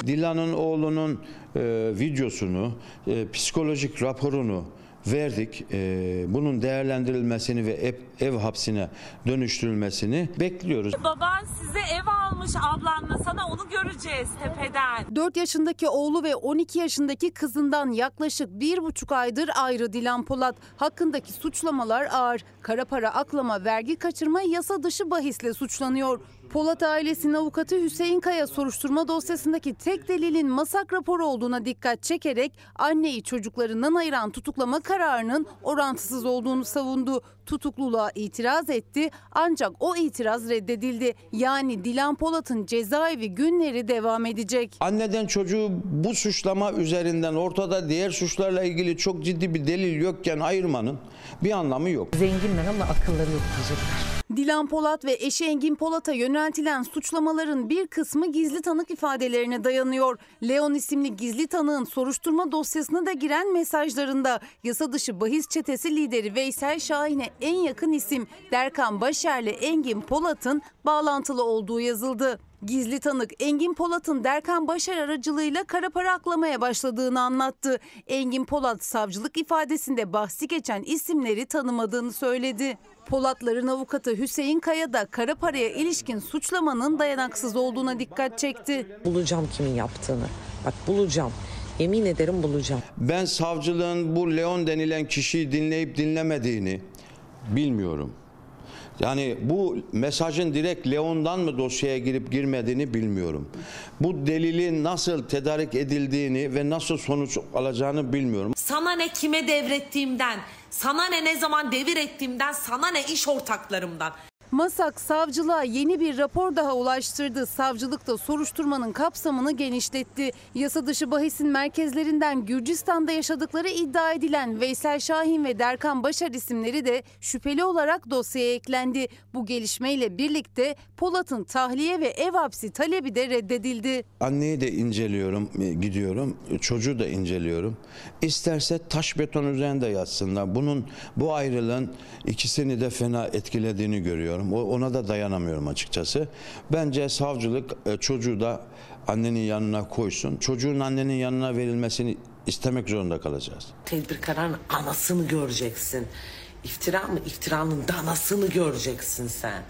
Dilan'ın oğlunun e, videosunu, e, psikolojik raporunu verdik. E, bunun değerlendirilmesini ve ev, ev hapsine dönüştürülmesini bekliyoruz. Baban size ev almış ablanla sana onu göreceğiz tepeden. 4 yaşındaki oğlu ve 12 yaşındaki kızından yaklaşık bir buçuk aydır ayrı Dilan Polat. Hakkındaki suçlamalar ağır. Kara para aklama, vergi kaçırma, yasa dışı bahisle suçlanıyor. Polat ailesinin avukatı Hüseyin Kaya soruşturma dosyasındaki tek delilin masak raporu olduğuna dikkat çekerek anneyi çocuklarından ayıran tutuklama kararının orantısız olduğunu savundu. Tutukluluğa itiraz etti ancak o itiraz reddedildi. Yani Dilan Polat'ın cezaevi günleri devam edecek. Anneden çocuğu bu suçlama üzerinden ortada diğer suçlarla ilgili çok ciddi bir delil yokken ayırmanın bir anlamı yok. Zenginler ama akılları yok diyecekler. Dilan Polat ve eşi Engin Polat'a yöneltilen suçlamaların bir kısmı gizli tanık ifadelerine dayanıyor. Leon isimli gizli tanığın soruşturma dosyasına da giren mesajlarında yasa dışı bahis çetesi lideri Veysel Şahin'e en yakın isim Derkan Başer'le Engin Polat'ın bağlantılı olduğu yazıldı. Gizli tanık Engin Polat'ın Derkan Başar aracılığıyla kara para aklamaya başladığını anlattı. Engin Polat savcılık ifadesinde bahsi geçen isimleri tanımadığını söyledi. Polatların avukatı Hüseyin Kaya da kara paraya ilişkin suçlamanın dayanaksız olduğuna dikkat çekti. Bulacağım kimin yaptığını. Bak bulacağım. Yemin ederim bulacağım. Ben savcılığın bu Leon denilen kişiyi dinleyip dinlemediğini bilmiyorum. Yani bu mesajın direkt Leon'dan mı dosyaya girip girmediğini bilmiyorum. Bu delili nasıl tedarik edildiğini ve nasıl sonuç alacağını bilmiyorum. Sana ne kime devrettiğimden, sana ne ne zaman devir ettiğimden, sana ne iş ortaklarımdan. Masak savcılığa yeni bir rapor daha ulaştırdı. Savcılık da soruşturmanın kapsamını genişletti. Yasa dışı bahisin merkezlerinden Gürcistan'da yaşadıkları iddia edilen Veysel Şahin ve Derkan Başar isimleri de şüpheli olarak dosyaya eklendi. Bu gelişmeyle birlikte Polat'ın tahliye ve ev hapsi talebi de reddedildi. Anneyi de inceliyorum, e, gidiyorum. Çocuğu da inceliyorum. İsterse taş beton üzerinde yatsınlar. Bunun bu ayrılığın ikisini de fena etkilediğini görüyorum. O- Ona da dayanamıyorum açıkçası. Bence savcılık e, çocuğu da annenin yanına koysun. Çocuğun annenin yanına verilmesini istemek zorunda kalacağız. Tedbir kararının anasını göreceksin. İftira mı? İftiranın danasını göreceksin sen.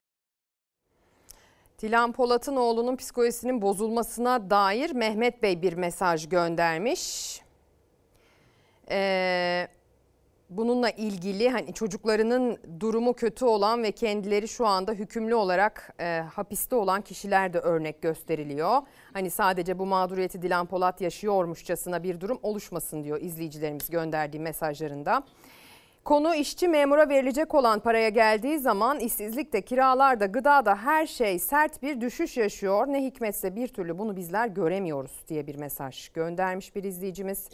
Dilan Polat'ın oğlunun psikolojisinin bozulmasına dair Mehmet Bey bir mesaj göndermiş. Ee, bununla ilgili hani çocuklarının durumu kötü olan ve kendileri şu anda hükümlü olarak e, hapiste olan kişiler de örnek gösteriliyor. Hani sadece bu mağduriyeti Dilan Polat yaşıyormuşçasına bir durum oluşmasın diyor izleyicilerimiz gönderdiği mesajlarında. Konu işçi memura verilecek olan paraya geldiği zaman işsizlikte, kiralarda, gıdada her şey sert bir düşüş yaşıyor. Ne hikmetse bir türlü bunu bizler göremiyoruz diye bir mesaj göndermiş bir izleyicimiz.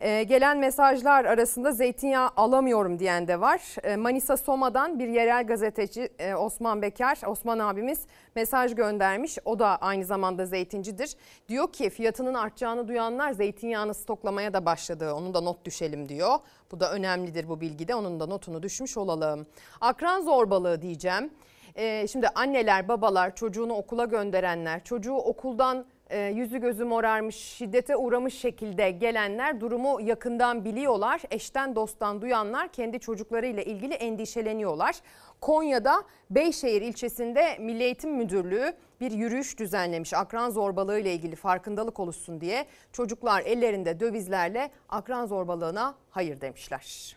Ee, gelen mesajlar arasında zeytinyağı alamıyorum diyen de var. Ee, Manisa Soma'dan bir yerel gazeteci e, Osman Bekar, Osman abimiz mesaj göndermiş. O da aynı zamanda zeytincidir. Diyor ki fiyatının artacağını duyanlar zeytinyağını stoklamaya da başladı. Onun da not düşelim diyor. Bu da önemlidir bu bilgide. Onun da notunu düşmüş olalım. Akran zorbalığı diyeceğim. Ee, şimdi anneler, babalar, çocuğunu okula gönderenler, çocuğu okuldan e, yüzü gözü morarmış, şiddete uğramış şekilde gelenler durumu yakından biliyorlar. Eşten dosttan duyanlar kendi çocuklarıyla ilgili endişeleniyorlar. Konya'da Beyşehir ilçesinde Milli Eğitim Müdürlüğü bir yürüyüş düzenlemiş. Akran zorbalığı ile ilgili farkındalık oluşsun diye çocuklar ellerinde dövizlerle akran zorbalığına hayır demişler.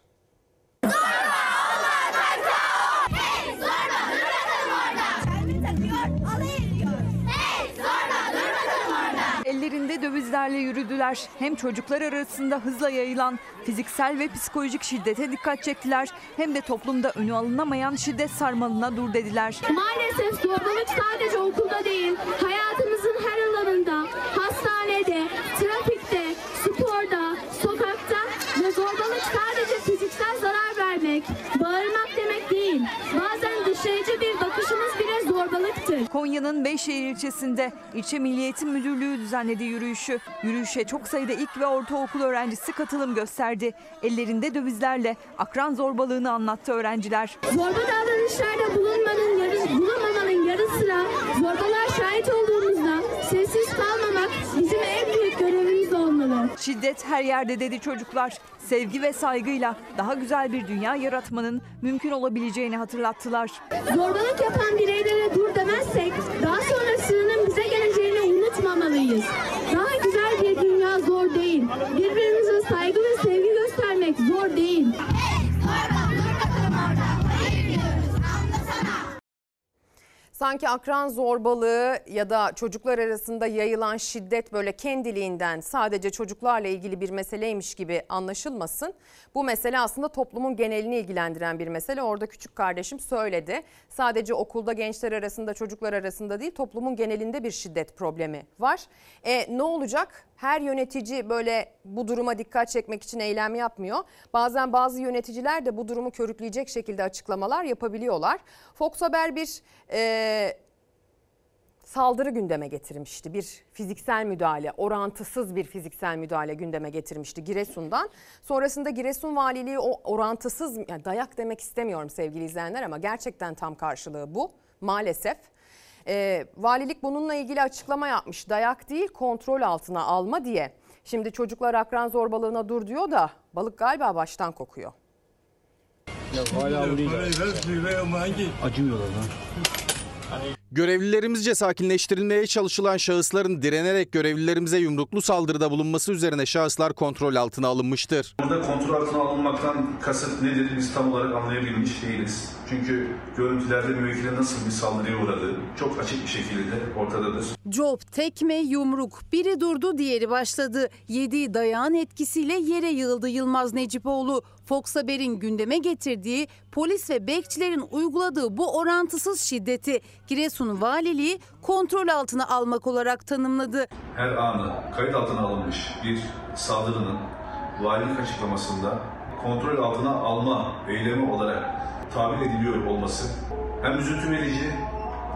Ellerinde dövizlerle yürüdüler. Hem çocuklar arasında hızla yayılan fiziksel ve psikolojik şiddete dikkat çektiler. Hem de toplumda önü alınamayan şiddet sarmalına dur dediler. Maalesef zorbalık sadece okulda değil, hayatımızın her alanında, hastanede, trafikte, sporda, sokakta ve zorbalık sadece fiziksel zarar vermek, bağırmak demek değil. Bazen bakışımız zorbalıktır. Konya'nın Beyşehir ilçesinde ilçe Milli Eğitim Müdürlüğü düzenlediği yürüyüşü. Yürüyüşe çok sayıda ilk ve ortaokul öğrencisi katılım gösterdi. Ellerinde dövizlerle akran zorbalığını anlattı öğrenciler. Zorba davranışlarda bulunmanın yarı, bulunmamanın yarı sıra zorbalığa şahit olduğumuzda Şiddet her yerde dedi çocuklar. Sevgi ve saygıyla daha güzel bir dünya yaratmanın mümkün olabileceğini hatırlattılar. Zorbalık yapan bireylere dur demezsek daha sonrasının bize geleceğini unutmamalıyız. Daha güzel bir dünya zor değil. Birbirimize saygı ve sevgi göstermek zor değil. Sanki akran zorbalığı ya da çocuklar arasında yayılan şiddet böyle kendiliğinden sadece çocuklarla ilgili bir meseleymiş gibi anlaşılmasın. Bu mesele aslında toplumun genelini ilgilendiren bir mesele. Orada küçük kardeşim söyledi. Sadece okulda gençler arasında çocuklar arasında değil toplumun genelinde bir şiddet problemi var. E ne olacak? Her yönetici böyle bu duruma dikkat çekmek için eylem yapmıyor. Bazen bazı yöneticiler de bu durumu körükleyecek şekilde açıklamalar yapabiliyorlar. Fox Haber bir e, saldırı gündeme getirmişti. Bir fiziksel müdahale, orantısız bir fiziksel müdahale gündeme getirmişti Giresun'dan. Sonrasında Giresun Valiliği o orantısız, yani dayak demek istemiyorum sevgili izleyenler ama gerçekten tam karşılığı bu maalesef. E, valilik bununla ilgili açıklama yapmış. Dayak değil kontrol altına alma diye. Şimdi çocuklar akran zorbalığına dur diyor da balık galiba baştan kokuyor. Acımıyorlar lan. Görevlilerimizce sakinleştirilmeye çalışılan şahısların direnerek görevlilerimize yumruklu saldırıda bulunması üzerine şahıslar kontrol altına alınmıştır. Burada kontrol altına alınmaktan kasıt nedir biz tam olarak anlayabilmiş değiliz. Çünkü görüntülerde müvekkile nasıl bir saldırıya uğradığı çok açık bir şekilde ortadadır. Job, tekme, yumruk. Biri durdu, diğeri başladı. Yediği dayağın etkisiyle yere yığıldı Yılmaz Necipoğlu. Fox Haber'in gündeme getirdiği, polis ve bekçilerin uyguladığı bu orantısız şiddeti Giresun Valiliği kontrol altına almak olarak tanımladı. Her anı kayıt altına alınmış bir saldırının valilik açıklamasında kontrol altına alma eylemi olarak tabir ediliyor olması hem üzüntü verici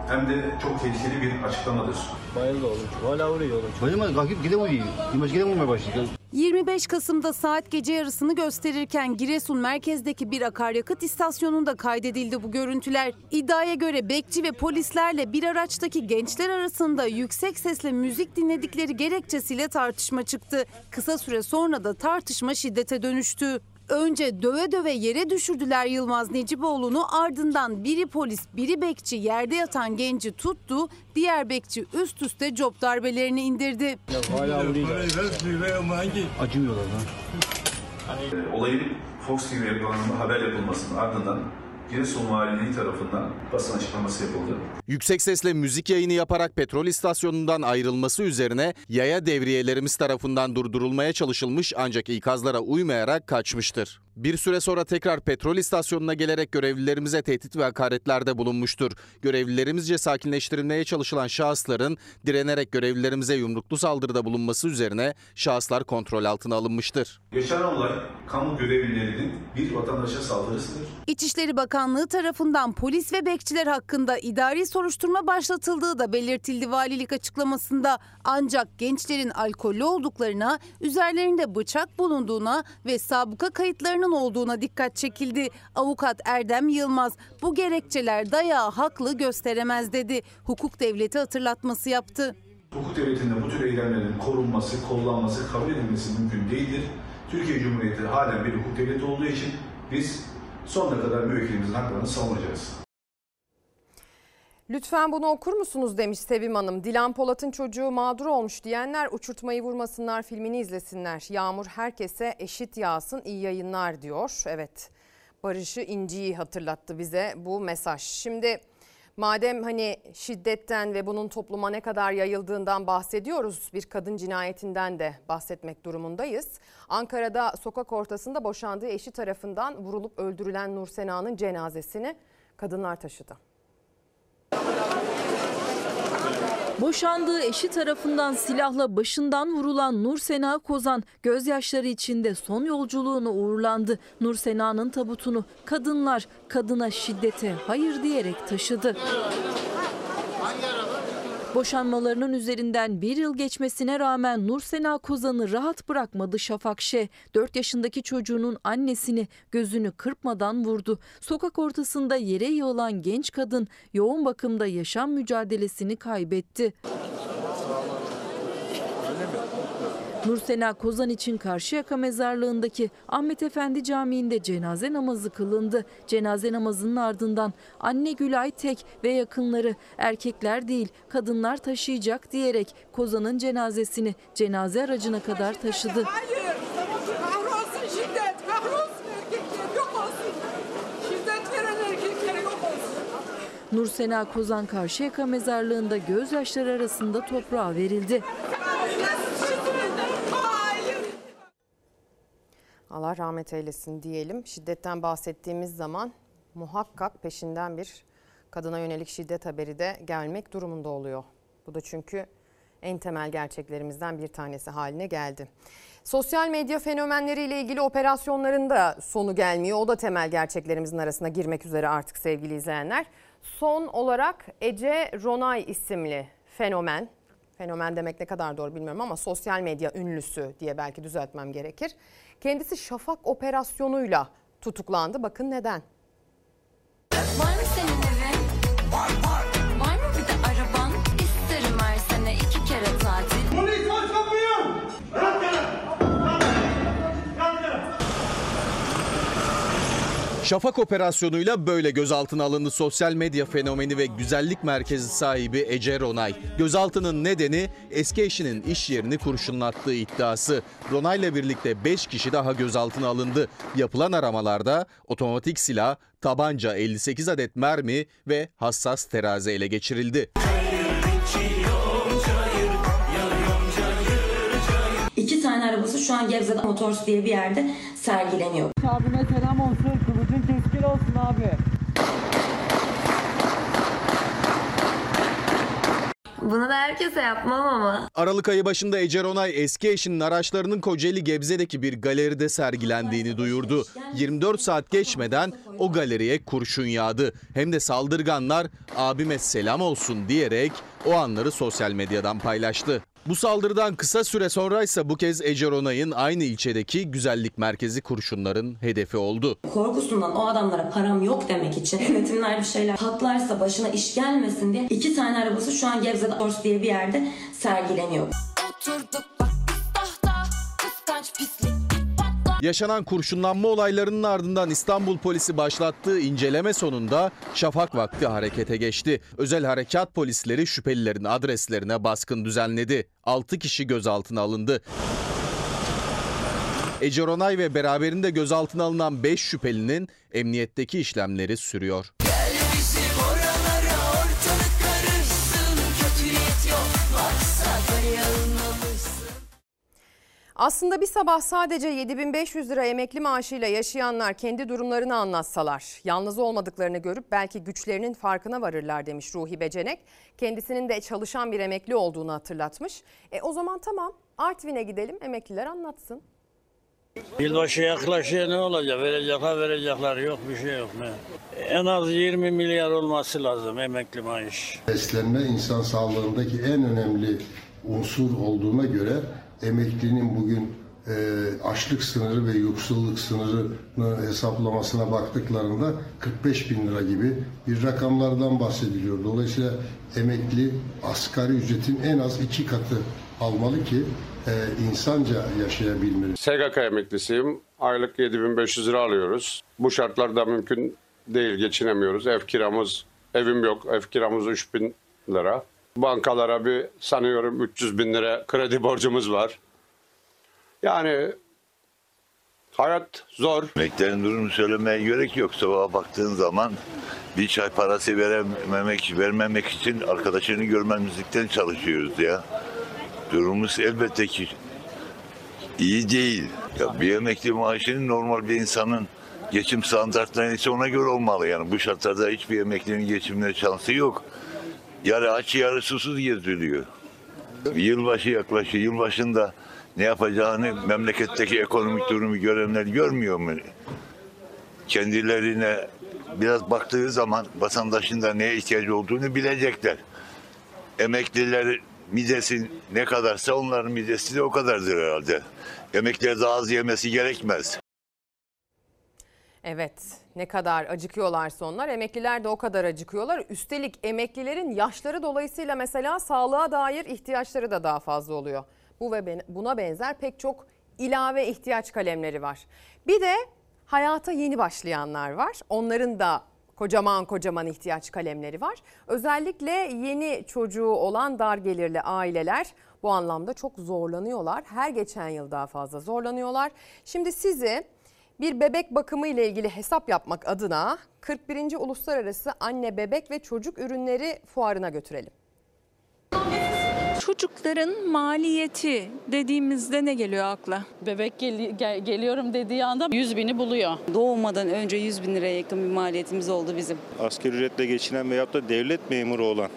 hem de çok tehlikeli bir açıklamadır. Bayıldı oğlum. Hala vuruyor oğlum. Bayılmadı. Kalkıp gide vuruyor. İmaj gide vurmaya başladı. 25 Kasım'da saat gece yarısını gösterirken Giresun merkezdeki bir akaryakıt istasyonunda kaydedildi bu görüntüler. İddiaya göre bekçi ve polislerle bir araçtaki gençler arasında yüksek sesle müzik dinledikleri gerekçesiyle tartışma çıktı. Kısa süre sonra da tartışma şiddete dönüştü. Önce döve döve yere düşürdüler Yılmaz Necipoğlu'nu ardından biri polis biri bekçi yerde yatan genci tuttu. Diğer bekçi üst üste cop darbelerini indirdi. Hala. Acımıyorlar lan. Olayın Fox TV ekranında haber yapılmasının ardından Giresun Valiliği tarafından basın açıklaması yapıldı. Yüksek sesle müzik yayını yaparak petrol istasyonundan ayrılması üzerine yaya devriyelerimiz tarafından durdurulmaya çalışılmış ancak ikazlara uymayarak kaçmıştır. Bir süre sonra tekrar petrol istasyonuna gelerek görevlilerimize tehdit ve hakaretlerde bulunmuştur. Görevlilerimizce sakinleştirilmeye çalışılan şahısların direnerek görevlilerimize yumruklu saldırıda bulunması üzerine şahıslar kontrol altına alınmıştır. Yaşanan olay kamu görevlilerinin bir vatandaşa saldırısıdır. İçişleri Bakanlığı tarafından polis ve bekçiler hakkında idari soruşturma başlatıldığı da belirtildi valilik açıklamasında. Ancak gençlerin alkollü olduklarına, üzerlerinde bıçak bulunduğuna ve sabıka kayıtlarının olduğuna dikkat çekildi. Avukat Erdem Yılmaz bu gerekçeler dayağı haklı gösteremez dedi. Hukuk devleti hatırlatması yaptı. Hukuk devletinde bu tür eylemlerin korunması, kollanması, kabul edilmesi mümkün değildir. Türkiye Cumhuriyeti halen bir hukuk devleti olduğu için biz sonuna kadar müvekkilimizin haklarını savunacağız. Lütfen bunu okur musunuz demiş Sevim Hanım. Dilan Polat'ın çocuğu mağdur olmuş diyenler uçurtmayı vurmasınlar filmini izlesinler. Yağmur herkese eşit yağsın iyi yayınlar diyor. Evet Barış'ı İnci'yi hatırlattı bize bu mesaj. Şimdi madem hani şiddetten ve bunun topluma ne kadar yayıldığından bahsediyoruz. Bir kadın cinayetinden de bahsetmek durumundayız. Ankara'da sokak ortasında boşandığı eşi tarafından vurulup öldürülen Nur Sena'nın cenazesini kadınlar taşıdı. Boşandığı eşi tarafından silahla başından vurulan Nur Sena Kozan gözyaşları içinde son yolculuğunu uğurlandı. Nur Sena'nın tabutunu kadınlar kadına şiddete hayır diyerek taşıdı. Boşanmalarının üzerinden bir yıl geçmesine rağmen Nur Sena Kozan'ı rahat bırakmadı Şafak Şe. 4 yaşındaki çocuğunun annesini gözünü kırpmadan vurdu. Sokak ortasında yere yığılan genç kadın yoğun bakımda yaşam mücadelesini kaybetti. Nursena Kozan için Karşıyaka mezarlığındaki Ahmet Efendi Camii'nde cenaze namazı kılındı. Cenaze namazının ardından anne Gülay Tek ve yakınları erkekler değil kadınlar taşıyacak diyerek Kozan'ın cenazesini cenaze aracına kadar taşıdı. Hayır. Kahrolsun şiddet. Kahrolsun erkekler. Yok olsun. Şiddet veren erkekler yok olsun. Nursena Kozan Karşıyaka mezarlığında gözyaşları arasında toprağa verildi. Allah rahmet eylesin diyelim. Şiddetten bahsettiğimiz zaman muhakkak peşinden bir kadına yönelik şiddet haberi de gelmek durumunda oluyor. Bu da çünkü en temel gerçeklerimizden bir tanesi haline geldi. Sosyal medya fenomenleriyle ilgili operasyonların da sonu gelmiyor. O da temel gerçeklerimizin arasına girmek üzere artık sevgili izleyenler. Son olarak Ece Ronay isimli fenomen, fenomen demek ne kadar doğru bilmiyorum ama sosyal medya ünlüsü diye belki düzeltmem gerekir. Kendisi şafak operasyonuyla tutuklandı. Bakın neden? Şafak operasyonuyla böyle gözaltına alındı sosyal medya fenomeni ve güzellik merkezi sahibi Ece Ronay. Gözaltının nedeni eski eşinin iş yerini kurşunlattığı iddiası. Ronay'la birlikte 5 kişi daha gözaltına alındı. Yapılan aramalarda otomatik silah, tabanca, 58 adet mermi ve hassas terazi ele geçirildi. İki tane arabası şu an Gebze'de Motors diye bir yerde sergileniyor. Abime selam olsun. Kılıcın keskin olsun abi. Bunu da herkese yapmam ama. Aralık ayı başında Ece Ronay eski eşinin araçlarının Kocaeli Gebze'deki bir galeride sergilendiğini duyurdu. 24 saat geçmeden o galeriye kurşun yağdı. Hem de saldırganlar abime selam olsun diyerek o anları sosyal medyadan paylaştı. Bu saldırıdan kısa süre sonra ise bu kez Ece Ronay'ın aynı ilçedeki güzellik merkezi kurşunların hedefi oldu. Korkusundan o adamlara param yok demek için yönetimler bir şeyler patlarsa başına iş gelmesin diye iki tane arabası şu an Gebze'de Motors diye bir yerde sergileniyor. Oturduk bak tahta kıskanç pislik. Yaşanan kurşunlanma olaylarının ardından İstanbul polisi başlattığı inceleme sonunda şafak vakti harekete geçti. Özel harekat polisleri şüphelilerin adreslerine baskın düzenledi. 6 kişi gözaltına alındı. Ece Ronay ve beraberinde gözaltına alınan 5 şüphelinin emniyetteki işlemleri sürüyor. Aslında bir sabah sadece 7500 lira emekli maaşıyla yaşayanlar kendi durumlarını anlatsalar, yalnız olmadıklarını görüp belki güçlerinin farkına varırlar demiş Ruhi Becenek. Kendisinin de çalışan bir emekli olduğunu hatırlatmış. E o zaman tamam Artvin'e gidelim emekliler anlatsın. Yılbaşı yaklaşıyor ne olacak? Verecekler verecekler yok bir şey yok. Ne? En az 20 milyar olması lazım emekli maaş. Beslenme insan sağlığındaki en önemli unsur olduğuna göre emeklinin bugün e, açlık sınırı ve yoksulluk sınırını hesaplamasına baktıklarında 45 bin lira gibi bir rakamlardan bahsediliyor. Dolayısıyla emekli asgari ücretin en az iki katı almalı ki e, insanca yaşayabilmeli. SGK emeklisiyim. Aylık 7500 lira alıyoruz. Bu şartlarda mümkün değil, geçinemiyoruz. Ev kiramız, evim yok. Ev kiramız 3000 lira. Bankalara bir sanıyorum 300 bin lira kredi borcumuz var. Yani hayat zor. Emeklerin durumunu söylemeye gerek yok. Sabaha baktığın zaman bir çay parası verememek, vermemek için arkadaşını görmemizlikten çalışıyoruz ya. Durumumuz elbette ki iyi değil. Ya bir emekli maaşının normal bir insanın geçim standartları ise ona göre olmalı. Yani bu şartlarda hiçbir emeklinin geçimine şansı yok. Yarı aç yarı susuz geziliyor. Yılbaşı yaklaşıyor. Yılbaşında ne yapacağını memleketteki ekonomik durumu görenler görmüyor mu? Kendilerine biraz baktığı zaman vatandaşın da neye ihtiyacı olduğunu bilecekler. Emekliler midesi ne kadarsa onların midesi de o kadardır herhalde. Emekliler daha az yemesi gerekmez. Evet ne kadar acıkıyorlarsa onlar emekliler de o kadar acıkıyorlar. Üstelik emeklilerin yaşları dolayısıyla mesela sağlığa dair ihtiyaçları da daha fazla oluyor. Bu ve buna benzer pek çok ilave ihtiyaç kalemleri var. Bir de hayata yeni başlayanlar var. Onların da kocaman kocaman ihtiyaç kalemleri var. Özellikle yeni çocuğu olan dar gelirli aileler bu anlamda çok zorlanıyorlar. Her geçen yıl daha fazla zorlanıyorlar. Şimdi sizi bir bebek bakımı ile ilgili hesap yapmak adına 41. Uluslararası Anne Bebek ve Çocuk Ürünleri Fuarına götürelim. Çocukların maliyeti dediğimizde ne geliyor akla? Bebek gel- gel- geliyorum dediği anda 100 bini buluyor. Doğmadan önce 100 bin liraya yakın bir maliyetimiz oldu bizim. asgari ücretle geçinen veyahut da devlet memuru olan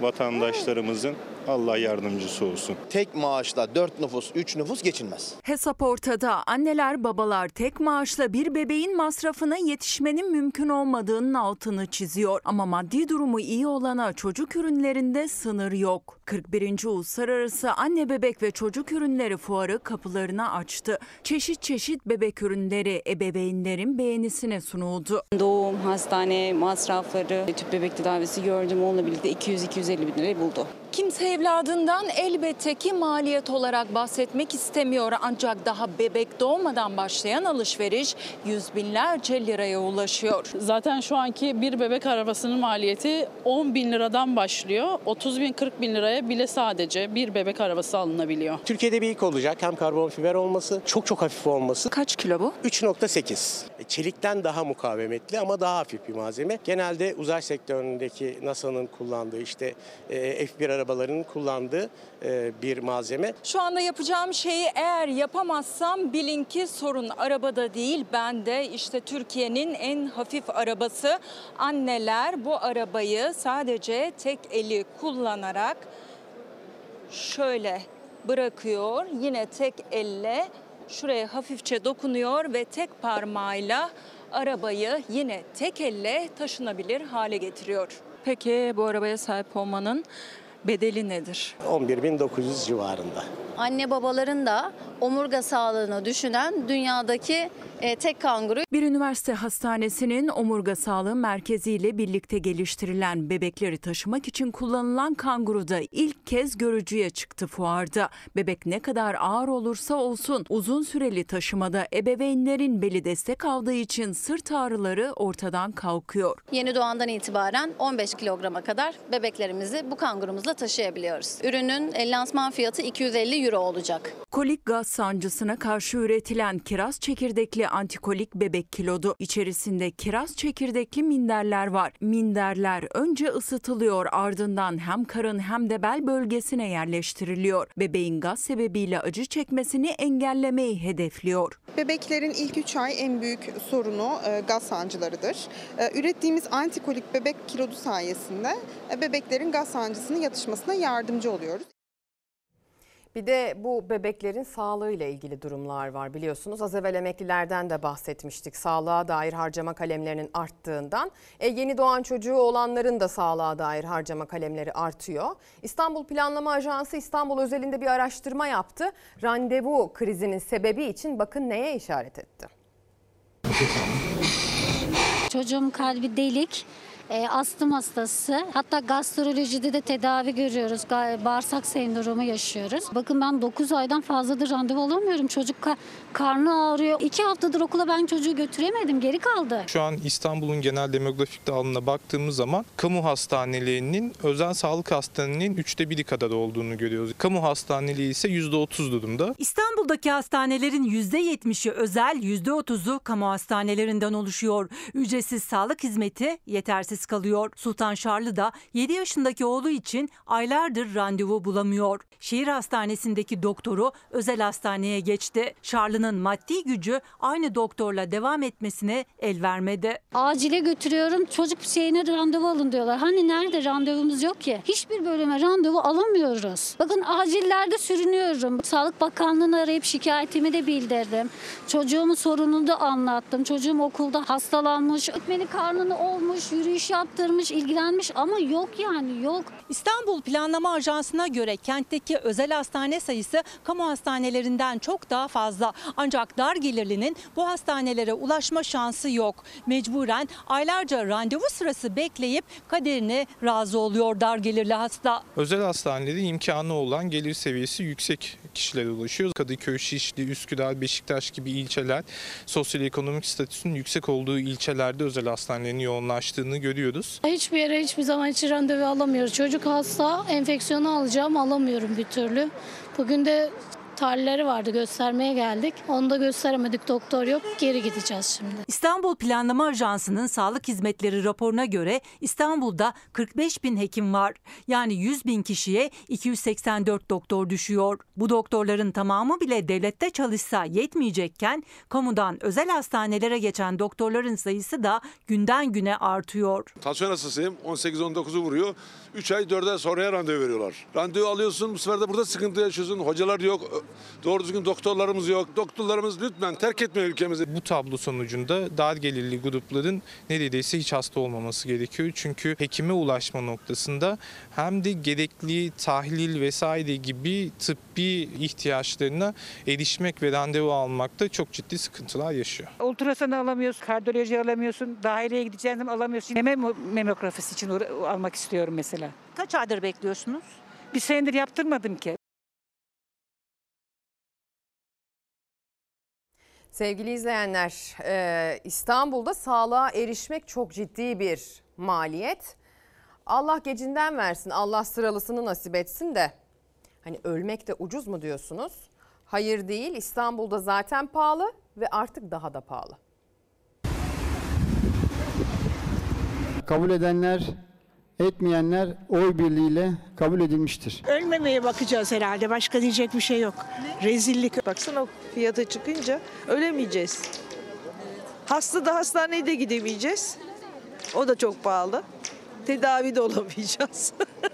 vatandaşlarımızın Allah yardımcısı olsun. Tek maaşla 4 nüfus, 3 nüfus geçinmez. Hesap ortada. Anneler babalar tek maaşla bir bebeğin masrafına yetişmenin mümkün olmadığının altını çiziyor. Ama maddi durumu iyi olana çocuk ürünlerinde sınır yok. 41. Uluslararası Anne Bebek ve Çocuk Ürünleri Fuarı kapılarını açtı. Çeşit çeşit bebek ürünleri ebeveynlerin beğenisine sunuldu. Doğum, hastane masrafları, tüp bebek tedavisi gördüm onunla birlikte 200-250 bin lirayı buldu. Kimse evladından elbette ki maliyet olarak bahsetmek istemiyor. Ancak daha bebek doğmadan başlayan alışveriş yüz binlerce liraya ulaşıyor. Zaten şu anki bir bebek arabasının maliyeti 10 bin liradan başlıyor. 30 bin 40 bin liraya bile sadece bir bebek arabası alınabiliyor. Türkiye'de bir ilk olacak. Hem karbon fiber olması, çok çok hafif olması. Kaç kilo bu? 3.8. E, Çelikten daha mukavemetli ama daha hafif bir malzeme. Genelde uzay sektöründeki NASA'nın kullandığı işte e, F1 arabalarının kullandığı e, bir malzeme. Şu anda yapacağım şeyi eğer yapamazsam bilin ki sorun arabada değil bende. İşte Türkiye'nin en hafif arabası. Anneler bu arabayı sadece tek eli kullanarak şöyle bırakıyor. Yine tek elle şuraya hafifçe dokunuyor ve tek parmağıyla arabayı yine tek elle taşınabilir hale getiriyor. Peki bu arabaya sahip olmanın bedeli nedir? 11.900 civarında. Anne babaların da omurga sağlığını düşünen dünyadaki e, tek kanguru. Bir üniversite hastanesinin omurga sağlığı merkeziyle birlikte geliştirilen bebekleri taşımak için kullanılan kanguru da ilk kez görücüye çıktı fuarda. Bebek ne kadar ağır olursa olsun uzun süreli taşımada ebeveynlerin beli destek aldığı için sırt ağrıları ortadan kalkıyor. Yeni doğandan itibaren 15 kilograma kadar bebeklerimizi bu kangurumuzla taşıyabiliyoruz. Ürünün lansman fiyatı 250 euro olacak. Kolik gaz sancısına karşı üretilen kiraz çekirdekli antikolik bebek kilodu. İçerisinde kiraz çekirdekli minderler var. Minderler önce ısıtılıyor ardından hem karın hem de bel bölgesine yerleştiriliyor. Bebeğin gaz sebebiyle acı çekmesini engellemeyi hedefliyor. Bebeklerin ilk 3 ay en büyük sorunu e, gaz sancılarıdır. E, Ürettiğimiz antikolik bebek kilodu sayesinde e, bebeklerin gaz sancısının yatışmasına yardımcı oluyoruz. Bir de bu bebeklerin sağlığıyla ilgili durumlar var biliyorsunuz. Az evvel emeklilerden de bahsetmiştik. Sağlığa dair harcama kalemlerinin arttığından. E, yeni doğan çocuğu olanların da sağlığa dair harcama kalemleri artıyor. İstanbul Planlama Ajansı İstanbul özelinde bir araştırma yaptı. Randevu krizinin sebebi için bakın neye işaret etti. Çocuğum kalbi delik. E, astım hastası. Hatta gastrolojide de tedavi görüyoruz. Bağırsak sendromu yaşıyoruz. Bakın ben 9 aydan fazladır randevu alamıyorum. Çocuk ka- karnı ağrıyor. 2 haftadır okula ben çocuğu götüremedim. Geri kaldı. Şu an İstanbul'un genel demografik dağılımına baktığımız zaman kamu hastanelerinin özel sağlık hastanelerinin üçte biri kadar olduğunu görüyoruz. Kamu hastaneliği ise %30 durumda. İstanbul'daki hastanelerin %70'i özel, %30'u kamu hastanelerinden oluşuyor. Ücretsiz sağlık hizmeti yetersiz kalıyor. Sultan Şarlı da 7 yaşındaki oğlu için aylardır randevu bulamıyor. Şehir hastanesindeki doktoru özel hastaneye geçti. Şarlı'nın maddi gücü aynı doktorla devam etmesine el vermedi. Acile götürüyorum. Çocuk şeyine randevu alın diyorlar. Hani nerede randevumuz yok ki? Hiçbir bölüme randevu alamıyoruz. Bakın acillerde sürünüyorum. Sağlık Bakanlığı'nı arayıp şikayetimi de bildirdim. Çocuğumun sorununu da anlattım. Çocuğum okulda hastalanmış, öğretmeni karnını olmuş, yürüyüş yaptırmış, ilgilenmiş ama yok yani yok. İstanbul Planlama Ajansı'na göre kentteki özel hastane sayısı kamu hastanelerinden çok daha fazla. Ancak dar gelirlinin bu hastanelere ulaşma şansı yok. Mecburen aylarca randevu sırası bekleyip kaderine razı oluyor dar gelirli hasta. Özel hastanede imkanı olan gelir seviyesi yüksek kişilere ulaşıyor. Kadıköy, Şişli, Üsküdar, Beşiktaş gibi ilçeler sosyoekonomik statüsünün yüksek olduğu ilçelerde özel hastanelerin yoğunlaştığını görüyoruz. Hiçbir yere hiçbir zaman için randevu alamıyoruz. Çocuk hasta, enfeksiyonu alacağım alamıyorum bir türlü. Bugün de tarihleri vardı göstermeye geldik. Onu da gösteremedik doktor yok geri gideceğiz şimdi. İstanbul Planlama Ajansı'nın sağlık hizmetleri raporuna göre İstanbul'da 45 bin hekim var. Yani 100 bin kişiye 284 doktor düşüyor. Bu doktorların tamamı bile devlette çalışsa yetmeyecekken kamudan özel hastanelere geçen doktorların sayısı da günden güne artıyor. Tansiyon hastasıyım. 18-19'u vuruyor. 3 ay 4 ay sonraya randevu veriyorlar. Randevu alıyorsun bu sefer de burada sıkıntı yaşıyorsun. Hocalar yok. Doğru düzgün doktorlarımız yok. Doktorlarımız lütfen terk etmeyin ülkemizi. Bu tablo sonucunda dar gelirli grupların neredeyse hiç hasta olmaması gerekiyor. Çünkü hekime ulaşma noktasında hem de gerekli tahlil vesaire gibi tıbbi ihtiyaçlarına erişmek ve randevu almakta çok ciddi sıkıntılar yaşıyor. Ultrason alamıyorsun, kardiyoloji alamıyorsun, dahileye gideceğin zaman alamıyorsun. Meme memografisi için almak istiyorum mesela. Kaç aydır bekliyorsunuz? Bir senedir yaptırmadım ki. Sevgili izleyenler, e, İstanbul'da sağlığa erişmek çok ciddi bir maliyet. Allah gecinden versin, Allah sıralısını nasip etsin de. Hani ölmek de ucuz mu diyorsunuz? Hayır değil, İstanbul'da zaten pahalı ve artık daha da pahalı. Kabul edenler, etmeyenler oy birliğiyle kabul edilmiştir. Ölmemeye bakacağız herhalde. Başka diyecek bir şey yok. Rezillik. Baksana o fiyata çıkınca ölemeyeceğiz. Hasta da hastaneye de gidemeyeceğiz. O da çok pahalı. Tedavi de olamayacağız. [LAUGHS]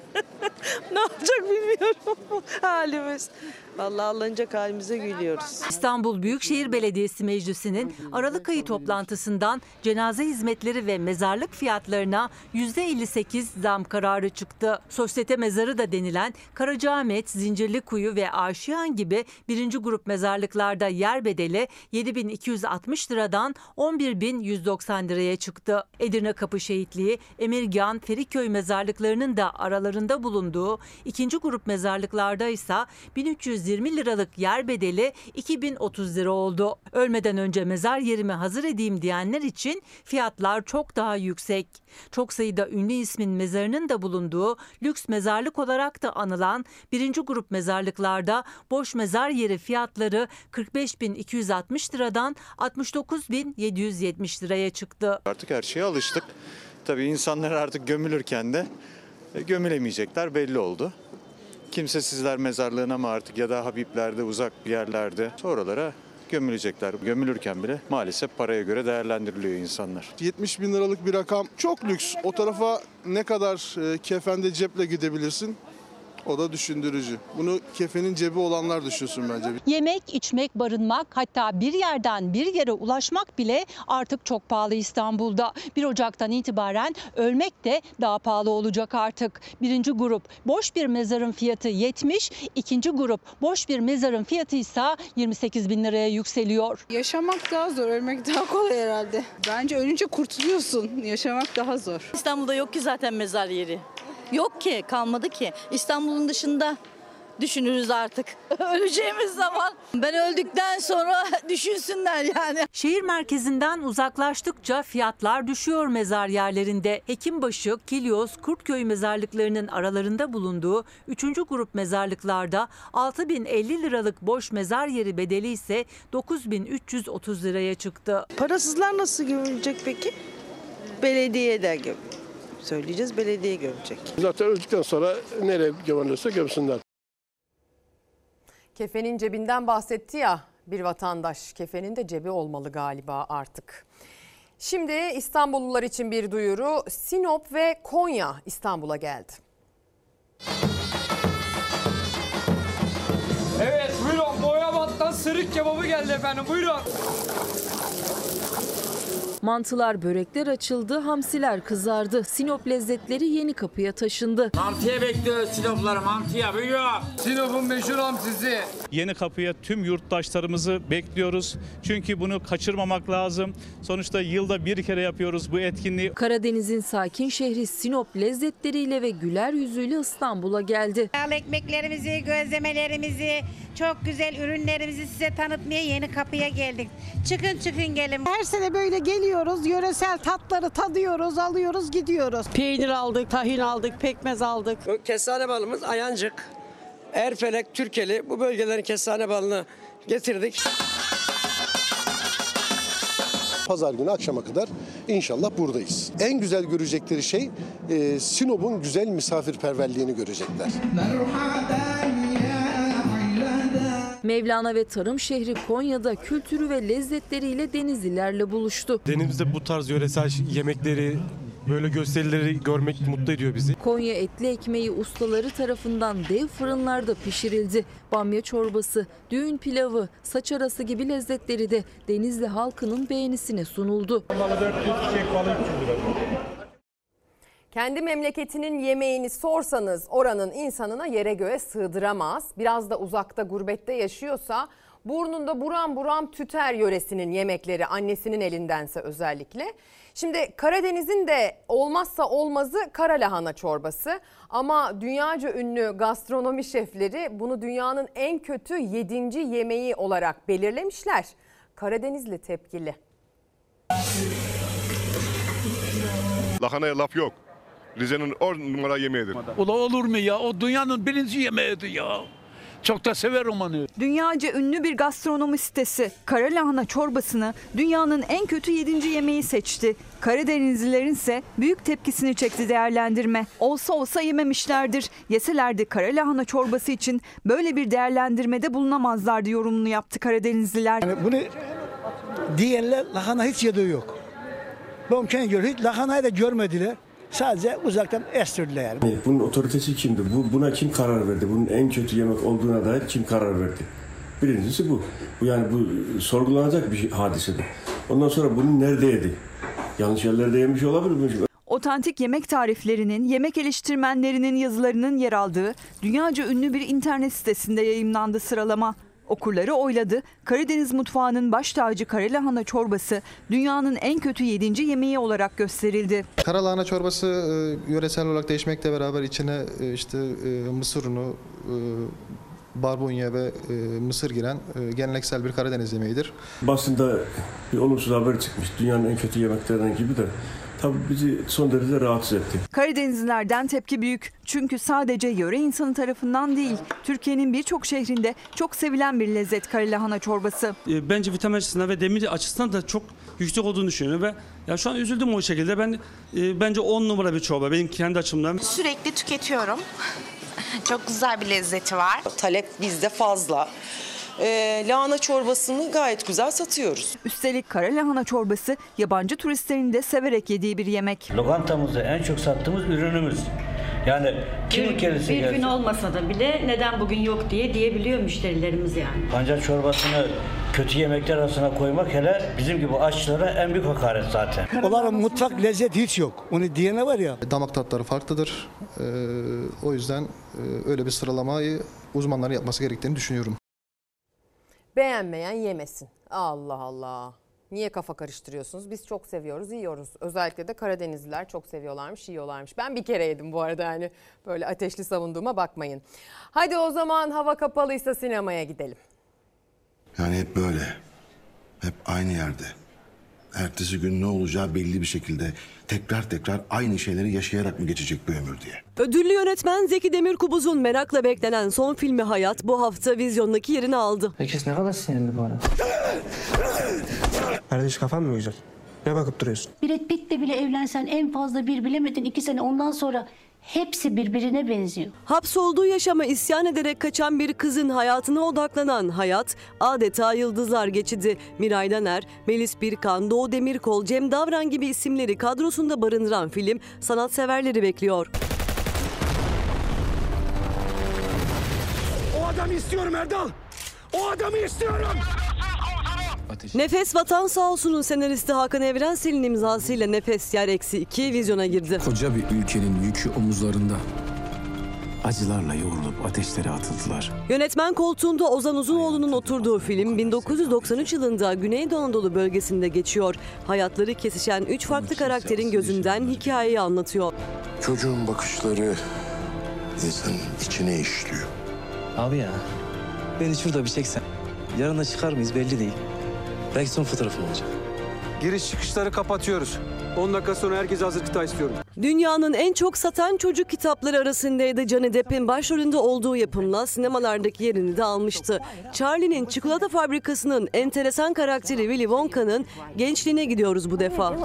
ne olacak bilmiyorum halimiz. Vallahi alınacak halimize gülüyoruz. İstanbul Büyükşehir Belediyesi Meclisi'nin Aralık ayı toplantısından cenaze hizmetleri ve mezarlık fiyatlarına %58 zam kararı çıktı. Sosyete mezarı da denilen Karacaahmet, Zincirlikuyu ve Aşiyan gibi birinci grup mezarlıklarda yer bedeli 7260 liradan 11190 liraya çıktı. Edirne Kapı Şehitliği, Emirgan, Feriköy mezarlıklarının da aralarında bulunduğu ikinci grup mezarlıklarda ise 1300 1520 liralık yer bedeli 2030 lira oldu. Ölmeden önce mezar yerimi hazır edeyim diyenler için fiyatlar çok daha yüksek. Çok sayıda ünlü ismin mezarının da bulunduğu lüks mezarlık olarak da anılan birinci grup mezarlıklarda boş mezar yeri fiyatları 45.260 liradan 69.770 liraya çıktı. Artık her şeye alıştık. Tabii insanlar artık gömülürken de e, gömülemeyecekler belli oldu. Kimsesizler mezarlığına mı artık ya da Habiblerde uzak bir yerlerde oralara gömülecekler. Gömülürken bile maalesef paraya göre değerlendiriliyor insanlar. 70 bin liralık bir rakam çok lüks. O tarafa ne kadar e, kefende ceple gidebilirsin? O da düşündürücü. Bunu kefenin cebi olanlar düşünsün bence. Yemek, içmek, barınmak hatta bir yerden bir yere ulaşmak bile artık çok pahalı İstanbul'da. 1 Ocak'tan itibaren ölmek de daha pahalı olacak artık. Birinci grup boş bir mezarın fiyatı 70, ikinci grup boş bir mezarın fiyatı ise 28 bin liraya yükseliyor. Yaşamak daha zor, ölmek daha kolay herhalde. Bence ölünce kurtuluyorsun. Yaşamak daha zor. İstanbul'da yok ki zaten mezar yeri. Yok ki, kalmadı ki. İstanbul'un dışında düşünürüz artık. [LAUGHS] Öleceğimiz zaman. Ben öldükten sonra [LAUGHS] düşünsünler yani. Şehir merkezinden uzaklaştıkça fiyatlar düşüyor mezar yerlerinde. Hekimbaşı, Kilyos, Kurtköy mezarlıklarının aralarında bulunduğu 3. grup mezarlıklarda 6050 liralık boş mezar yeri bedeli ise 9330 liraya çıktı. Parasızlar nasıl gömülecek peki? Belediyede göm. Söyleyeceğiz belediye gömecek. Zaten öldükten sonra nereye gömülürse gömsünler. Kefenin cebinden bahsetti ya bir vatandaş. Kefenin de cebi olmalı galiba artık. Şimdi İstanbullular için bir duyuru. Sinop ve Konya İstanbul'a geldi. Evet buyurun Boyabat'tan sırık kebabı geldi efendim buyurun. Mantılar, börekler açıldı, hamsiler kızardı. Sinop lezzetleri yeni kapıya taşındı. Mantıya bekliyoruz Sinopları mantıya buyurun. Sinop'un meşhur hamsisi. Yeni kapıya tüm yurttaşlarımızı bekliyoruz. Çünkü bunu kaçırmamak lazım. Sonuçta yılda bir kere yapıyoruz bu etkinliği. Karadeniz'in sakin şehri Sinop lezzetleriyle ve güler yüzüyle İstanbul'a geldi. Yağlı ekmeklerimizi, gözlemelerimizi, çok güzel ürünlerimizi size tanıtmaya yeni kapıya geldik. Çıkın çıkın gelin. Her sene böyle geliyoruz, yöresel tatları tadıyoruz, alıyoruz, gidiyoruz. Peynir aldık, tahin aldık, pekmez aldık. Kestane balımız Ayancık, Erfelek, Türkeli bu bölgelerin kestane balını getirdik. Pazar günü akşama kadar inşallah buradayız. En güzel görecekleri şey e, Sinop'un güzel misafirperverliğini görecekler. Mevlana ve tarım şehri Konya'da kültürü ve lezzetleriyle Denizlilerle buluştu. Denizde bu tarz yöresel yemekleri, böyle gösterileri görmek mutlu ediyor bizi. Konya etli ekmeği ustaları tarafından dev fırınlarda pişirildi. Bamya çorbası, düğün pilavı, saç arası gibi lezzetleri de Denizli halkının beğenisine sunuldu. Kendi memleketinin yemeğini sorsanız oranın insanına yere göğe sığdıramaz. Biraz da uzakta gurbette yaşıyorsa burnunda buram buram tüter yöresinin yemekleri annesinin elindense özellikle. Şimdi Karadeniz'in de olmazsa olmazı kara lahana çorbası ama dünyaca ünlü gastronomi şefleri bunu dünyanın en kötü 7. yemeği olarak belirlemişler. Karadenizli tepkili. Lahanaya laf yok. Rize'nin on numara yemeğidir. Ula olur mu ya? O dünyanın birinci yemeğiydi ya. Çok da severim onu. Dünyaca ünlü bir gastronomi sitesi kara lahana çorbasını dünyanın en kötü 7. yemeği seçti. Karadenizlilerin ise büyük tepkisini çekti değerlendirme. Olsa olsa yememişlerdir. Yeselerdi kara lahana çorbası için böyle bir değerlendirmede bulunamazlardı yorumunu yaptı Karadenizliler. Yani bunu diyenler lahana hiç yediği yok. Ben göre hiç lahanayı da görmediler. Sadece uzaktan estirdiler yani. Bunun otoritesi kimdi? Bu, buna kim karar verdi? Bunun en kötü yemek olduğuna dair kim karar verdi? Birincisi bu. Bu yani bu sorgulanacak bir hadisedir. Ondan sonra bunu nerede yedi? Yanlış yerlerde yemiş olabilir mi? Otantik yemek tariflerinin, yemek eleştirmenlerinin yazılarının yer aldığı dünyaca ünlü bir internet sitesinde yayımlandı sıralama. Okurları oyladı. Karadeniz mutfağının baş tacı karalahana çorbası dünyanın en kötü 7. yemeği olarak gösterildi. Karalahana çorbası e, yöresel olarak değişmekle beraber içine e, işte e, mısır unu, barbunya ve e, mısır giren e, geleneksel bir Karadeniz yemeğidir. Basında bir olumsuz haber çıkmış. Dünyanın en kötü yemeklerinden gibi de. Tabii bizi son derece rahatsız etti. Karadenizlilerden tepki büyük. Çünkü sadece yöre insanı tarafından değil, Türkiye'nin birçok şehrinde çok sevilen bir lezzet karalahana çorbası. E, bence vitamin açısından ve demir açısından da çok yüksek olduğunu düşünüyorum ve ya şu an üzüldüm o şekilde. Ben e, bence 10 numara bir çorba benim kendi açımdan. Sürekli tüketiyorum. [LAUGHS] Çok güzel bir lezzeti var. Talep bizde fazla. Ee, lahana çorbasını gayet güzel satıyoruz. Üstelik karalahana çorbası yabancı turistlerin de severek yediği bir yemek. Lokantamızda en çok sattığımız ürünümüz. Yani kim bir, ülkesi bir gün olmasa da bile neden bugün yok diye diyebiliyor müşterilerimiz yani. pancar çorbasını kötü yemekler arasına koymak hele bizim gibi aşçılara en büyük hakaret zaten. Onların mutfak lezzeti hiç yok. Onu diyene var ya. Damak tatları farklıdır. Ee, o yüzden e, öyle bir sıralamayı uzmanların yapması gerektiğini düşünüyorum. Beğenmeyen yemesin. Allah Allah. Niye kafa karıştırıyorsunuz? Biz çok seviyoruz, yiyoruz. Özellikle de Karadenizliler çok seviyorlarmış, yiyorlarmış. Ben bir kere yedim bu arada yani böyle ateşli savunduğuma bakmayın. Hadi o zaman hava kapalıysa sinemaya gidelim. Yani hep böyle. Hep aynı yerde. Ertesi gün ne olacağı belli bir şekilde tekrar tekrar aynı şeyleri yaşayarak mı geçecek bu ömür diye. Ödüllü yönetmen Zeki Demirkubuz'un merakla beklenen son filmi Hayat bu hafta vizyondaki yerini aldı. Herkes ne kadar sinirli bu arada. Kardeş kafan mı güzel? Ne bakıp duruyorsun? Brad Pitt'le bile evlensen en fazla bir bilemedin iki sene ondan sonra hepsi birbirine benziyor. Hapsolduğu yaşama isyan ederek kaçan bir kızın hayatına odaklanan Hayat adeta yıldızlar geçidi. Miray Daner, Melis Birkan, Doğu Demirkol, Cem Davran gibi isimleri kadrosunda barındıran film sanatseverleri bekliyor. O adamı istiyorum Erdal. O adamı istiyorum. Nefes Vatan Sağ olsun'un senaristi Hakan Evrensel'in imzasıyla Nefes Yer Eksi 2 vizyona girdi. Koca bir ülkenin yükü omuzlarında. Acılarla yoğrulup ateşlere atıldılar. Yönetmen koltuğunda Ozan Uzunoğlu'nun oturduğu film 1993 yılında Güneydoğu Anadolu bölgesinde geçiyor. Hayatları kesişen 3 farklı karakterin gözünden hikayeyi anlatıyor. Çocuğun bakışları insanın içine işliyor. Abi ya beni şurada bir çeksen. Yarın da çıkar mıyız belli değil. Belki son fotoğrafım olacak. Giriş çıkışları kapatıyoruz. 10 dakika sonra herkese hazır kıta istiyorum. Dünyanın en çok satan çocuk kitapları arasındaydı Johnny Depp'in başrolünde olduğu yapımla sinemalardaki yerini de almıştı. Charlie'nin çikolata fabrikasının enteresan karakteri Willy Wonka'nın gençliğine gidiyoruz bu defa.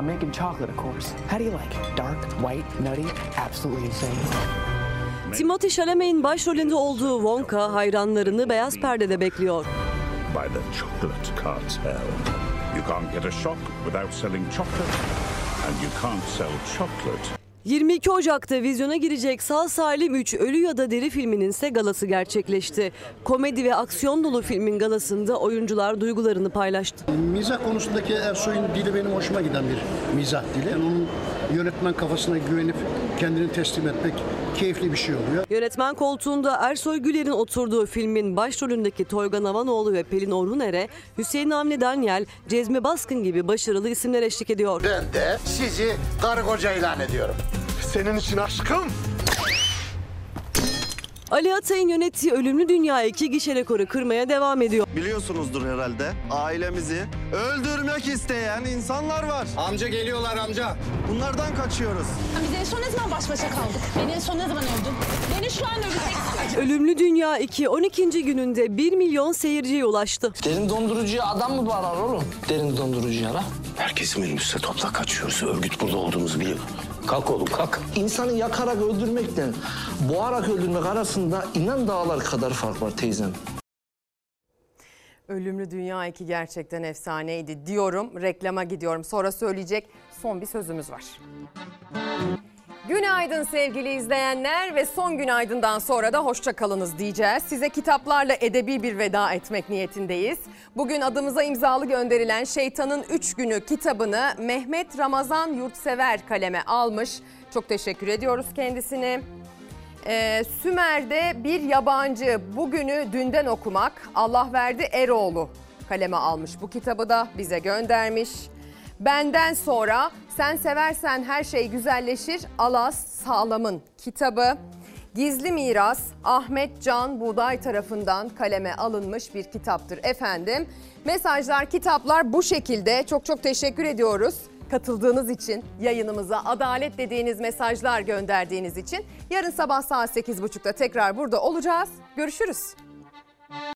I'm making chocolate, of course. How do you like it? Dark, white, nutty, absolutely insane. Timothée Chalamet'in başrolünde olduğu Wonka hayranlarını beyaz perdede bekliyor. By the chocolate cartel. You can't get a shop without selling chocolate, and you can't sell chocolate 22 Ocak'ta vizyona girecek Sağ Salim 3 Ölü ya da Deri filminin ise galası gerçekleşti. Komedi ve aksiyon dolu filmin galasında oyuncular duygularını paylaştı. Mizah konusundaki Ersoy'un dili benim hoşuma giden bir mizah dili. Yani onun yönetmen kafasına güvenip kendini teslim etmek keyifli bir şey oluyor. Yönetmen koltuğunda Ersoy Güler'in oturduğu filmin başrolündeki Toygan Havanoğlu ve Pelin Orhuner'e Hüseyin Avni Daniel, Cezmi Baskın gibi başarılı isimler eşlik ediyor. Ben de sizi karı koca ilan ediyorum. Senin için aşkım. Ali Atay'ın yönettiği Ölümlü Dünya 2 gişe rekoru kırmaya devam ediyor. Biliyorsunuzdur herhalde ailemizi öldürmek isteyen insanlar var. Amca geliyorlar amca. Bunlardan kaçıyoruz. Biz en son ne zaman baş başa kaldık? Beni en son ne zaman öldün? Beni şu an öldüreceksin. Ölümlü Dünya 2 12. gününde 1 milyon seyirciye ulaştı. Derin dondurucuya adam mı bağlar oğlum? Derin dondurucuya la. Herkesi minibüste topla kaçıyoruz. Örgüt burada olduğumuzu biliyor. Kalk oğlum kalk. İnsanı yakarak öldürmekle boğarak öldürmek arasında inan dağlar kadar fark var teyzem. Ölümlü Dünya 2 gerçekten efsaneydi diyorum. Reklama gidiyorum. Sonra söyleyecek son bir sözümüz var. Günaydın sevgili izleyenler ve son günaydından sonra da hoşça kalınız diyeceğiz. Size kitaplarla edebi bir veda etmek niyetindeyiz. Bugün adımıza imzalı gönderilen Şeytanın Üç Günü kitabını Mehmet Ramazan Yurtsever kaleme almış. Çok teşekkür ediyoruz kendisine. Ee, Sümer'de bir yabancı bugünü dünden okumak Allah verdi Eroğlu kaleme almış. Bu kitabı da bize göndermiş. Benden sonra sen seversen her şey güzelleşir Alas Sağlam'ın kitabı. Gizli Miras Ahmet Can Buğday tarafından kaleme alınmış bir kitaptır efendim. Mesajlar, kitaplar bu şekilde. Çok çok teşekkür ediyoruz katıldığınız için, yayınımıza adalet dediğiniz mesajlar gönderdiğiniz için. Yarın sabah saat 8.30'da tekrar burada olacağız. Görüşürüz.